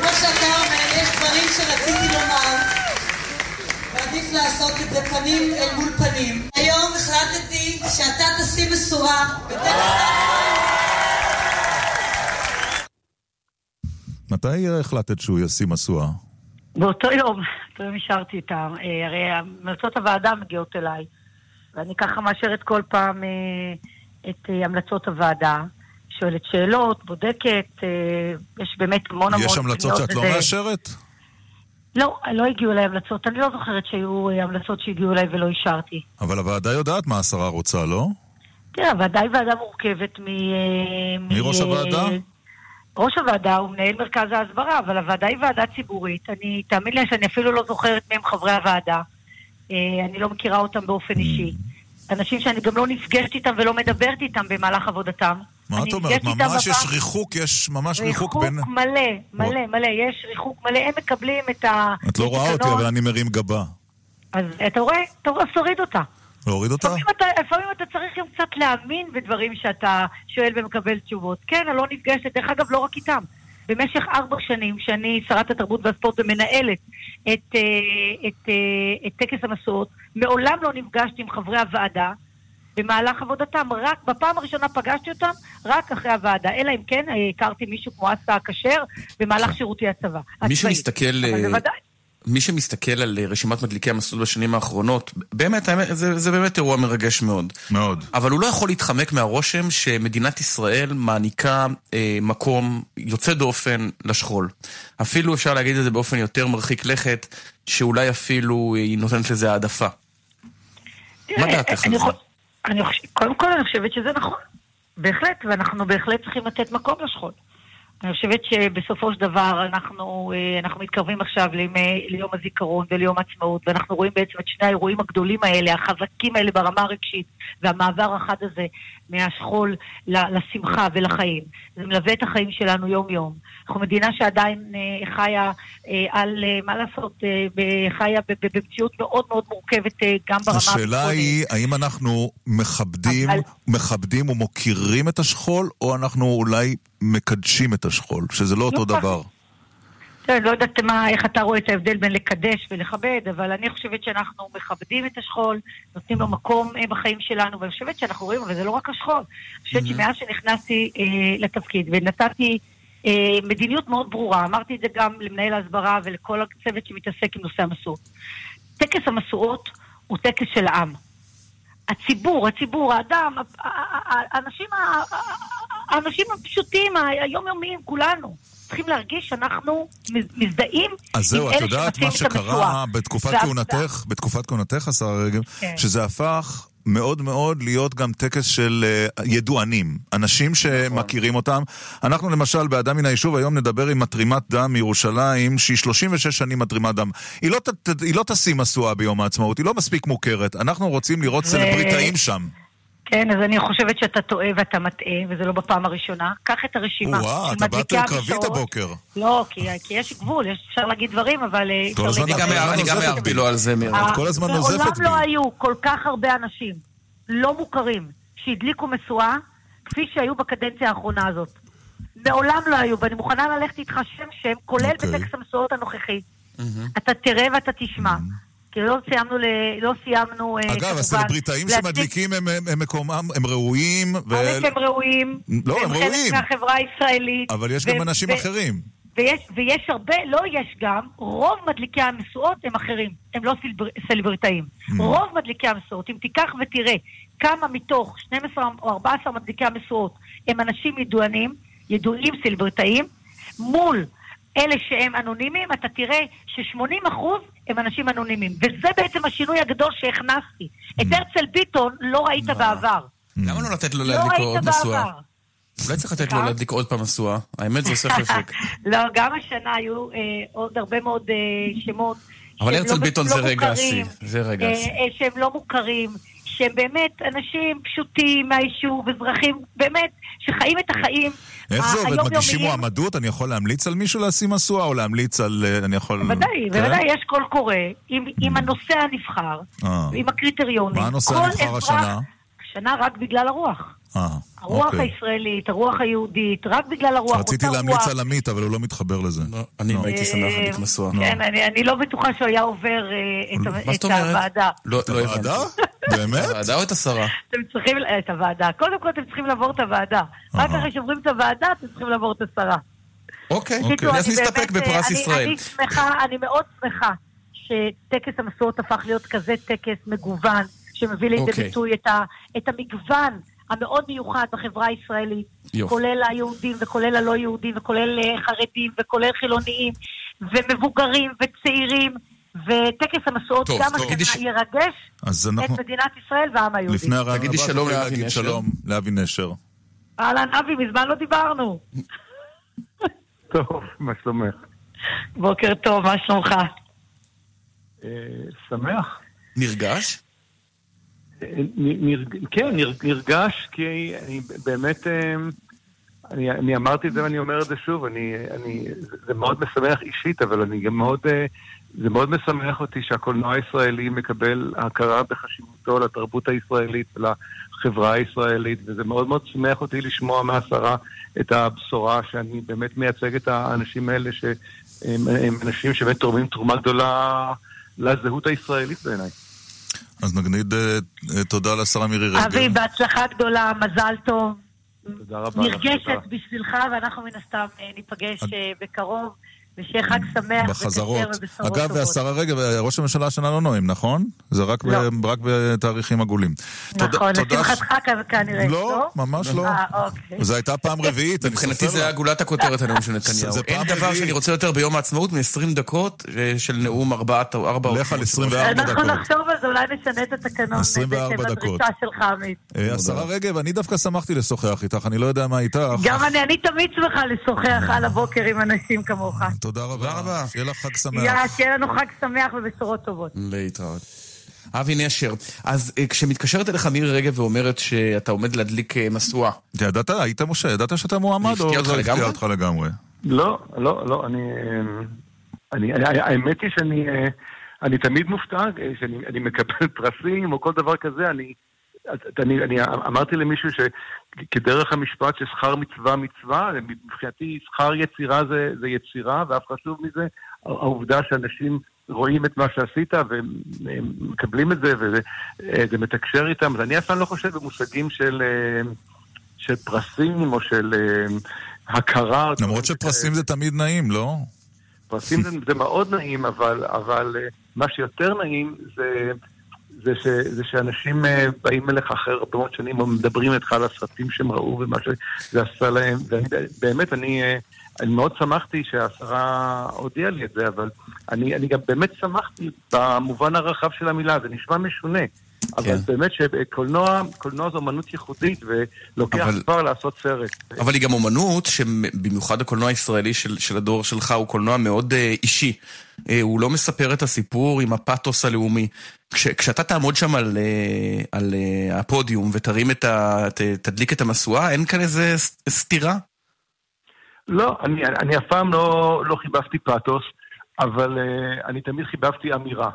Speaker 39: כמו שאתה אומר, יש דברים שרציתי לומר, לעשות את זה פנים אל מול פנים. היום החלטתי שאתה תשים משואה בטקס
Speaker 3: מתי החלטת שהוא ישים משואה?
Speaker 21: באותו יום, באותו יום אישרתי אותם. אה, הרי המלצות הוועדה מגיעות אליי, ואני ככה מאשרת כל פעם אה, את אה, המלצות הוועדה. שואלת שאלות, בודקת, יש באמת המון המון
Speaker 3: יש המלצות שאת לא. מאשרת?
Speaker 21: לא, לא הגיעו אליי המלצות. אני לא זוכרת שהיו אה, המלצות שהגיעו אליי ולא אישרתי.
Speaker 3: אבל הוועדה יודעת מה השרה רוצה, לא?
Speaker 21: תראה, הוועדה היא ועדה מורכבת מ... אה,
Speaker 3: מי ראש
Speaker 21: אה,
Speaker 3: הוועדה?
Speaker 21: ראש הוועדה הוא מנהל מרכז ההסברה, אבל הוועדה היא ועדה ציבורית. אני, תאמין לי שאני אפילו לא זוכרת מי הם חברי הוועדה. אני לא מכירה אותם באופן אישי. אנשים שאני גם לא נפגשת איתם ולא מדברת איתם במהלך עבודתם.
Speaker 3: מה את אומרת? ממש יש ריחוק, יש ממש ריחוק
Speaker 21: ריחוק
Speaker 3: בין...
Speaker 21: מלא, מלא, מלא, יש ריחוק מלא, הם מקבלים את ה...
Speaker 3: את לא רואה אותי. אבל אני מרים גבה.
Speaker 21: אז אתה רואה? אתה רואה, תוריד אותה.
Speaker 3: להוריד אותה?
Speaker 21: לפעמים אתה, לפעמים אתה צריך גם קצת להאמין בדברים שאתה שואל ומקבל תשובות. כן, אני לא נפגשת, דרך אגב, לא רק איתם. במשך ארבע שנים שאני שרת התרבות והספורט ומנהלת את, אה, את, אה, את טקס המשואות, מעולם לא נפגשתי עם חברי הוועדה במהלך עבודתם. רק בפעם הראשונה פגשתי אותם רק אחרי הוועדה. אלא אם כן אה, הכרתי מישהו כמו אסא הכשר במהלך שירותי הצבא.
Speaker 4: מי. שמסתכל...
Speaker 21: אבל
Speaker 4: אה,
Speaker 21: בוודאי.
Speaker 4: מי שמסתכל על אה, רשימת מדליקי המסלול בשנים האחרונות, באמת, האמת, זה, זה באמת אירוע מרגש מאוד.
Speaker 3: מאוד.
Speaker 4: אבל הוא לא יכול להתחמק מהרושם שמדינת ישראל מעניקה אה, מקום יוצא דופן לשכול. אפילו אפשר להגיד את זה באופן יותר מרחיק לכת, שאולי אפילו היא נותנת לזה העדפה. מה דעתך על זה?
Speaker 21: אני חוש... קודם כל אני חושבת שזה נכון. בהחלט, ואנחנו בהחלט צריכים לתת מקום לשכול. אני חושבת שבסופו של דבר אנחנו, אה, אנחנו מתקרבים עכשיו לימי, ליום הזיכרון וליום העצמאות, ואנחנו רואים בעצם את שני האירועים הגדולים האלה, החזקים האלה ברמה הרגשית, והמעבר החד הזה מהשכול לשמחה ולחיים. זה מלווה את החיים שלנו יום-יום. אנחנו מדינה שעדיין אה, חיה אה, על, מה לעשות, חיה במציאות מאוד מאוד מורכבת גם ברמה
Speaker 3: השאלה היא, האם אנחנו מכבדים, מכבדים ומוקירים את השכול, או אנחנו אולי מקדשים את השכול, שזה לא אותו
Speaker 21: לא,
Speaker 3: דבר.
Speaker 21: אני לא יודעת מה, איך אתה רואה את ההבדל בין לקדש ולכבד, אבל אני חושבת שאנחנו מכבדים את השכול, נותנים לו מקום אה, בחיים שלנו, ואני חושבת שאנחנו רואים, אבל זה לא רק השכול. אני חושבת שמאז שנכנסתי אה, לתפקיד ונתתי אה, מדיניות מאוד ברורה, אמרתי את זה גם למנהל ההסברה ולכל הצוות שמתעסק עם נושא המשואות. טקס המשואות הוא טקס של העם. הציבור, הציבור, האדם, האנשים, האנשים הפשוטים, היומיומיים, כולנו. צריכים להרגיש שאנחנו מז- מזדהים
Speaker 3: אז זהו,
Speaker 21: עם
Speaker 3: את
Speaker 21: אלה
Speaker 3: יודעת
Speaker 21: שמציעים
Speaker 3: מה
Speaker 21: את המשואה.
Speaker 3: שקרה בתקופת כהונתך, בתקופת כהונתך, השרה רגב,
Speaker 21: כן.
Speaker 3: שזה הפך מאוד מאוד להיות גם טקס של אה, ידוענים, אנשים שמכירים אותם. אנחנו למשל, באדם מן היישוב, היום נדבר עם מתרימת דם מירושלים, שהיא 36 שנים מתרימת דם. היא לא, ת- ת- היא לא תשים משואה ביום העצמאות, היא לא מספיק מוכרת. אנחנו רוצים לראות
Speaker 21: ו-
Speaker 3: סלבריטאים שם.
Speaker 21: כן, אז אני חושבת שאתה טועה ואתה מטעה, וזה לא בפעם הראשונה. קח את הרשימה
Speaker 3: וואה,
Speaker 21: של
Speaker 3: אתה באת
Speaker 21: מדליקי
Speaker 3: קרבית
Speaker 21: המשואות.
Speaker 3: הבוקר.
Speaker 21: לא, כי, כי יש גבול, יש, אפשר להגיד דברים, אבל... אה,
Speaker 3: כל הזמן אני גם- אני גם הערתי
Speaker 4: לו על זה, מירי.
Speaker 3: את כל הזמן
Speaker 21: מעולם
Speaker 3: נוזפת בי.
Speaker 21: לא היו כל כך הרבה אנשים לא מוכרים שהדליקו משואה כפי שהיו בקדנציה האחרונה הזאת. מעולם לא היו, ואני מוכנה ללכת איתך שם-שם, כולל
Speaker 3: אוקיי.
Speaker 21: בטקס המשואות הנוכחי. אתה תראה ואתה תשמע. כי לא סיימנו, ל... לא סיימנו, אה,
Speaker 3: אגב,
Speaker 21: כמובן,
Speaker 3: הסלבריטאים
Speaker 21: להציג-
Speaker 3: שמדליקים הם- הם הם מקומם, הם ראויים. ו-
Speaker 21: א', הם ראויים,
Speaker 3: לא, הם
Speaker 21: והם
Speaker 3: ראויים.
Speaker 21: חלק מהחברה הישראלית.
Speaker 3: אבל יש
Speaker 21: ו-
Speaker 3: גם אנשים
Speaker 21: ו-
Speaker 3: אחרים.
Speaker 21: ויש, ויש הרבה, לא יש גם, רוב מדליקי המשואות הם אחרים, הם לא סלבר, סלבריטאים.
Speaker 3: Mm.
Speaker 21: רוב מדליקי המשואות, אם תיקח ותראה כמה מתוך 12 או 14 מדליקי המשואות הם אנשים ידוענים, ידועים סלבריטאים, מול אלה שהם אנונימיים, אתה תראה ש-80% הם אנשים אנונימיים. וזה בעצם השינוי הגדול שהכנסתי. את
Speaker 3: Mm.
Speaker 21: הרצל ביטון לא ראית בעבר.
Speaker 4: למה לא לתת לו
Speaker 21: לא
Speaker 4: להדליק עוד משואה? אולי צריך לתת לו? להדליק עוד פעם משואה. האמת זה עושה חשק.
Speaker 21: לא, גם השנה היו אה, עוד הרבה מאוד אה, שמות.
Speaker 4: אבל
Speaker 21: שהם
Speaker 4: הרצל
Speaker 21: לא-
Speaker 4: ביטון
Speaker 21: לא
Speaker 4: זה רגע השיא. זה רגע
Speaker 21: אה,
Speaker 4: השיא.
Speaker 21: שהם לא מוכרים, שהם באמת אנשים פשוטים מהיישוב, אזרחים, באמת, שחיים את החיים
Speaker 3: איך זה עובד? מגישים מועמדות? אני יכול להמליץ על מישהו לשים משואה, או להמליץ על... אה, אני יכול...
Speaker 21: בוודאי,
Speaker 3: כן?
Speaker 21: בוודאי, יש קול קורא עם, הנושא הנבחר,
Speaker 3: אה.
Speaker 21: עם הקריטריונים.
Speaker 3: מה הנושא הנבחר השנה?
Speaker 21: השנה רק בגלל הרוח.
Speaker 3: אה,
Speaker 21: הרוח
Speaker 3: אוקיי.
Speaker 21: הישראלית, הרוח היהודית, רק בגלל הרוח.
Speaker 3: רציתי להמליץ
Speaker 21: רוח.
Speaker 3: על עמית, אבל הוא לא מתחבר לזה.
Speaker 4: אני
Speaker 3: לא.
Speaker 4: הייתי שמח להדליק משואה.
Speaker 21: כן, אני, אני לא בטוחה שהוא היה עובר אה, את, את
Speaker 4: זאת אומרת?
Speaker 21: הוועדה.
Speaker 4: לא לא הבנתי.
Speaker 3: הוועדה? באמת?
Speaker 4: הוועדה או את השרה?
Speaker 21: אתם צריכים, את הוועדה. קודם כל אתם צריכים לעבור את הוועדה. רק אחרי שעוברים את הוועדה, אתם צריכים לעבור את השרה.
Speaker 4: אוקיי,
Speaker 21: בקיצור,
Speaker 4: אז נסתפק בפרס ישראל.
Speaker 21: אני שמחה, אני מאוד שמחה שטקס המשואות הפך להיות כזה טקס מגוון, שמביא לידי
Speaker 4: אוקיי.
Speaker 21: ביטוי את, ה, את המגוון המאוד מיוחד בחברה הישראלית,
Speaker 4: יופי.
Speaker 21: כולל היהודים וכולל הלא יהודים וכולל אה, חרדים וכולל חילוניים ומבוגרים וצעירים. וטקס המשואות
Speaker 3: טוב,
Speaker 21: גם
Speaker 3: טוב.
Speaker 21: השנה
Speaker 3: ש-
Speaker 21: ירגש
Speaker 3: אז
Speaker 21: את
Speaker 3: אנחנו...
Speaker 21: מדינת ישראל והעם היהודי.
Speaker 3: לפני הרעיון
Speaker 4: תגידי
Speaker 3: הבא,
Speaker 4: שלום לאבי
Speaker 3: להגיד
Speaker 4: נשר.
Speaker 3: שלום לאבי נשר.
Speaker 21: אהלן אבי, מזמן לא דיברנו.
Speaker 19: טוב, מה שלומך?
Speaker 21: בוקר טוב, מה שלומך?
Speaker 19: אה, שמח.
Speaker 4: נרגש?
Speaker 19: כן, נר- נרגש, כי אני באמת, אה, אני, אני אמרתי את זה ואני אומר את זה שוב, אני, אני, זה מאוד משמח אישית, אבל אני גם מאוד, אה, זה מאוד משמח אותי שהקולנוע הישראלי מקבל הכרה בחשיבותו לתרבות הישראלית ולחברה הישראלית, וזה מאוד מאוד שמח אותי לשמוע מהשרה את הבשורה שאני באמת מייצג את האנשים האלה, שהם הם אנשים שבאמת תורמים תרומה גדולה לזהות הישראלית בעיניי.
Speaker 3: אז נגיד אה, אה, תודה לשרה מירי רגב.
Speaker 21: אבי, בהצלחה גדולה, מזל טוב.
Speaker 19: תודה רבה.
Speaker 21: נרגשת בשבילך, ואנחנו מן הסתם אה, ניפגש בקרוב, ושיהיה חג שמח
Speaker 3: בחזרות. אגב. והשרה רגב, ראש הממשלה השנה לא נואם, נכון? זה רק,
Speaker 21: לא.
Speaker 3: ב, רק בתאריכים עגולים.
Speaker 21: נכון,
Speaker 3: תודה
Speaker 21: לשמחתך כנראה,
Speaker 3: לא,
Speaker 21: לא?
Speaker 3: ממש לא.
Speaker 21: אה, אוקיי.
Speaker 3: זו הייתה פעם רביעית, אני
Speaker 4: מבחינתי
Speaker 3: סופר
Speaker 4: זה
Speaker 3: לה.
Speaker 4: היה גולת הכותרת הנאום של נתניהו.
Speaker 3: זה
Speaker 4: אין
Speaker 3: פעם
Speaker 4: דבר
Speaker 3: רביעית.
Speaker 4: שאני רוצה יותר ביום העצמאות מ-20 דקות אה, של נאום ארבעת או ארבע...
Speaker 3: לך על 24
Speaker 21: אנחנו
Speaker 3: דקות.
Speaker 21: נחשוב על זה, אולי נשנה את התקנון.
Speaker 3: 24
Speaker 21: בהתאם
Speaker 3: דקות.
Speaker 21: לדרישה שלך, עמית.
Speaker 3: אה, השרה רגב, אני דווקא שמחתי לשוחח איתך, אני לא יודע מה איתך.
Speaker 21: גם אני, אני תמיד שמחה לשוחח על הבוקר עם אנשים כמוך.
Speaker 3: תודה רבה. שיהיה לך חג שמח.
Speaker 21: יאללה, שיהיה לנו חג שמח ובשורות טובות.
Speaker 4: להתראות. אבי נשר, אז אה, כשמתקשרת אליך מירי רגב ואומרת שאתה עומד להדליק אה, משואה,
Speaker 3: אתה ידעת, היית משה, ידעת שאתה מועמד, או זה הפתיע? אותך לגמרי?
Speaker 19: לא, לא, לא, אני... אני, אני האמת היא שאני אה, אני תמיד מופתע אה, שאני אני מקבל פרסים או כל דבר כזה, אני... אני, אני אמרתי למישהו שכדרך המשפט ששכר מצווה מצווה, מבחינתי שכר יצירה זה, זה יצירה, ואף חשוב מזה, העובדה שאנשים רואים את מה שעשית ומקבלים את זה וזה מתקשר איתם, אז אני אף פעם לא חושב במושגים של, של פרסים או של הכרה.
Speaker 3: למרות שפרסים זה תמיד נעים, לא?
Speaker 19: פרסים זה, זה מאוד נעים, אבל, אבל מה שיותר נעים זה, זה, ש, זה שאנשים אה, באים אליך אחרי הרבה מאוד שנים ומדברים איתך על הסרטים שהם ראו ומה שזה עשה להם. ואני, באמת, אני, אה, אני מאוד שמחתי שהשרה הודיעה לי את זה, אבל אני, אני גם באמת שמחתי במובן הרחב של המילה, זה נשמע משונה. אבל
Speaker 4: כן.
Speaker 19: באמת שקולנוע קולנוע זו אמנות ייחודית, ולוקח
Speaker 4: אבל-
Speaker 19: כבר לעשות סרט.
Speaker 4: אבל היא גם אומנות, שבמיוחד הקולנוע הישראלי של, של הדור שלך הוא קולנוע מאוד אה, אישי. אה, הוא לא מספר את הסיפור עם הפתוס הלאומי. כש, כשאתה תעמוד שם על, אה, על אה, הפודיום ותרים את ה... ת, תדליק את המשואה, אין כאן איזה סתירה?
Speaker 19: לא, אני, אני אף פעם לא, לא חיבבתי פאתוס, אבל אני תמיד חיבבתי אמירה.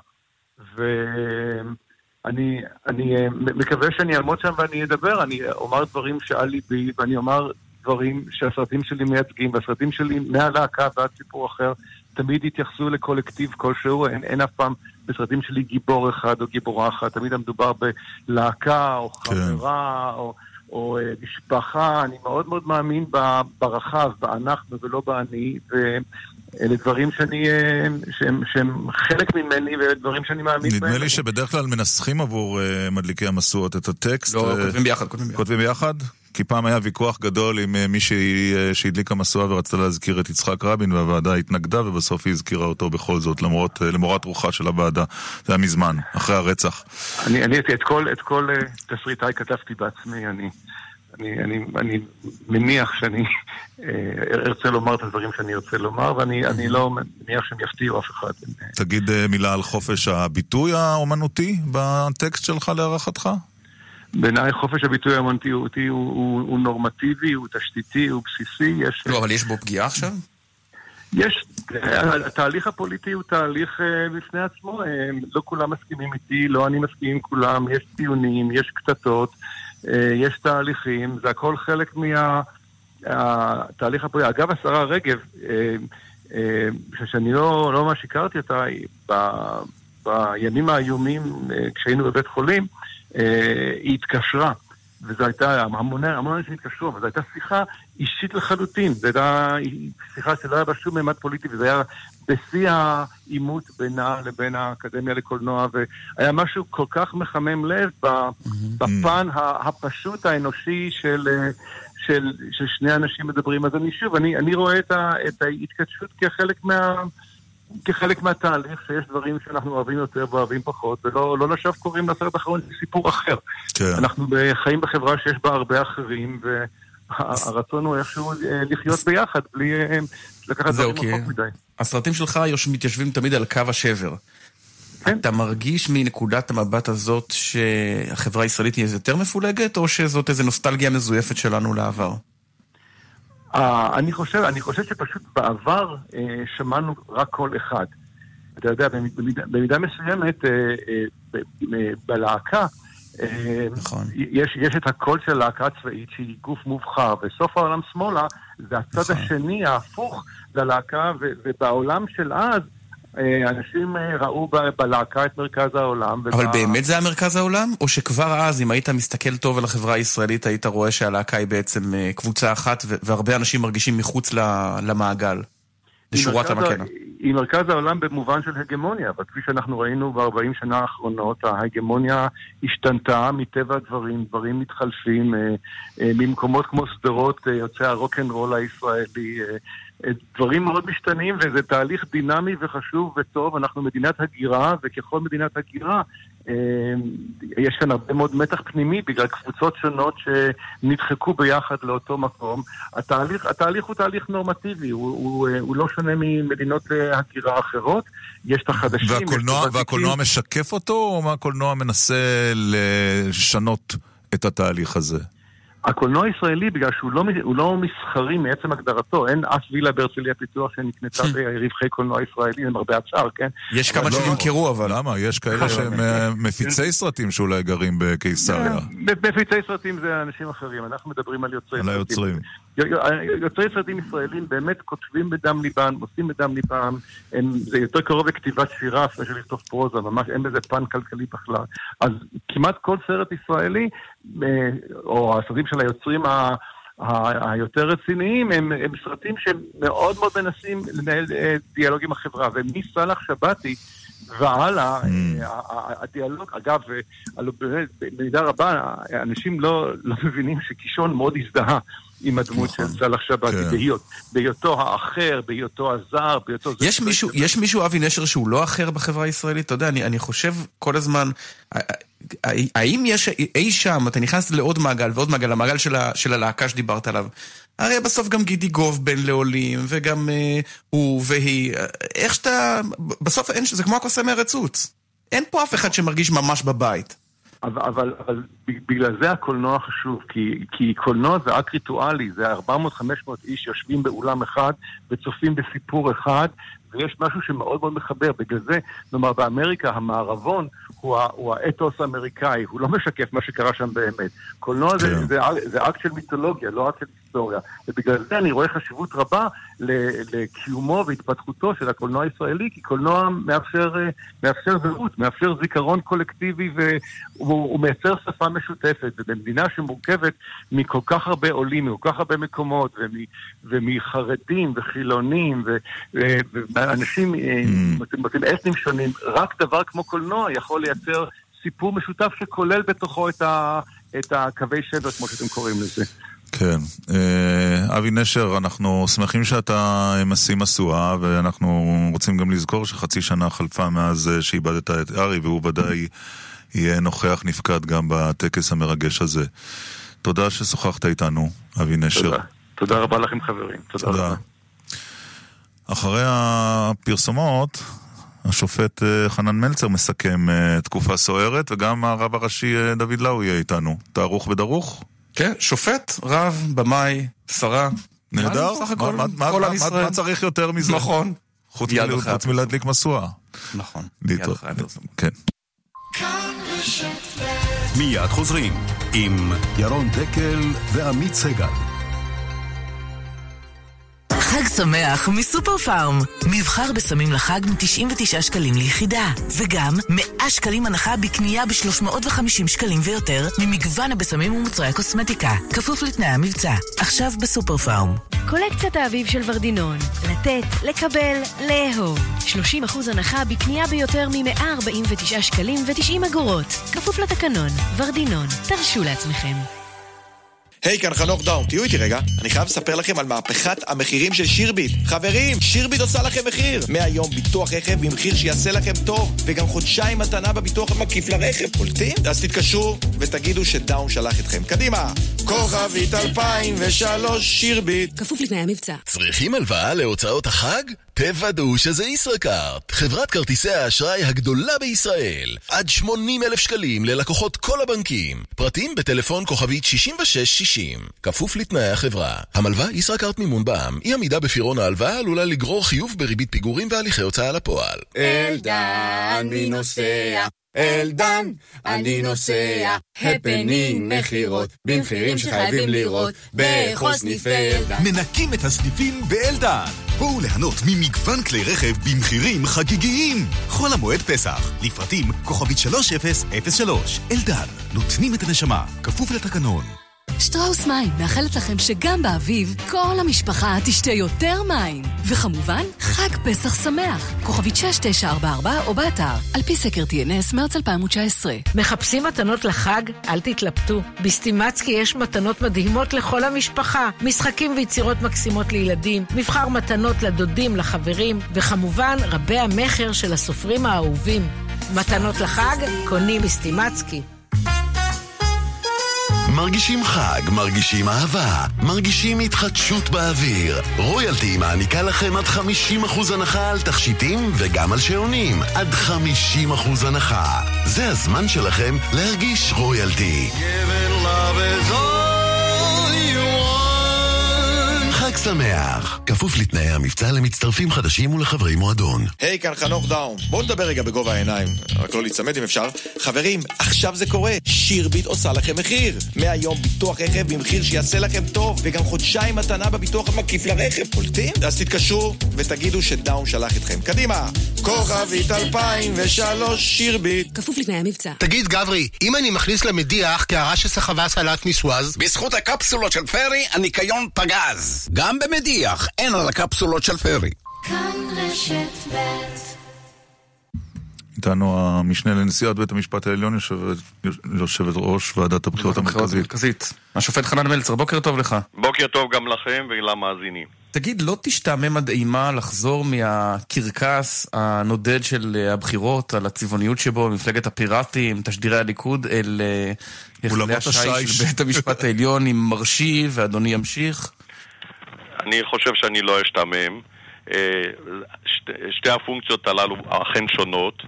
Speaker 19: ואני אני, מקווה שאני אעמוד שם ואני אדבר, אני אומר דברים שעל ליבי, ואני אומר דברים שהסרטים שלי מייצגים, והסרטים שלי מהלהקה ועד סיפור אחר, תמיד התייחסו לקולקטיב כלשהו, אין, אין אף פעם בסרטים שלי גיבור אחד או גיבורה אחת, תמיד מדובר בלהקה או חברה או... או אה, משפחה, אני מאוד מאוד מאמין ב- ברחב, באנחנו ולא באני, ואלה דברים שאני, אה, שהם, שהם חלק ממני ודברים שאני מאמין בהם.
Speaker 3: נדמה לי שבדרך כלל מנסחים עבור אה, מדליקי המשואות את הטקסט.
Speaker 4: לא,
Speaker 3: אה,
Speaker 4: כותבים ביחד, כותבים ביחד.
Speaker 3: כותבים ביחד? כי פעם היה ויכוח גדול עם אה, מישהי אה, שהדליקה משואה ורצתה להזכיר את יצחק רבין, והוועדה התנגדה, ובסוף היא הזכירה אותו בכל זאת, למרות, אה, למורת רוחה של הוועדה. זה היה מזמן, אחרי הרצח.
Speaker 19: אני, אני את כל, את כל תסריטאי כתבתי בעצמי, אני, אני, אני, אני מניח שאני ארצה לומר את הדברים שאני ארצה לומר, ואני אני לא מניח שהם יפתיעו אף אחד.
Speaker 3: תגיד מילה על חופש הביטוי האומנותי בטקסט שלך להערכתך?
Speaker 19: בעיניי חופש הביטוי האמנותי הוא, הוא, הוא, נורמטיבי, הוא תשתיתי, הוא בסיסי. יש...
Speaker 4: לא, אבל יש בו פגיעה עכשיו?
Speaker 19: יש, התהליך הפוליטי הוא תהליך אה, בפני עצמו, אה, לא כולם מסכימים איתי, לא אני מסכים עם כולם, יש ציונים, יש קטטות, אה, יש תהליכים, זה הכל חלק מהתהליך הפוליטי. אגב, השרה רגב, שאני לא, לא ממש הכרתי אותה, ב- בימים האיומים, כשהיינו בבית חולים, היא התקשרה. וזו הייתה, המון אנשים התקשרו, אבל זו הייתה שיחה אישית לחלוטין. זו הייתה שיחה שלא היה בה שום מימד פוליטי, וזה היה בשיא העימות בינה לבין האקדמיה לקולנוע, והיה משהו כל כך מחמם לב ב- בפן הפשוט האנושי של... אה, של, של שני אנשים מדברים, אז אני שוב, אני, אני רואה את, ה, את ההתכתשות כחלק מה... כחלק מהתהליך, שיש דברים שאנחנו אוהבים יותר ואוהבים פחות, ולא לא לשווא קוראים לסרט האחרון סיפור אחר.
Speaker 3: כן.
Speaker 19: אנחנו חיים בחברה שיש בה הרבה אחרים, והרצון הוא איכשהו אה, לחיות ביחד, בלי אה, לקחת
Speaker 4: זהו,
Speaker 19: דברים רחוק מדי.
Speaker 4: הסרטים שלך מתיישבים תמיד על קו השבר.
Speaker 19: כן.
Speaker 4: אתה מרגיש מנקודת המבט הזאת שהחברה הישראלית היא יותר מפולגת, או שזאת איזו נוסטלגיה מזויפת שלנו לעבר?
Speaker 19: אה, אני חושב, אני חושב שפשוט בעבר אה, שמענו רק קול אחד. אתה יודע, במידה, במידה מסוימת, אה, אה, אה, בלהקה, אה,
Speaker 4: נכון.
Speaker 19: יש, יש את הקול של להקה צבאית שהיא גוף מובחר, וסוף העולם שמאלה זה הצד
Speaker 4: נכון.
Speaker 19: השני ההפוך ללהקה, ובעולם של אז, אנשים אה, ראו בלהקה את מרכז העולם.
Speaker 4: אבל
Speaker 19: וב-
Speaker 4: באמת זה היה מרכז העולם? או שכבר אז, אם היית מסתכל טוב על החברה הישראלית, היית רואה שהלהקה היא בעצם אה, קבוצה אחת, והרבה אנשים מרגישים מחוץ למעגל, לשורת המקנה.
Speaker 19: היא מרכז העולם במובן של הגמוניה, אבל כפי שאנחנו ראינו ב-40 שנה האחרונות, ההגמוניה השתנתה מטבע הדברים, דברים מתחלפים, אה, אה, ממקומות כמו שדרות אה, יוצא הרוקנרול הישראלי, אה, אה, דברים מאוד משתנים, וזה תהליך דינמי וחשוב וטוב, אנחנו מדינת הגירה, וככל מדינת הגירה, אה, יש כאן הרבה מאוד מתח פנימי בגלל קבוצות שונות שנדחקו ביחד לאותו מקום. התהליך, התהליך הוא תהליך נורמטיבי, הוא, הוא, הוא לא שונה ממדינות הגירה אחרות. יש את החדשים, את
Speaker 3: והקולנוע,
Speaker 19: הוותיקים.
Speaker 3: והקולנוע משקף אותו, או מה הקולנוע מנסה לשנות את התהליך הזה?
Speaker 19: הקולנוע הישראלי, בגלל שהוא לא, הוא לא מסחרי מעצם הגדרתו, אין אף וילה בהרצליה פיתוח שנקנתה ברווחי קולנוע ישראלי, למרבה הצער, כן?
Speaker 4: יש כמה
Speaker 3: לא-
Speaker 4: שנמכרו, אבל...
Speaker 3: למה? יש כאלה שהם אה, מפיצי סרטים שאולי גרים בקיסריה.
Speaker 19: מפיצי סרטים זה אנשים אחרים, אנחנו מדברים על יוצרי
Speaker 3: על
Speaker 19: סרטים.
Speaker 3: היוצרים.
Speaker 19: יוצרי סרטים ישראלים באמת כותבים בדם ליבם, עושים בדם ליבם, הם, זה יותר קרוב לכתיבת שירה של לכתוב פרוזה, ממש אין בזה פן כלכלי בכלל. אז כמעט כל סרט ישראלי, אה, או הסרטים של היוצרים ה... היותר רציניים הם, הם סרטים שמאוד מאוד מנסים לנהל אה, דיאלוג עם החברה, ומסאלח שבתי והלאה, אה, הדיאלוג, אגב, אה, במידה רבה, אנשים לא, לא מבינים שקישון מאוד הזדהה עם הדמות של סאלח שבתי, בהיות- בהיותו האחר, בהיותו הזר, בהיותו...
Speaker 4: יש מישהו, יש מישהו, אבי נשר, שהוא לא אחר בחברה הישראלית? אתה יודע, אני, אני חושב כל הזמן, האם יש אי שם, אתה נכנס לעוד מעגל ועוד מעגל, המעגל של, ה, של הלהקה שדיברת עליו, הרי בסוף גם גידי גוב בן לעולים, וגם אה, הוא והיא, איך שאתה, בסוף אין, זה כמו הקוסם מארץ עוץ. אין פה אף אחד שמרגיש ממש בבית.
Speaker 19: אבל, אבל, אבל בגלל זה הקולנוע חשוב, כי, כי קולנוע זה אקט ריטואלי, זה 400-500 איש יושבים באולם אחד וצופים בסיפור אחד, ויש משהו שמאוד מאוד מחבר. בגלל זה, כלומר, באמריקה המערבון הוא, ה, הוא האתוס האמריקאי, הוא לא משקף מה שקרה שם באמת. קולנוע זה, זה, זה אקט של מיתולוגיה, לא אקט של היסטוריה. ובגלל זה אני רואה חשיבות רבה לקיומו והתפתחותו של הקולנוע הישראלי, כי קולנוע מאפשר, אה, מאפשר זהות, מאפשר זיכרון קולקטיבי והוא הוא מייצר שפה משותפת. ובמדינה שמורכבת מכל כך הרבה עולים, מכל כך הרבה מקומות, ומ, ומחרדים וחילונים ו, ואנשים אה, מוצאים אתנים שונים, רק דבר כמו קולנוע יכול לייצר סיפור משותף שכולל בתוכו את, ה, את הקווי שבר, כמו שאתם קוראים לזה.
Speaker 3: כן. אה, אבי נשר, אנחנו שמחים שאתה משיא משואה, ואנחנו רוצים גם לזכור שחצי שנה חלפה מאז אה, שאיבדת את ארי, והוא ודאי יהיה נוכח נפקד גם בטקס המרגש הזה. תודה ששוחחת איתנו, אבי נשר.
Speaker 19: תודה. תודה רבה לכם חברים. תודה.
Speaker 3: תודה. אחרי הפרסומות, השופט אה, חנן מלצר מסכם אה, תקופה סוערת, וגם הרב הראשי אה, דוד לאו יהיה איתנו. אתה ערוך ודרוך?
Speaker 4: כן, שופט, רב, במאי, שרה.
Speaker 3: נהדר. מה- צריך יותר מזה?
Speaker 4: נכון.
Speaker 3: חוץ מלהדליק משואה.
Speaker 4: נכון.
Speaker 3: כן.
Speaker 2: מיד חוזרים עם ירון דקל ועמית סגל.
Speaker 15: חג שמח מסופר פארם. מבחר בסמים לחג מ-99 שקלים ליחידה. וגם 100 שקלים הנחה בקנייה ב-350 שקלים ויותר ממגוון הבשמים ומוצרי הקוסמטיקה. כפוף לתנאי המבצע. עכשיו בסופר פארם.
Speaker 17: קולקציית האביב של ורדינון. לתת, לקבל, לאהוב. 30% הנחה בקנייה ביותר מ-149 שקלים ו-90 אגורות. כפוף לתקנון. ורדינון. תרשו לעצמכם.
Speaker 18: היי, כאן חנוך דאום, תהיו איתי רגע. אני חייב לספר לכם על מהפכת המחירים של שירביט. חברים, שירביט עושה לכם מחיר. מהיום ביטוח רכב במחיר שיעשה לכם טוב, וגם חודשיים מתנה בביטוח המקיף לרכב. קולטים? אז תתקשרו ותגידו שדאון שלח אתכם. קדימה! כוכבית 2003 שירביט.
Speaker 15: כפוף לתנאי המבצע.
Speaker 23: צריכים הלוואה להוצאות החג? תוודאו שזה ישראכרט, חברת כרטיסי האשראי הגדולה בישראל. עד 80 אלף שקלים ללקוחות כל הבנקים. פרטים בטלפון כוכבית 6660. כפוף לתנאי החברה. המלווה ישראכרט מימון בע"מ. אי עמידה בפירעון ההלוואה עלולה לגרור חיוב בריבית פיגורים והליכי הוצאה לפועל.
Speaker 36: אלדן, מי נוסע? אלדן, אני נוסע. הפנינג מכירות, במחירים שחייבים לראות. בכל סניפי אלדן.
Speaker 25: מנקים את הסניפים באלדן. בואו ליהנות ממגוון כלי רכב במחירים חגיגיים. חול המועד פסח, לפרטים כוכבית 3003. אלדן, נותנים את הנשמה, כפוף לתקנון.
Speaker 17: שטראוס מים מאחלת לכם שגם באביב כל המשפחה תשתה יותר מים. וכמובן, חג פסח שמח. כוכבית 6944 או באתר, על פי סקר TNS מרץ 2019.
Speaker 29: מחפשים מתנות לחג? אל תתלבטו. בסטימצקי יש מתנות מדהימות לכל המשפחה. משחקים ויצירות מקסימות לילדים, מבחר מתנות לדודים, לחברים, וכמובן רבי המכר של הסופרים האהובים. מתנות לחג? קונים בסטימצקי.
Speaker 23: מרגישים חג, מרגישים אהבה, מרגישים התחדשות באוויר. רויאלטי מעניקה לכם עד 50% הנחה על תכשיטים וגם על שעונים. עד 50% הנחה. זה הזמן שלכם להרגיש רויאלטי. חג שמח, כפוף לתנאי המבצע למצטרפים חדשים ולחברי מועדון.
Speaker 18: היי, כאן חנוך דאום. בואו נדבר רגע בגובה העיניים. רק לא להיצמד אם אפשר. חברים, עכשיו זה קורה. שירביט עושה לכם מחיר. מהיום ביטוח רכב במחיר שיעשה לכם טוב, וגם חודשיים מתנה בביטוח המקיף לרכב. קולטים? אז תתקשרו ותגידו שדאון שלח אתכם. קדימה! כוכבית 2003 שירביט.
Speaker 15: כפוף לתנאי המבצע.
Speaker 40: תגיד, גברי, אם אני מכניס למדיח קערה שסחבה סלט ניסווז...
Speaker 41: בזכות הקפסולות של פרי, הניקיון פגז. גם במדיח, אין על הקפסולות של פרי.
Speaker 12: כאן רשת ב'
Speaker 3: איתנו המשנה לנשיאת בית המשפט העליון, יושבת, יושבת ראש ועדת הבחירות המרכזית.
Speaker 4: השופט חנן מלצר, בוקר טוב לך.
Speaker 42: בוקר טוב גם לכם ולמאזינים.
Speaker 4: תגיד, לא תשתעמם עד אימה לחזור מהקרקס הנודד של אה, הבחירות, על הצבעוניות שבו, מפלגת הפיראטים, תשדירי הליכוד, אל אה, היכלי
Speaker 3: אולמות
Speaker 4: השיש
Speaker 3: השיש.
Speaker 4: של בית המשפט העליון עם מרשי, ואדוני ימשיך?
Speaker 42: אני חושב שאני לא אשתעמם. אה, שתי, שתי הפונקציות הללו אכן שונות,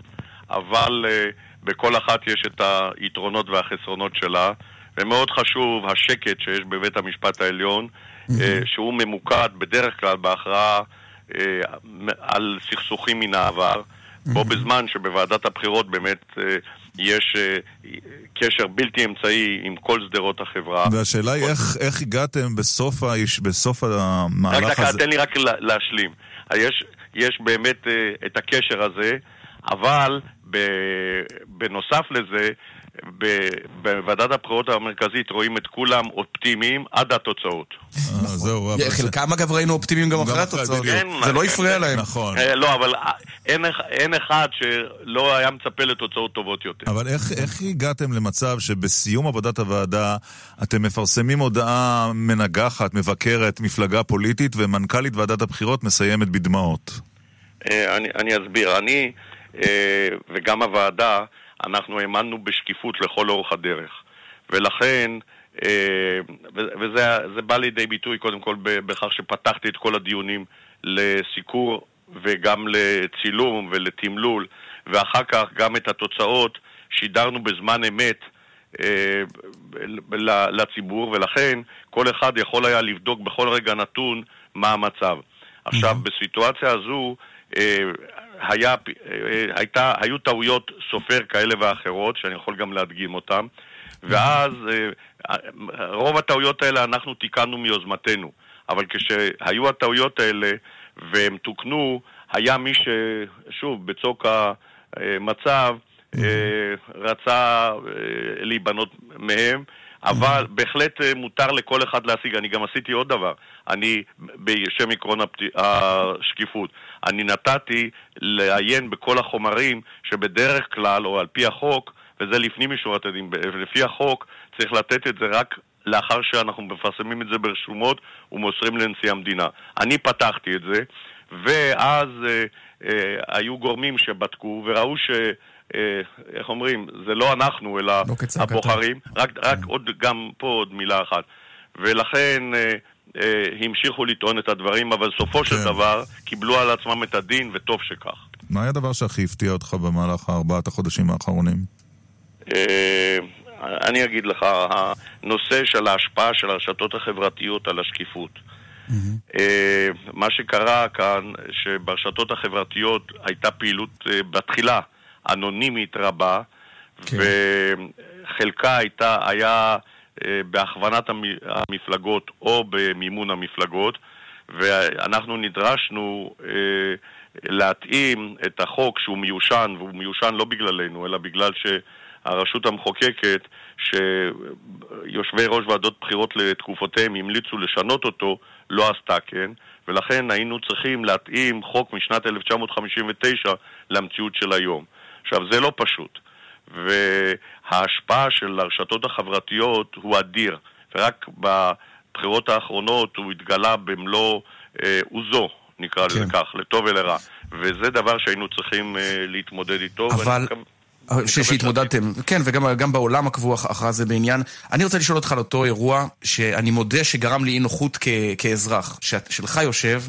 Speaker 42: אבל אה, בכל אחת יש את היתרונות והחסרונות שלה, ומאוד חשוב השקט שיש בבית המשפט העליון, אה, שהוא ממוקד בדרך כלל בהכרעה על סכסוכים מן העבר, בו בזמן שבוועדת הבחירות באמת יש אה, קשר בלתי אמצעי עם כל שדרות החברה.
Speaker 3: והשאלה היא איך, איך הגעתם בסוף, האיש, בסוף
Speaker 42: רק
Speaker 3: המהלך
Speaker 42: דקה,
Speaker 3: הזה...
Speaker 42: תן לי רק לה- להשלים. יש, יש באמת אה, את הקשר הזה, אבל בנוסף לזה, בוועדת הבחירות המרכזית רואים את כולם אופטימיים עד התוצאות.
Speaker 3: זהו, אבל...
Speaker 4: חלקם אגב ראינו אופטימיים גם אחרי התוצאות. זה לא
Speaker 42: כן,
Speaker 4: הפריע
Speaker 42: כן.
Speaker 4: להם.
Speaker 3: נכון.
Speaker 42: אה, לא, אבל אה, אין, אח- אין אחד שלא היה מצפה לתוצאות טובות יותר.
Speaker 3: אבל איך, הגעתם למצב שבסיום עבודת הוועדה אתם מפרסמים הודעה מנגחת, מבקרת, מפלגה פוליטית, ומנכ"לית ועדת הבחירות מסיימת בדמעות?
Speaker 42: אה, אני, אני אסביר. אני אה, וגם הוועדה, אנחנו האמנו בשקיפות לכל אורך הדרך. ולכן, אה, וזה זה בא לידי ביטוי קודם כל בכך שפתחתי את כל הדיונים לסיקור וגם לצילום ולתמלול, ואחר כך גם את התוצאות שידרנו בזמן אמת אה, לציבור, ולכן כל אחד יכול היה לבדוק בכל רגע נתון מה המצב. עכשיו, בסיטואציה הזו, אה, היה, אה, הייתה, היו טעויות סופר כאלה ואחרות, שאני יכול גם להדגים אותן, ואז אה, רוב הטעויות האלה אנחנו תיקנו מיוזמתנו, אבל כשהיו הטעויות האלה והם תוקנו, היה מי ש... שוב, בצוק המצב, אה, רצה להיבנות מהם, אבל בהחלט מותר לכל אחד להשיג. אני גם עשיתי עוד דבר, אני, בשם עקרון השקיפות, אני נתתי לעיין בכל החומרים שבדרך כלל, או על פי החוק, וזה לפנים משורת הדין, לפי החוק צריך לתת את זה רק לאחר שאנחנו מפרסמים את זה ברשומות ומוסרים לנשיא המדינה. אני פתחתי את זה, ואז אה, אה, היו גורמים שבדקו וראו ש... אה, איך אומרים, זה לא אנחנו, אלא
Speaker 4: כצעקתה.
Speaker 42: הבוחרים. רק, רק עוד, גם פה עוד מילה אחת. ולכן אה, המשיכו לטעון את הדברים, אבל סופו של דבר קיבלו על עצמם את הדין, וטוב שכך.
Speaker 3: מה היה הדבר שהכי הפתיע אותך במהלך ארבעת החודשים האחרונים?
Speaker 42: אה, אני אגיד לך, הנושא של ההשפעה של הרשתות החברתיות על השקיפות. אה, מה שקרה כאן, שברשתות החברתיות הייתה פעילות אה, בתחילה אנונימית רבה, וחלקה הייתה, היה אה, בהכוונת המ- המפלגות או במימון המפלגות, ואנחנו נדרשנו אה, להתאים את החוק שהוא מיושן, והוא מיושן לא בגללנו, אלא בגלל שהרשות המחוקקת, שיושבי ראש ועדות בחירות לתקופותיהם המליצו לשנות אותו, לא עשתה כן, ולכן היינו צריכים להתאים חוק משנת 1959 למציאות של היום. עכשיו, זה לא פשוט, וההשפעה של הרשתות החברתיות הוא אדיר, ורק בבחירות האחרונות הוא התגלה במלוא אה, עוזו, נקרא לזה כך, לטוב ולרע. וזה דבר שהיינו צריכים אה, להתמודד איתו.
Speaker 4: אבל... שהתמודדתם, כן, וגם גם בעולם עקבו אח- אחרי זה בעניין. אני רוצה לשאול אותך על אותו אירוע, שאני מודה שגרם לי אי נוחות כאזרח, שלך יושב,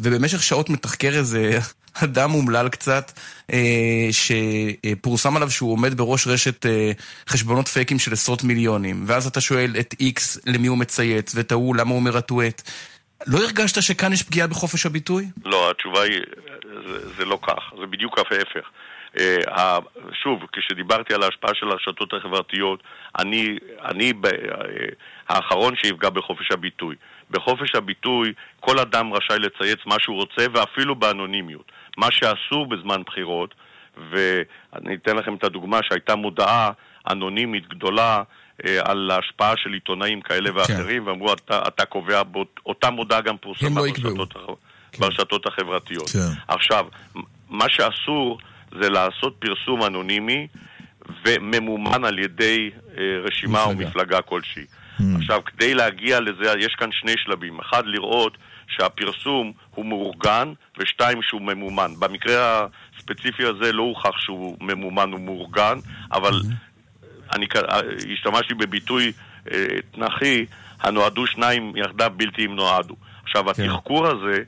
Speaker 4: ובמשך שעות מתחקר איזה אדם אומלל קצת, אה, שפורסם עליו שהוא עומד בראש רשת אה, חשבונות פייקים של עשרות מיליונים, ואז אתה שואל את איקס למי הוא מצייץ, ואת ההוא למה הוא אומר הטואט. לא הרגשת שכאן יש פגיעה בחופש הביטוי?
Speaker 42: לא, התשובה היא, זה, זה לא כך, זה בדיוק ההפך. אה, שוב, כשדיברתי על ההשפעה של הרשתות החברתיות, אני, אני ב- האחרון שיפגע בחופש הביטוי. בחופש הביטוי כל אדם רשאי לצייץ מה שהוא רוצה ואפילו באנונימיות. מה שאסור בזמן בחירות, ואני אתן לכם את הדוגמה שהייתה מודעה אנונימית גדולה אה, על ההשפעה של עיתונאים כאלה ואחרים, ואמרו, אתה, אתה קובע, באות- אותה מודעה גם פורסמה
Speaker 4: לא.
Speaker 42: ברשתות, הח- ברשתות החברתיות.
Speaker 3: כן.
Speaker 42: עכשיו, מה שאסור זה לעשות פרסום אנונימי וממומן על ידי אה, רשימה או
Speaker 3: מפלגה.
Speaker 42: מפלגה כלשהי. עכשיו, כדי להגיע לזה, יש כאן שני שלבים. אחד, לראות שהפרסום הוא מאורגן, ושתיים, שהוא ממומן. במקרה הספציפי הזה לא הוכח שהוא ממומן ומאורגן, אבל אני אה, השתמשתי בביטוי אה, תנ"כי, הנועדו שניים יחדיו בלתי אם נועדו. עכשיו,
Speaker 4: כן.
Speaker 42: התחקור הזה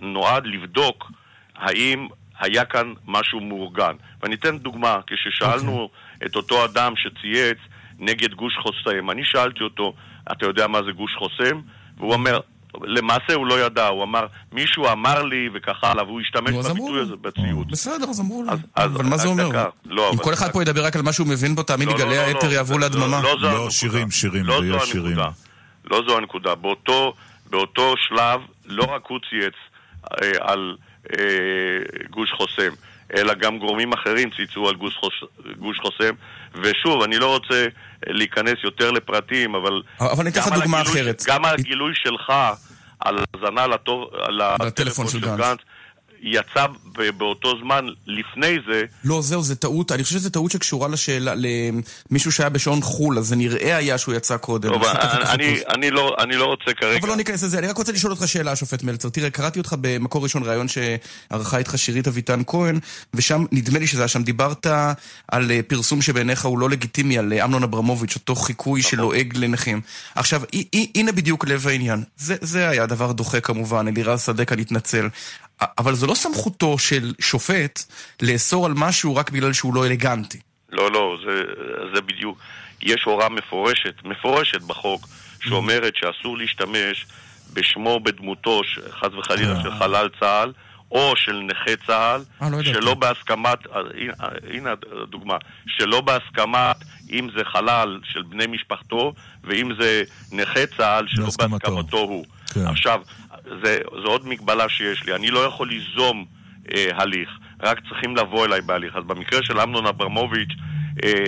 Speaker 42: נועד לבדוק האם היה כאן משהו מאורגן. ואני אתן דוגמה, כששאלנו
Speaker 4: אוקיי.
Speaker 42: את אותו אדם שצייץ נגד גוש חוסם, אני שאלתי אותו, אתה יודע מה זה גוש חוסם? והוא אומר, למעשה הוא לא ידע, הוא אמר, מישהו אמר לי וכך הלאה, והוא השתמש בביטוי. הזה בציוץ.
Speaker 4: בסדר, אז אמרו לו.
Speaker 42: אז-
Speaker 4: אבל מה זה אומר?
Speaker 42: לא,
Speaker 4: אם כל אחד פה ידבר רק על מה שהוא מבין בו, תאמין לי,
Speaker 42: לא, לא,
Speaker 4: גלי האתר יעברו להדממה.
Speaker 42: לא.
Speaker 3: שירים, שירים,
Speaker 42: לא
Speaker 3: זה יהיה שירים.
Speaker 42: לא זו הנקודה. באותו, באותו שלב לא רק הוא צייץ אה, על אה, גוש חוסם, אלא גם גורמים אחרים צייצו על גוש, חוס, גוש חוסם. ושוב, אני לא רוצה להיכנס יותר לפרטים, אבל...
Speaker 4: אבל אני אתן לך דוגמה
Speaker 42: הגילוי-
Speaker 4: אחרת.
Speaker 42: גם הגילוי שלך על האזנה הטלפון של גנץ, יצא באותו זמן לפני זה,
Speaker 4: לא, זהו, זה טעות. אני חושב שזו טעות שקשורה לשאלה, למישהו שהיה בשעון חו"ל, אז זה נראה היה שהוא יצא קודם.
Speaker 42: טוב, אני. אני, לא, אני לא רוצה כרגע...
Speaker 4: אבל לא ניכנס לזה, אני רק רוצה לשאול אותך שאלה, השופט מלצר. תראה, קראתי אותך במקור ראשון ראיון שערכה איתך שירית אביטן כהן, ושם, נדמה לי שזה היה שם, דיברת על אה, פרסום שבעיניך הוא לא לגיטימי, על אה, אמנון אברמוביץ', אותו חיקוי שלועג לנכים. עכשיו, הנה בדיוק לב העניין. זה, זה היה דבר דוחה כמובן, אלירז שדה כאן התנצל. א- אבל זו לא סמכותו של שופט לאסור על משהו רק בגלל שהוא לא אלגנטי.
Speaker 42: לא, לא, זה, זה בדיוק. יש הוראה מפורשת, מפורשת בחוק, שאומרת שאסור להשתמש בשמו, בדמותו, חס וחלילה, של חלל צה"ל, או של נכה צה"ל,
Speaker 4: אה, לא.
Speaker 42: שלא בהסכמת, אה, הנה- אה, הדוגמה, שלא בהסכמת, אם זה חלל של בני משפחתו, ואם זה נכה צה"ל שלא
Speaker 3: בהסכמתו.
Speaker 42: בהסכמתו הוא.
Speaker 3: כן.
Speaker 42: עכשיו, זה, זו עוד מגבלה שיש לי, אני לא יכול ליזום אה, הליך, רק צריכים לבוא אליי בהליך. אז במקרה של אמנון אברמוביץ', אה,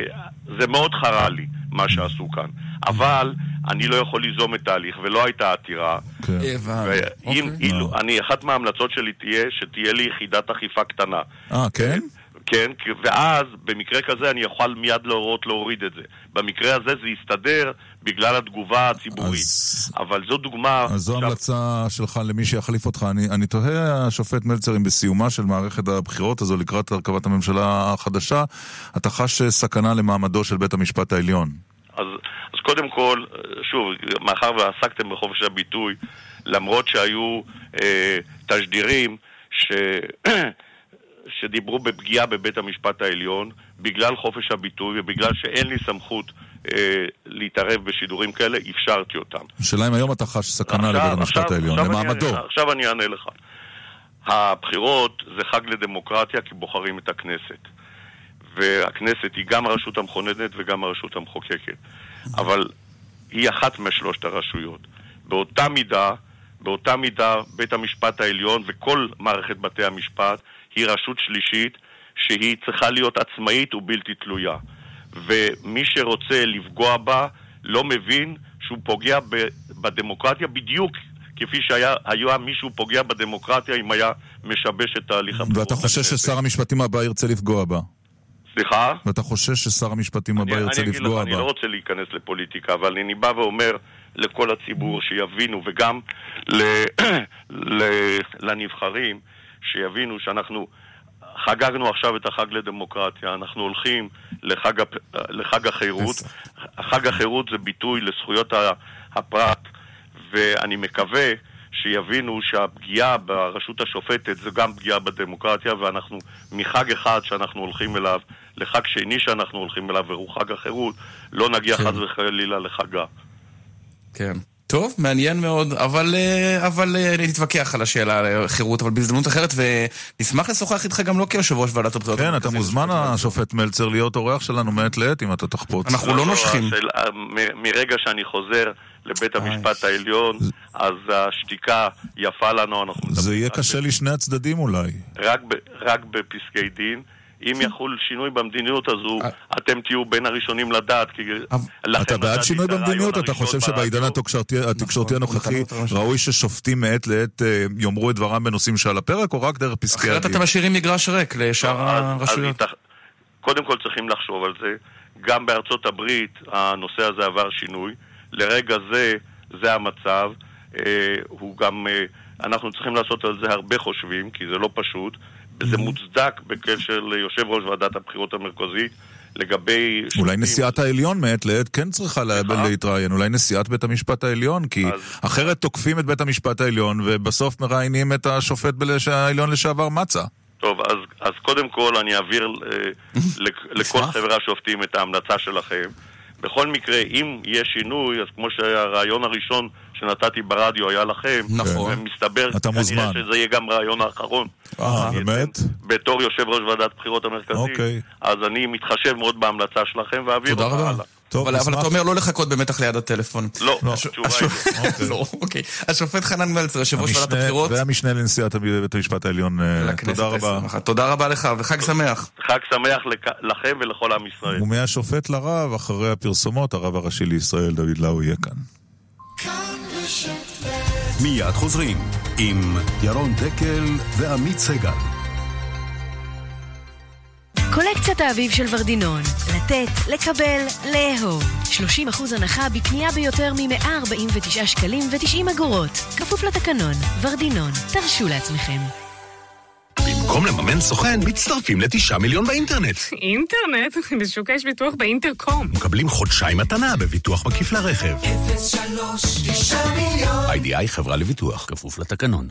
Speaker 42: זה מאוד חרה לי, מה שעשו כאן. אבל אני לא יכול ליזום את ההליך, ולא הייתה עתירה.
Speaker 4: הבנתי.
Speaker 42: ואם,
Speaker 4: אוקיי.
Speaker 42: אילו, אני, אחת מההמלצות שלי תהיה שתהיה לי יחידת אכיפה קטנה.
Speaker 3: אה, כן?
Speaker 42: כן, ואז במקרה כזה אני אוכל מיד להורות להוריד את זה. במקרה הזה זה יסתדר בגלל התגובה הציבורית. אבל זו דוגמה...
Speaker 3: אז זו
Speaker 42: עכשיו-
Speaker 3: המלצה שלך למי שיחליף אותך. אני, אני תוהה, השופט מלצר, אם בסיומה של מערכת הבחירות הזו לקראת הרכבת הממשלה החדשה, אתה חש סכנה למעמדו של בית המשפט העליון.
Speaker 42: אז, אז קודם כל, שוב, מאחר ועסקתם בחופש הביטוי, למרות שהיו אה, תשדירים ש... שדיברו בפגיעה בבית המשפט העליון, בגלל חופש הביטוי ובגלל שאין לי סמכות אה, להתערב בשידורים כאלה, אפשרתי אותם.
Speaker 3: השאלה אם היום אתה חש סכנה
Speaker 42: עכשיו-
Speaker 3: לבית המשפט העליון,
Speaker 42: עכשיו אני
Speaker 3: למעמדו.
Speaker 42: אענה- עכשיו אני אענה לך. הבחירות זה חג לדמוקרטיה כי בוחרים את הכנסת. והכנסת היא גם הרשות המכוננת וגם הרשות המחוקקת. אבל היא אחת משלושת הרשויות. באותה מידה, באותה מידה בית המשפט העליון וכל מערכת בתי המשפט היא רשות שלישית שהיא צריכה להיות עצמאית ובלתי תלויה. ומי שרוצה לפגוע בה לא מבין שהוא פוגע בדמוקרטיה בדיוק כפי שהיה היה מישהו פוגע בדמוקרטיה אם היה משבש את תהליך הבחירות.
Speaker 3: ואתה חושש ששר המשפטים הבא ירצה לפגוע בה.
Speaker 42: סליחה?
Speaker 3: ואתה חושש ששר המשפטים הבא
Speaker 42: אני,
Speaker 3: ירצה
Speaker 42: אני
Speaker 3: לפגוע
Speaker 42: אני
Speaker 3: בה.
Speaker 42: לא רוצה להיכנס לפוליטיקה, אבל אני בא ואומר לכל הציבור שיבינו, וגם לנבחרים, שיבינו שאנחנו חגגנו עכשיו את החג לדמוקרטיה, אנחנו הולכים לחג, לחג החירות. חג החירות זה ביטוי לזכויות הפרט, ואני מקווה שיבינו שהפגיעה ברשות השופטת זה גם פגיעה בדמוקרטיה, ואנחנו מחג אחד שאנחנו הולכים אליו לחג שני שאנחנו הולכים אליו, והוא חג החירות, לא נגיע
Speaker 4: כן.
Speaker 42: חס וחלילה לחגה.
Speaker 4: כן. טוב, מעניין מאוד, אבל, אה, אבל אה, נתווכח על השאלה על החירות, אבל בהזדמנות אחרת, ונשמח לשוחח איתך גם לא כיושב ראש ועדת הבחירות.
Speaker 3: כן, אתה. מוזמן, השופט מלצר, להיות אורח שלנו מעת לעת, אם אתה תחפוץ.
Speaker 4: אנחנו לא נושכים.
Speaker 42: השאלה- מ- מרגע שאני חוזר לבית המשפט העליון, אז השתיקה יפה לנו, אנחנו
Speaker 3: זה יהיה קשה לשני הצדדים אולי.
Speaker 42: רק, ב, רק בפסקי דין, אם יחול שינוי במדיניות הזו, אתם תהיו בין הראשונים לדעת, כי
Speaker 3: אתה בעד שינוי במדיניות? אתה חושב. שבעידן התקשורתי- התקשורתי הנוכחי
Speaker 4: נכון,
Speaker 3: ראוי ששופטים מעת לעת אה, יאמרו את דברם בנושאים שעל הפרק, או רק דרך פסקי
Speaker 4: אחרת
Speaker 3: הדין?
Speaker 4: אתם משאירים מגרש ריק לשאר
Speaker 42: אז-
Speaker 4: הרשויות.
Speaker 42: קודם כל צריכים לחשוב על זה. גם בארצות הברית הנושא הזה עבר שינוי. לרגע זה, זה המצב. אה, הוא גם, אה, אנחנו צריכים לעשות על זה הרבה חושבים, כי זה לא פשוט. זה מוצדק בקשר ליושב ראש ועדת הבחירות המרכזית לגבי...
Speaker 3: אולי. נשיאת העליון מעת לעת כן צריכה לה- להתראיין, אולי נשיאת בית המשפט העליון, כי אחרת תוקפים את בית המשפט העליון ובסוף מראיינים את השופט בלש- העליון לשעבר מצה.
Speaker 42: טוב, אז, אז קודם כל אני אעביר אה, לכל חברי השופטים את ההמלצה שלכם. בכל מקרה, אם יש שינוי, אז כמו שהרעיון הראשון שנתתי ברדיו היה לכם,
Speaker 3: נכון.
Speaker 42: ומסתבר
Speaker 3: אתה
Speaker 42: כנראה
Speaker 3: מוזמן.
Speaker 42: שזה יהיה גם הרעיון האחרון.
Speaker 3: אה, באמת?
Speaker 42: בתור יושב ראש ועדת בחירות המרכזית,
Speaker 3: אוקיי.
Speaker 42: אז אני מתחשב מאוד בהמלצה שלכם ואעביר
Speaker 4: תודה
Speaker 42: אותה
Speaker 4: רבה.
Speaker 42: הלאה.
Speaker 4: אבל אבל אתה אומר לא לחכות במתח ליד הטלפון.
Speaker 42: לא,
Speaker 4: הש-
Speaker 42: התשובה
Speaker 4: הש-
Speaker 42: היא
Speaker 4: לא. אוקיי. השופט חנן מלצר, יושב ראש ועדת הבחירות.
Speaker 3: והמשנה לנשיאת בית המשפט העליון, אה,
Speaker 4: לכנסת
Speaker 3: תודה רבה.
Speaker 4: ה-21. תודה רבה לך, וחג שמח.
Speaker 42: חג שמח לכ- לכם ולכל עם ישראל.
Speaker 3: ומהשופט לרב, אחרי הפרסומות, הרב הראשי לישראל, דוד לאו, יהיה כאן.
Speaker 43: מיד חוזרים עם ירון דקל ועמית סגל.
Speaker 17: קולקציית האביב של ורדינון. לתת, לקבל, לאהוב. 30% הנחה בקנייה ביותר מ-149 שקלים ו-90 אגורות. כפוף לתקנון. ורדינון. תרשו לעצמכם.
Speaker 2: במקום לממן סוכן, מצטרפים לתשעה מיליון באינטרנט.
Speaker 27: אינטרנט? בשוק יש ביטוח באינטרקום.
Speaker 2: מקבלים חודשיים מתנה בביטוח מקיף לרכב.
Speaker 18: 03 9 מיליון
Speaker 2: איי-די-איי חברה לביטוח, כפוף לתקנון.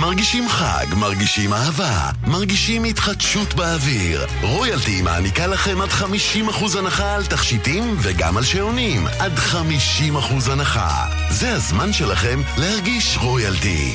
Speaker 25: מרגישים חג, מרגישים אהבה, מרגישים התחדשות באוויר. רויאלטי מעניקה לכם עד 50% הנחה על תכשיטים וגם על שעונים. עד 50% הנחה. זה הזמן שלכם להרגיש רויאלטי.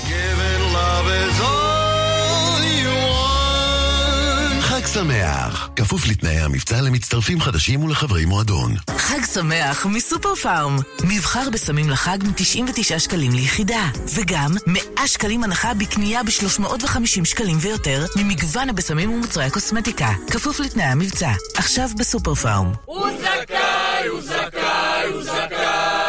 Speaker 25: חג שמח, כפוף לתנאי המבצע למצטרפים חדשים ולחברי מועדון.
Speaker 15: חג שמח מסופר פארם. מבחר בסמים לחג מ-99 שקלים ליחידה. וגם 100 שקלים הנחה בקנייה ב-350 שקלים ויותר ממגוון הבשמים ומוצרי הקוסמטיקה. כפוף לתנאי המבצע. עכשיו בסופר פארם.
Speaker 18: הוא זכאי, הוא זכאי, הוא זכאי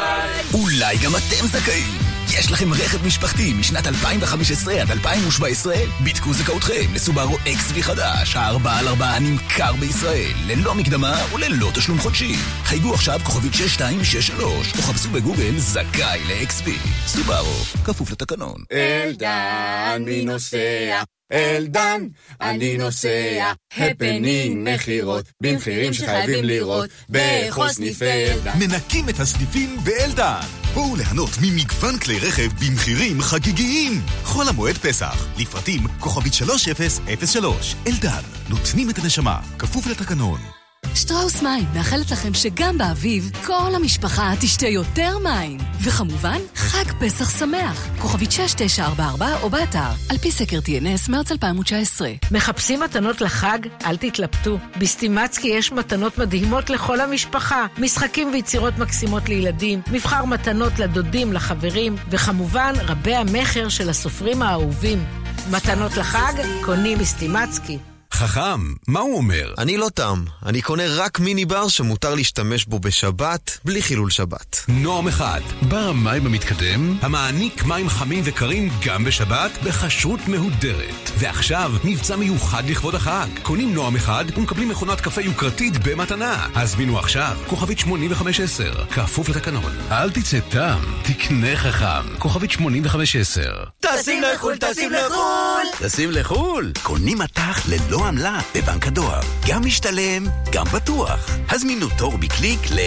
Speaker 25: אולי גם אתם זכאים. יש לכם רכב משפחתי משנת 2015 עד 2017? בדקו זכאותכם לסובארו XV חדש, ה-4 על 4 נמכר בישראל, ללא מקדמה וללא תשלום חודשי. חייגו עכשיו כוכבית 6263, או חפשו בגוגל זכאי ל-XV. סובארו, כפוף לתקנון.
Speaker 36: אלדן, מי נוסע? אלדן, אני נוסע. הפנינג מכירות, במחירים שחייבים לראות. בכל סניפי אלדן.
Speaker 2: מנקים את הסניפים באלדן. בואו ליהנות ממגוון כלי רכב במחירים חגיגיים. חול המועד פסח, לפרטים כוכבית 3003. אלדן, נותנים את הנשמה, כפוף לתקנון.
Speaker 17: שטראוס מים מאחלת לכם שגם באביב כל המשפחה תשתה יותר מים. וכמובן, חג פסח שמח. כוכבית 6944 או באתר, על פי סקר TNS מרץ 2019.
Speaker 29: מחפשים מתנות לחג? אל תתלבטו. בסטימצקי יש מתנות מדהימות לכל המשפחה. משחקים ויצירות מקסימות לילדים, מבחר מתנות לדודים, לחברים, וכמובן רבי המכר של הסופרים האהובים. מתנות לחג? קונים בסטימצקי.
Speaker 2: חכם, מה הוא אומר?
Speaker 7: אני לא תם, אני קונה רק מיני בר שמותר להשתמש בו בשבת, בלי חילול שבת.
Speaker 2: נועם אחד, בר המים המתקדם, המעניק מים חמים וקרים גם בשבת, בכשרות מהודרת. ועכשיו, מבצע מיוחד לכבוד החג. קונים נועם אחד ומקבלים מכונת קפה יוקרתית במתנה. הזמינו עכשיו, כוכבית 8510, כפוף לתקנון. אל תצא תם, תקנה חכם. כוכבית 8510.
Speaker 18: טסים לחו"ל, טסים לחו"ל
Speaker 25: טסים לחו"ל, קונים מטח ללא עמלה בבנק הדואר. גם משתלם, גם בטוח. הזמינו תור בקליק ל...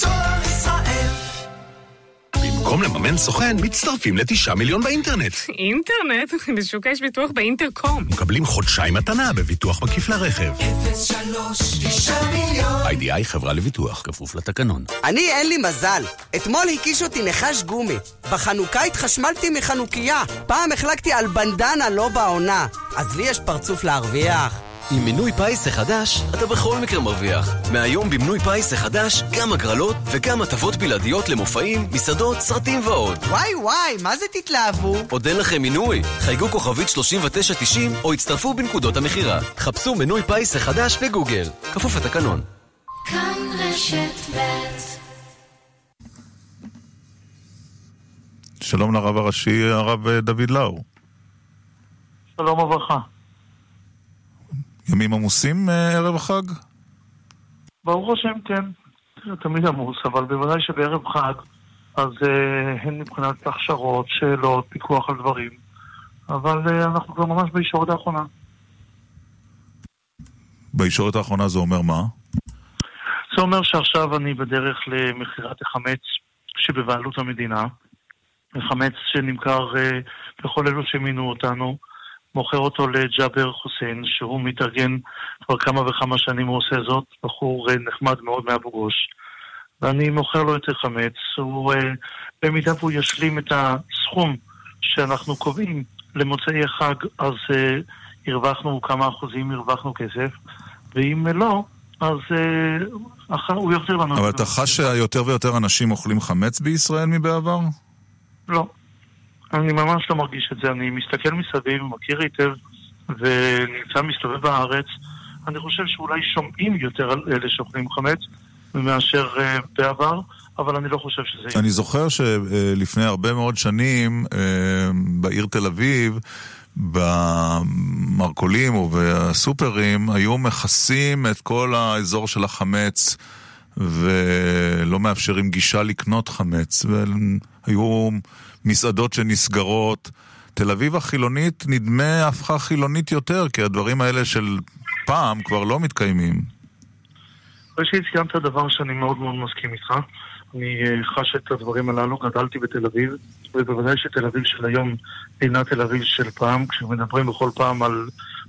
Speaker 18: דואר ישראל
Speaker 2: במקום לממן סוכן, מצטרפים לתשעה מיליון באינטרנט.
Speaker 27: אינטרנט? בשוק יש ביטוח באינטרקום.
Speaker 2: מקבלים חודשיים מתנה בביטוח מקיף לרכב.
Speaker 18: 03 9 מיליון
Speaker 2: איי-די-איי חברה לביטוח, כפוף לתקנון.
Speaker 33: אני אין לי מזל. אתמול הכיש אותי נחש גומי. בחנוכה התחשמלתי מחנוכיה. פעם החלקתי על בננה לא בעונה. אז לי יש פרצוף להרוויח.
Speaker 44: עם מינוי פיס החדש, אתה בכל מקרה מרוויח. מהיום במינוי פיס החדש, גם הגרלות וגם הטבות בלעדיות למופעים, מסעדות, סרטים ועוד.
Speaker 45: וואי וואי, מה זה תתלהבו?
Speaker 44: עוד אין לכם מינוי? חייגו כוכבית 3990 או הצטרפו בנקודות המכירה. חפשו מינוי פיס החדש בגוגל. כפוף לתקנון.
Speaker 46: כאן רשת ב'
Speaker 3: שלום לרב הראשי, הרב דוד לאו.
Speaker 47: שלום וברכה.
Speaker 3: ימים עמוסים אה, ערב החג?
Speaker 47: ברוך השם, כן. תמיד עמוס, אבל בוודאי שבערב חג, אז uh, הן מבחינת הכשרות, שאלות, פיקוח על דברים, אבל uh, אנחנו כבר ממש בישורת האחרונה.
Speaker 3: בישורת האחרונה זה אומר מה?
Speaker 47: זה אומר שעכשיו אני בדרך למכירת החמץ שבבעלות המדינה. חמץ שנמכר לכל אלו שמינו אותנו. מוכר אותו לג'אבר חוסיין, שהוא מתארגן כבר כמה וכמה שנים הוא עושה זאת, בחור uh, נחמד מאוד מאבו גוש. ואני מוכר לו יותר חמץ. הוא, uh, במידה והוא ישלים את הסכום שאנחנו קובעים למוצאי החג, אז uh, הרווחנו כמה אחוזים, הרווחנו כסף, ואם לא, אז uh, אחר, הוא יחזיר לנו.
Speaker 3: אבל אתה חש שיותר ויותר אנשים אוכלים חמץ בישראל מבעבר?
Speaker 47: לא. אני ממש לא מרגיש את זה. אני מסתכל מסביב, מכיר היטב, ונמצא מסתובב בארץ. אני חושב שאולי שומעים יותר על אלה שאוכלים חמץ מאשר uh, בעבר, אבל אני לא חושב שזה...
Speaker 3: אני זוכר שלפני הרבה מאוד שנים, uh, בעיר תל אביב, במרכולים ובסופרים היו מכסים את כל האזור של החמץ ולא מאפשרים גישה לקנות חמץ. והיו מסעדות שנסגרות. תל אביב החילונית נדמה הפכה חילונית יותר, כי הדברים האלה של פעם כבר לא מתקיימים.
Speaker 47: ראשית, ציינת דבר שאני מאוד מאוד מסכים איתך. אני חש את הדברים הללו, גדלתי בתל אביב, ובוודאי שתל אביב של היום אינה תל אביב של פעם. כשמדברים בכל פעם על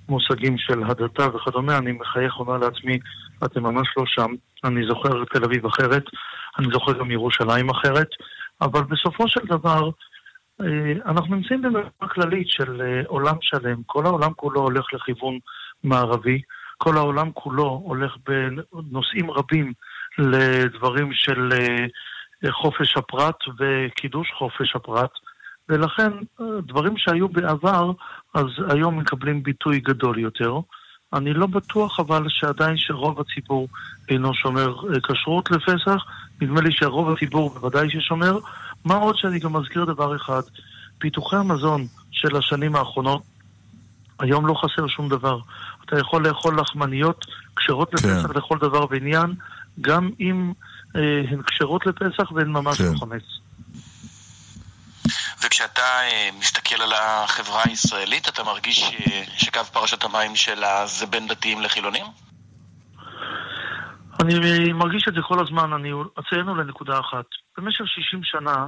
Speaker 47: מושגים של הדתה וכדומה, אני מחייך אומר לעצמי, אתם ממש לא שם. אני זוכר תל אביב אחרת, אני זוכר גם ירושלים אחרת, אבל בסופו של דבר, אנחנו נמצאים במראה כללית של עולם שלם. כל העולם כולו הולך לכיוון מערבי, כל העולם כולו הולך בנושאים רבים לדברים של חופש הפרט וקידוש חופש הפרט, ולכן דברים שהיו בעבר, אז היום מקבלים ביטוי גדול יותר. אני לא בטוח אבל שעדיין שרוב הציבור אינו שומר כשרות לפסח. נדמה לי שרוב הציבור בוודאי ששומר. מה עוד שאני גם מזכיר דבר אחד, פיתוחי המזון של השנים האחרונות, היום לא חסר שום דבר. אתה יכול לאכול לחמניות כשרות
Speaker 3: כן.
Speaker 47: לפסח לכל דבר ועניין, גם אם אה, הן כשרות לפסח והן ממש
Speaker 3: כן.
Speaker 47: לא חמץ.
Speaker 4: וכשאתה אה, מסתכל על החברה הישראלית, אתה מרגיש אה, שקו פרשת המים שלה זה בין דתיים לחילונים?
Speaker 47: אני מרגיש את זה כל הזמן, אני אציין לנקודה אחת. במשך 60 שנה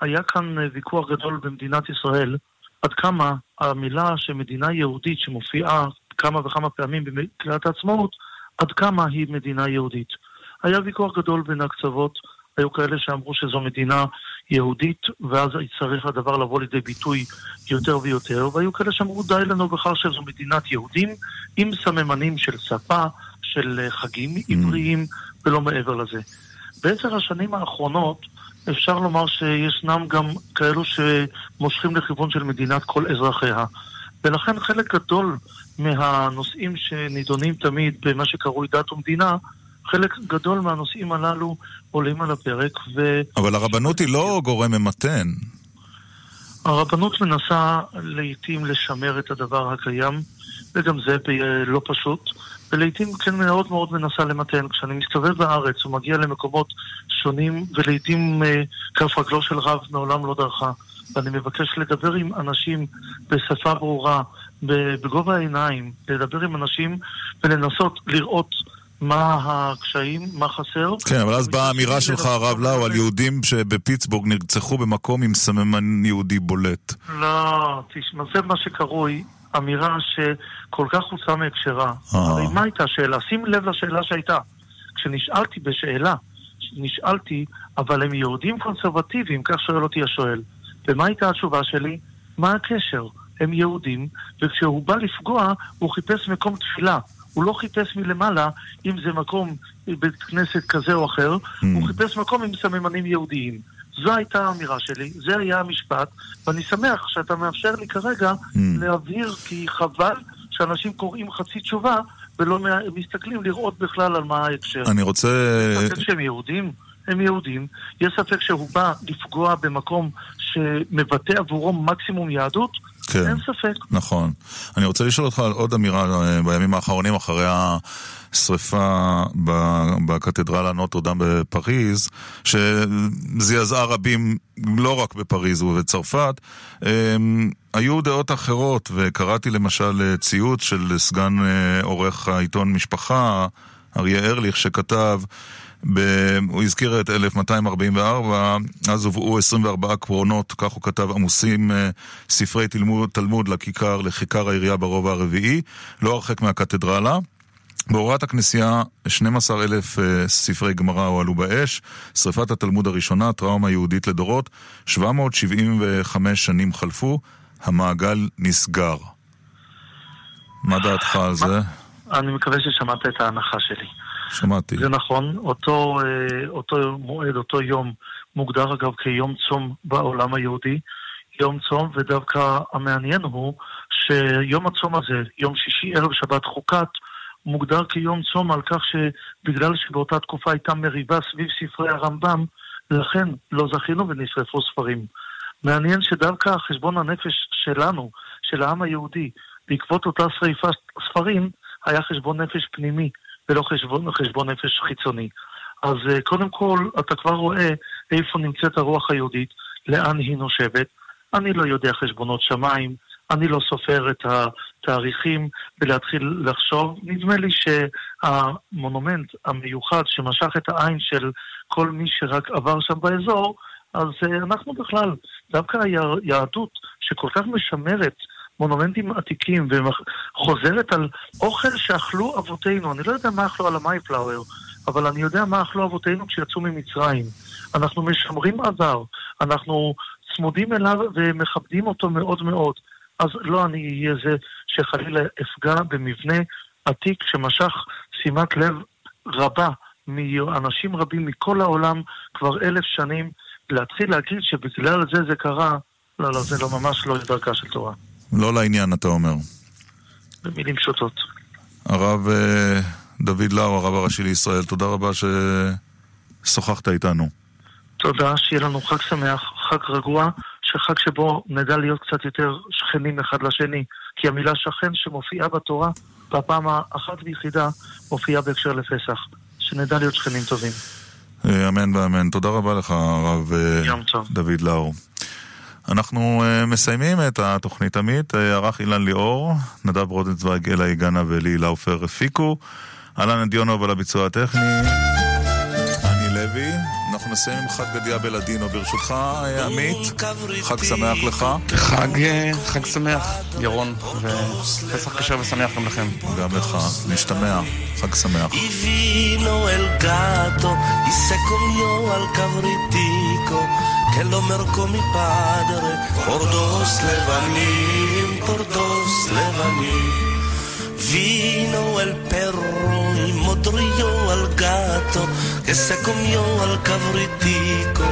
Speaker 47: היה כאן אה, ויכוח גדול במדינת ישראל עד כמה המילה שמדינה יהודית שמופיעה כמה וכמה פעמים במגילת העצמאות, עד כמה היא מדינה יהודית. היה ויכוח גדול בין הקצוות, היו כאלה שאמרו שזו מדינה יהודית, ואז צריך הדבר לבוא לידי ביטוי יותר ויותר, והיו כאלה שאמרו די לנו בכך שזו מדינת יהודים, עם סממנים של שפה, של חגים עבריים, ולא מעבר לזה. בעשר השנים האחרונות, אפשר לומר שישנם גם כאלו שמושכים לכיוון של מדינת כל אזרחיה. ולכן חלק גדול מהנושאים שנידונים תמיד במה שקרוי דת ומדינה, חלק גדול מהנושאים הללו עולים על הפרק. ו...
Speaker 3: אבל הרבנות היא לא גורם ממתן.
Speaker 47: הרבנות מנסה לעיתים לשמר את הדבר הקיים, וגם זה לא פשוט, ולעיתים כן מאוד מאוד מנסה למתן. כשאני מסתובב בארץ ומגיע למקומות שונים, ולעיתים אה, כף רגלו של רב מעולם לא דרכה, ואני מבקש לדבר עם אנשים בשפה ברורה, בגובה העיניים, לדבר עם אנשים ולנסות לראות מה הקשיים, מה חסר.
Speaker 3: כן, אבל אז באה האמירה שלך, הרב לאו, על יהודים שבפיטסבורג נרצחו במקום עם סממן יהודי בולט.
Speaker 47: לא, תשמע, זה מה שקרוי אמירה שכל כך הוצאה מהקשרה. הרי מה הייתה השאלה? שים לב לשאלה שהייתה. כשנשאלתי בשאלה, נשאלתי, אבל הם יהודים קונסרבטיביים, כך שואל אותי השואל. ומה הייתה התשובה שלי? מה הקשר? הם יהודים, וכשהוא בא לפגוע, הוא חיפש מקום תפילה. הוא לא חיפש מלמעלה אם זה מקום, בית כנסת כזה או אחר,
Speaker 3: Mm.
Speaker 47: הוא חיפש מקום עם סממנים יהודיים. זו הייתה האמירה שלי, זה היה המשפט, ואני שמח שאתה מאפשר לי כרגע
Speaker 3: Mm.
Speaker 47: להבהיר, כי חבל שאנשים קוראים חצי תשובה ולא מסתכלים לראות בכלל על מה ההקשר.
Speaker 3: אני רוצה...
Speaker 47: יש ספק שהם יהודים? הם יהודים. יש ספק שהוא בא לפגוע במקום שמבטא עבורו מקסימום יהדות?
Speaker 3: כן.
Speaker 47: אין ספק.
Speaker 3: נכון. אני רוצה לשאול אותך על עוד אמירה אה, בימים האחרונים, אחרי השריפה בקתדרלה נוטרדם בפריז, שזעזעה רבים לא רק בפריז ובצרפת. אה, היו דעות אחרות, וקראתי למשל אה, ציוץ של סגן עורך העיתון משפחה, אריה ארליך, שכתב ב... הוא הזכיר את 1244, אז הובאו 24 קרונות, כך הוא כתב, עמוסים אה, ספרי תלמוד, תלמוד לכיכר, לכיכר העירייה ברובע הרביעי, לא הרחק מהקתדרלה. בהוראת הכנסייה, 12 אלף אה, ספרי גמרא הועלו באש, שריפת התלמוד הראשונה, טראומה יהודית לדורות, 775 שנים חלפו, המעגל נסגר. מה דעתך על זה?
Speaker 47: אני מקווה ששמעת את ההנחה שלי.
Speaker 3: שמעתי.
Speaker 47: זה נכון, אותו, אה, אותו מועד, אותו יום, מוגדר אגב כיום צום בעולם היהודי, יום צום, ודווקא המעניין הוא שיום הצום הזה, יום שישי ערב שבת חוקת, מוגדר כיום צום על כך שבגלל שבאותה תקופה הייתה מריבה סביב ספרי הרמב"ם, לכן לא זכינו ונשרפו ספרים. מעניין שדווקא חשבון הנפש שלנו, של העם היהודי, בעקבות אותה שריפת ספרים, היה חשבון נפש פנימי, ולא חשבון, חשבון נפש חיצוני. אז אה, קודם כל, אתה כבר רואה איפה נמצאת הרוח היהודית, לאן היא נושבת. אני לא יודע חשבונות שמיים, אני לא סופר את התאריכים ולהתחיל לחשוב. נדמה לי שהמונומנט המיוחד שמשך את העין של כל מי שרק עבר שם באזור, אז אה, אנחנו בכלל, דווקא היהדות שכל כך משמרת מונומנטים עתיקים וחוזרת על אוכל שאכלו אבותינו. אני לא יודע מה אכלו על המייפלאואר, אבל אני יודע מה אכלו אבותינו כשיצאו ממצרים. אנחנו משמרים עבר, אנחנו צמודים אליו ומכבדים אותו מאוד מאוד. אז לא אני אהיה זה שחלילה אפגע במבנה עתיק שמשך שימת לב רבה מאנשים רבים מכל העולם כבר אלף שנים. להתחיל להגיד שבגלל זה זה קרה, לא, לא, זה לא ממש לא דרכה של תורה.
Speaker 3: לא לעניין, אתה אומר.
Speaker 47: במילים פשוטות.
Speaker 3: הרב אה, דוד לאו, הרב הראשי לישראל, תודה רבה ששוחחת איתנו.
Speaker 47: תודה, שיהיה לנו חג שמח, חג רגוע, שחג שבו נדע להיות קצת יותר שכנים אחד לשני, כי המילה שכן שמופיעה בתורה, בפעם האחת ויחידה, מופיעה בהקשר לפסח. שנדע להיות שכנים טובים.
Speaker 3: אה, אמן ואמן. תודה רבה לך, הרב אה. דוד לאור. אנחנו uh, מסיימים את התוכנית עמית, uh, ערך אילן ליאור, נדב רודנצוויג, אלה יגנה ולי לאופר הפיקו, אהלן אדיונוב על הביצוע הטכני, אני לוי, אנחנו נסיים עם חג גדיה בלדינו, ברשותך uh, עמית, חג שמח לך.
Speaker 4: חג, חג שמח, ירון, ופסח כשר ושמח גם לכם.
Speaker 3: גם לך, נשתמע, חג שמח.
Speaker 48: lo mercó mi padre por dos levanim, por dos levanim. Vino el perro y mordió al gato que se comió al cabritico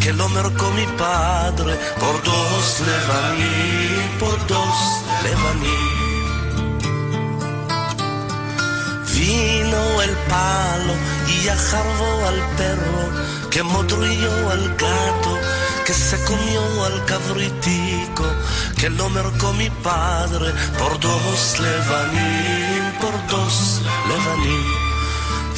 Speaker 48: que lo mercó mi padre por dos levanim, por dos levanim. Vino el palo y ajarbó al perro que modrió al gato que se comió al cabritico que lo mercó mi padre por dos levanín, por dos levanín.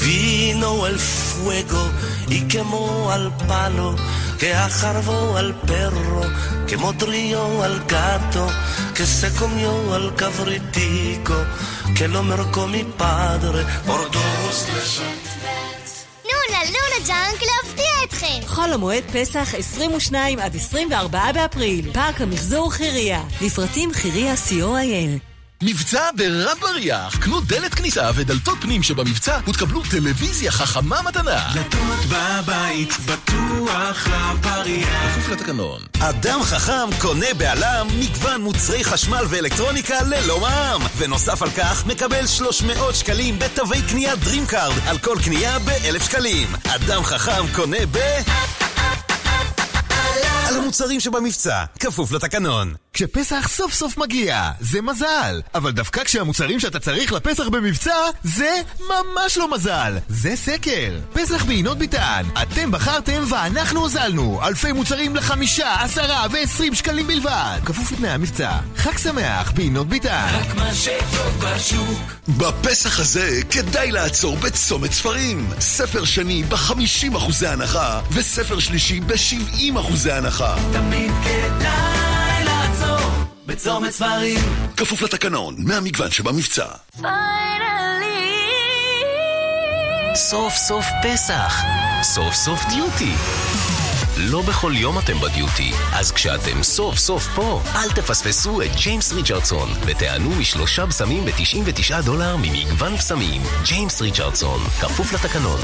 Speaker 48: Vino el fuego y quemó al palo que ajarbó al perro que modrió al gato que se comió al cabritico que lo mercó mi padre por dos
Speaker 49: junk להפתיע אתכם!
Speaker 17: חול המועד פסח 22 עד 24 באפריל, פארק המחזור חיריה. לפרטים חיריה co.il
Speaker 23: מבצע ברב בריח. קנו דלת כניסה ודלתות פנים שבמבצע ותקבלו טלוויזיה חכמה מתנה.
Speaker 25: דלתות בבית, בטוח רב בריח.
Speaker 23: כפוף לתקנון. אדם חכם קונה בא.ל.מ מגוון מוצרי חשמל ואלקטרוניקה ללא מע"מ. ונוסף על כך, מקבל 300 שקלים בתווי קנייה DreamCard על כל קנייה ב-1,000 שקלים. אדם חכם קונה ב... על המוצרים שבמבצע, כפוף לתקנון.
Speaker 13: כשפסח סוף סוף מגיע, זה מזל. אבל דווקא כשהמוצרים שאתה צריך לפסח במבצע, זה ממש לא מזל. זה סקר. פסח בעינות ביטן. אתם בחרתם ואנחנו הוזלנו. אלפי מוצרים לחמישה, עשרה ועשרים שקלים בלבד. כפוף לתנאי המבצע. חג שמח בעינות ביטן.
Speaker 25: רק מה שטוב בשוק.
Speaker 23: בפסח הזה כדאי לעצור בצומת ספרים. ספר שני ב-50% הנחה, וספר שלישי ב-70% הנחה.
Speaker 25: תמיד כדאי בצומת ספרים.
Speaker 23: כפוף לתקנון, מהמגוון שבמבצע.
Speaker 50: סוף סוף פסח. סוף סוף דיוטי. לא בכל יום אתם בדיוטי, אז כשאתם סוף סוף פה, אל תפספסו את ג'יימס ריצ'רדסון ותענו משלושה בשמים ב-99 דולר ממגוון בשמים. ג'יימס ריצ'רדסון, כפוף לתקנון.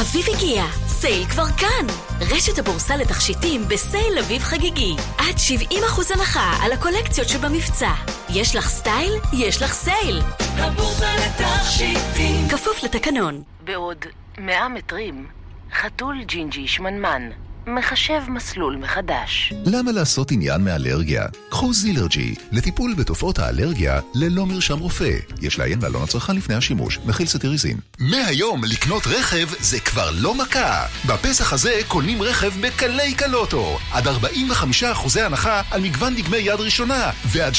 Speaker 51: אביב הגיע, sale כבר כאן! רשת הבורסה לתכשיטים ב sale אביב חגיגי. עד 70% הנחה על הקולקציות שבמבצע. יש לך style? יש לך sale!
Speaker 25: הבורסה לתכשיטים.
Speaker 51: כפוף לתקנון.
Speaker 10: בעוד 100 מטרים, חתול ג'ינג'י שמנמן מחשב מסלול מחדש.
Speaker 2: למה לעשות עניין מאלרגיה? קחו זילרג'י לטיפול בתופעות האלרגיה ללא מרשם רופא. יש לעיין בעלון הצרכן לפני השימוש, מכיל צטיריזין. מהיום לקנות רכב זה כבר לא מכה. בפסח הזה קונים רכב בקלי קל אוטו. עד 45% הנחה על מגוון דגמי יד ראשונה, ועד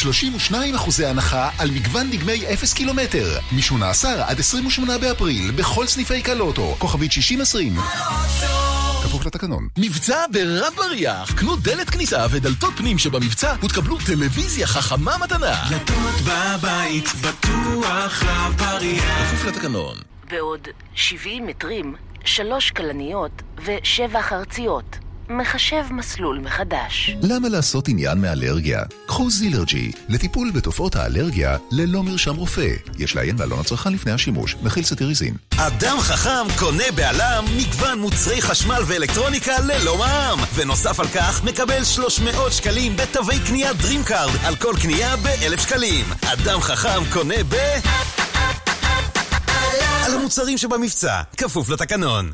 Speaker 2: 32% הנחה על מגוון דגמי 0 קילומטר. מ-18 עד 28 באפריל בכל סניפי קל אוטו. כוכבית 6020. כפוף לתקנון.
Speaker 23: מבצע ברב בריח. קנו דלת כניסה ודלתות פנים שבמבצע ותקבלו טלוויזיה חכמה מתנה.
Speaker 25: דלתות בבית, בטוח רב בריח.
Speaker 23: כפוף לתקנון.
Speaker 10: בעוד 70 מטרים, שלוש כלניות ושבע חרציות. מחשב מסלול מחדש.
Speaker 2: למה לעשות עניין מאלרגיה? קחו זילרג'י לטיפול בתופעות האלרגיה ללא מרשם רופא. יש לעיין בעלון הצרכן לפני השימוש, מכיל סטיריזין.
Speaker 23: אדם חכם קונה בעלם מגוון מוצרי חשמל ואלקטרוניקה ללא מע"מ. ונוסף על כך, מקבל 300 שקלים בתווי קנייה DreamCard על כל קנייה ב-1,000 שקלים. אדם חכם קונה ב... על המוצרים שבמבצע, כפוף לתקנון.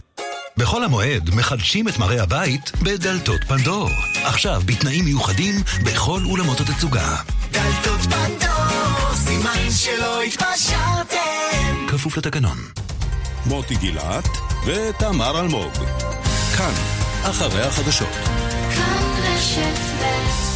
Speaker 2: בחול המועד מחדשים את מראה הבית בדלתות פנדור. עכשיו בתנאים מיוחדים בכל אולמות התצוגה.
Speaker 25: דלתות פנדור, סימן שלא התפשרתם.
Speaker 2: כפוף לתקנון.
Speaker 23: מוטי גילת ותמר אלמוג. כאן, אחרי החדשות.
Speaker 52: כאן רשת ב'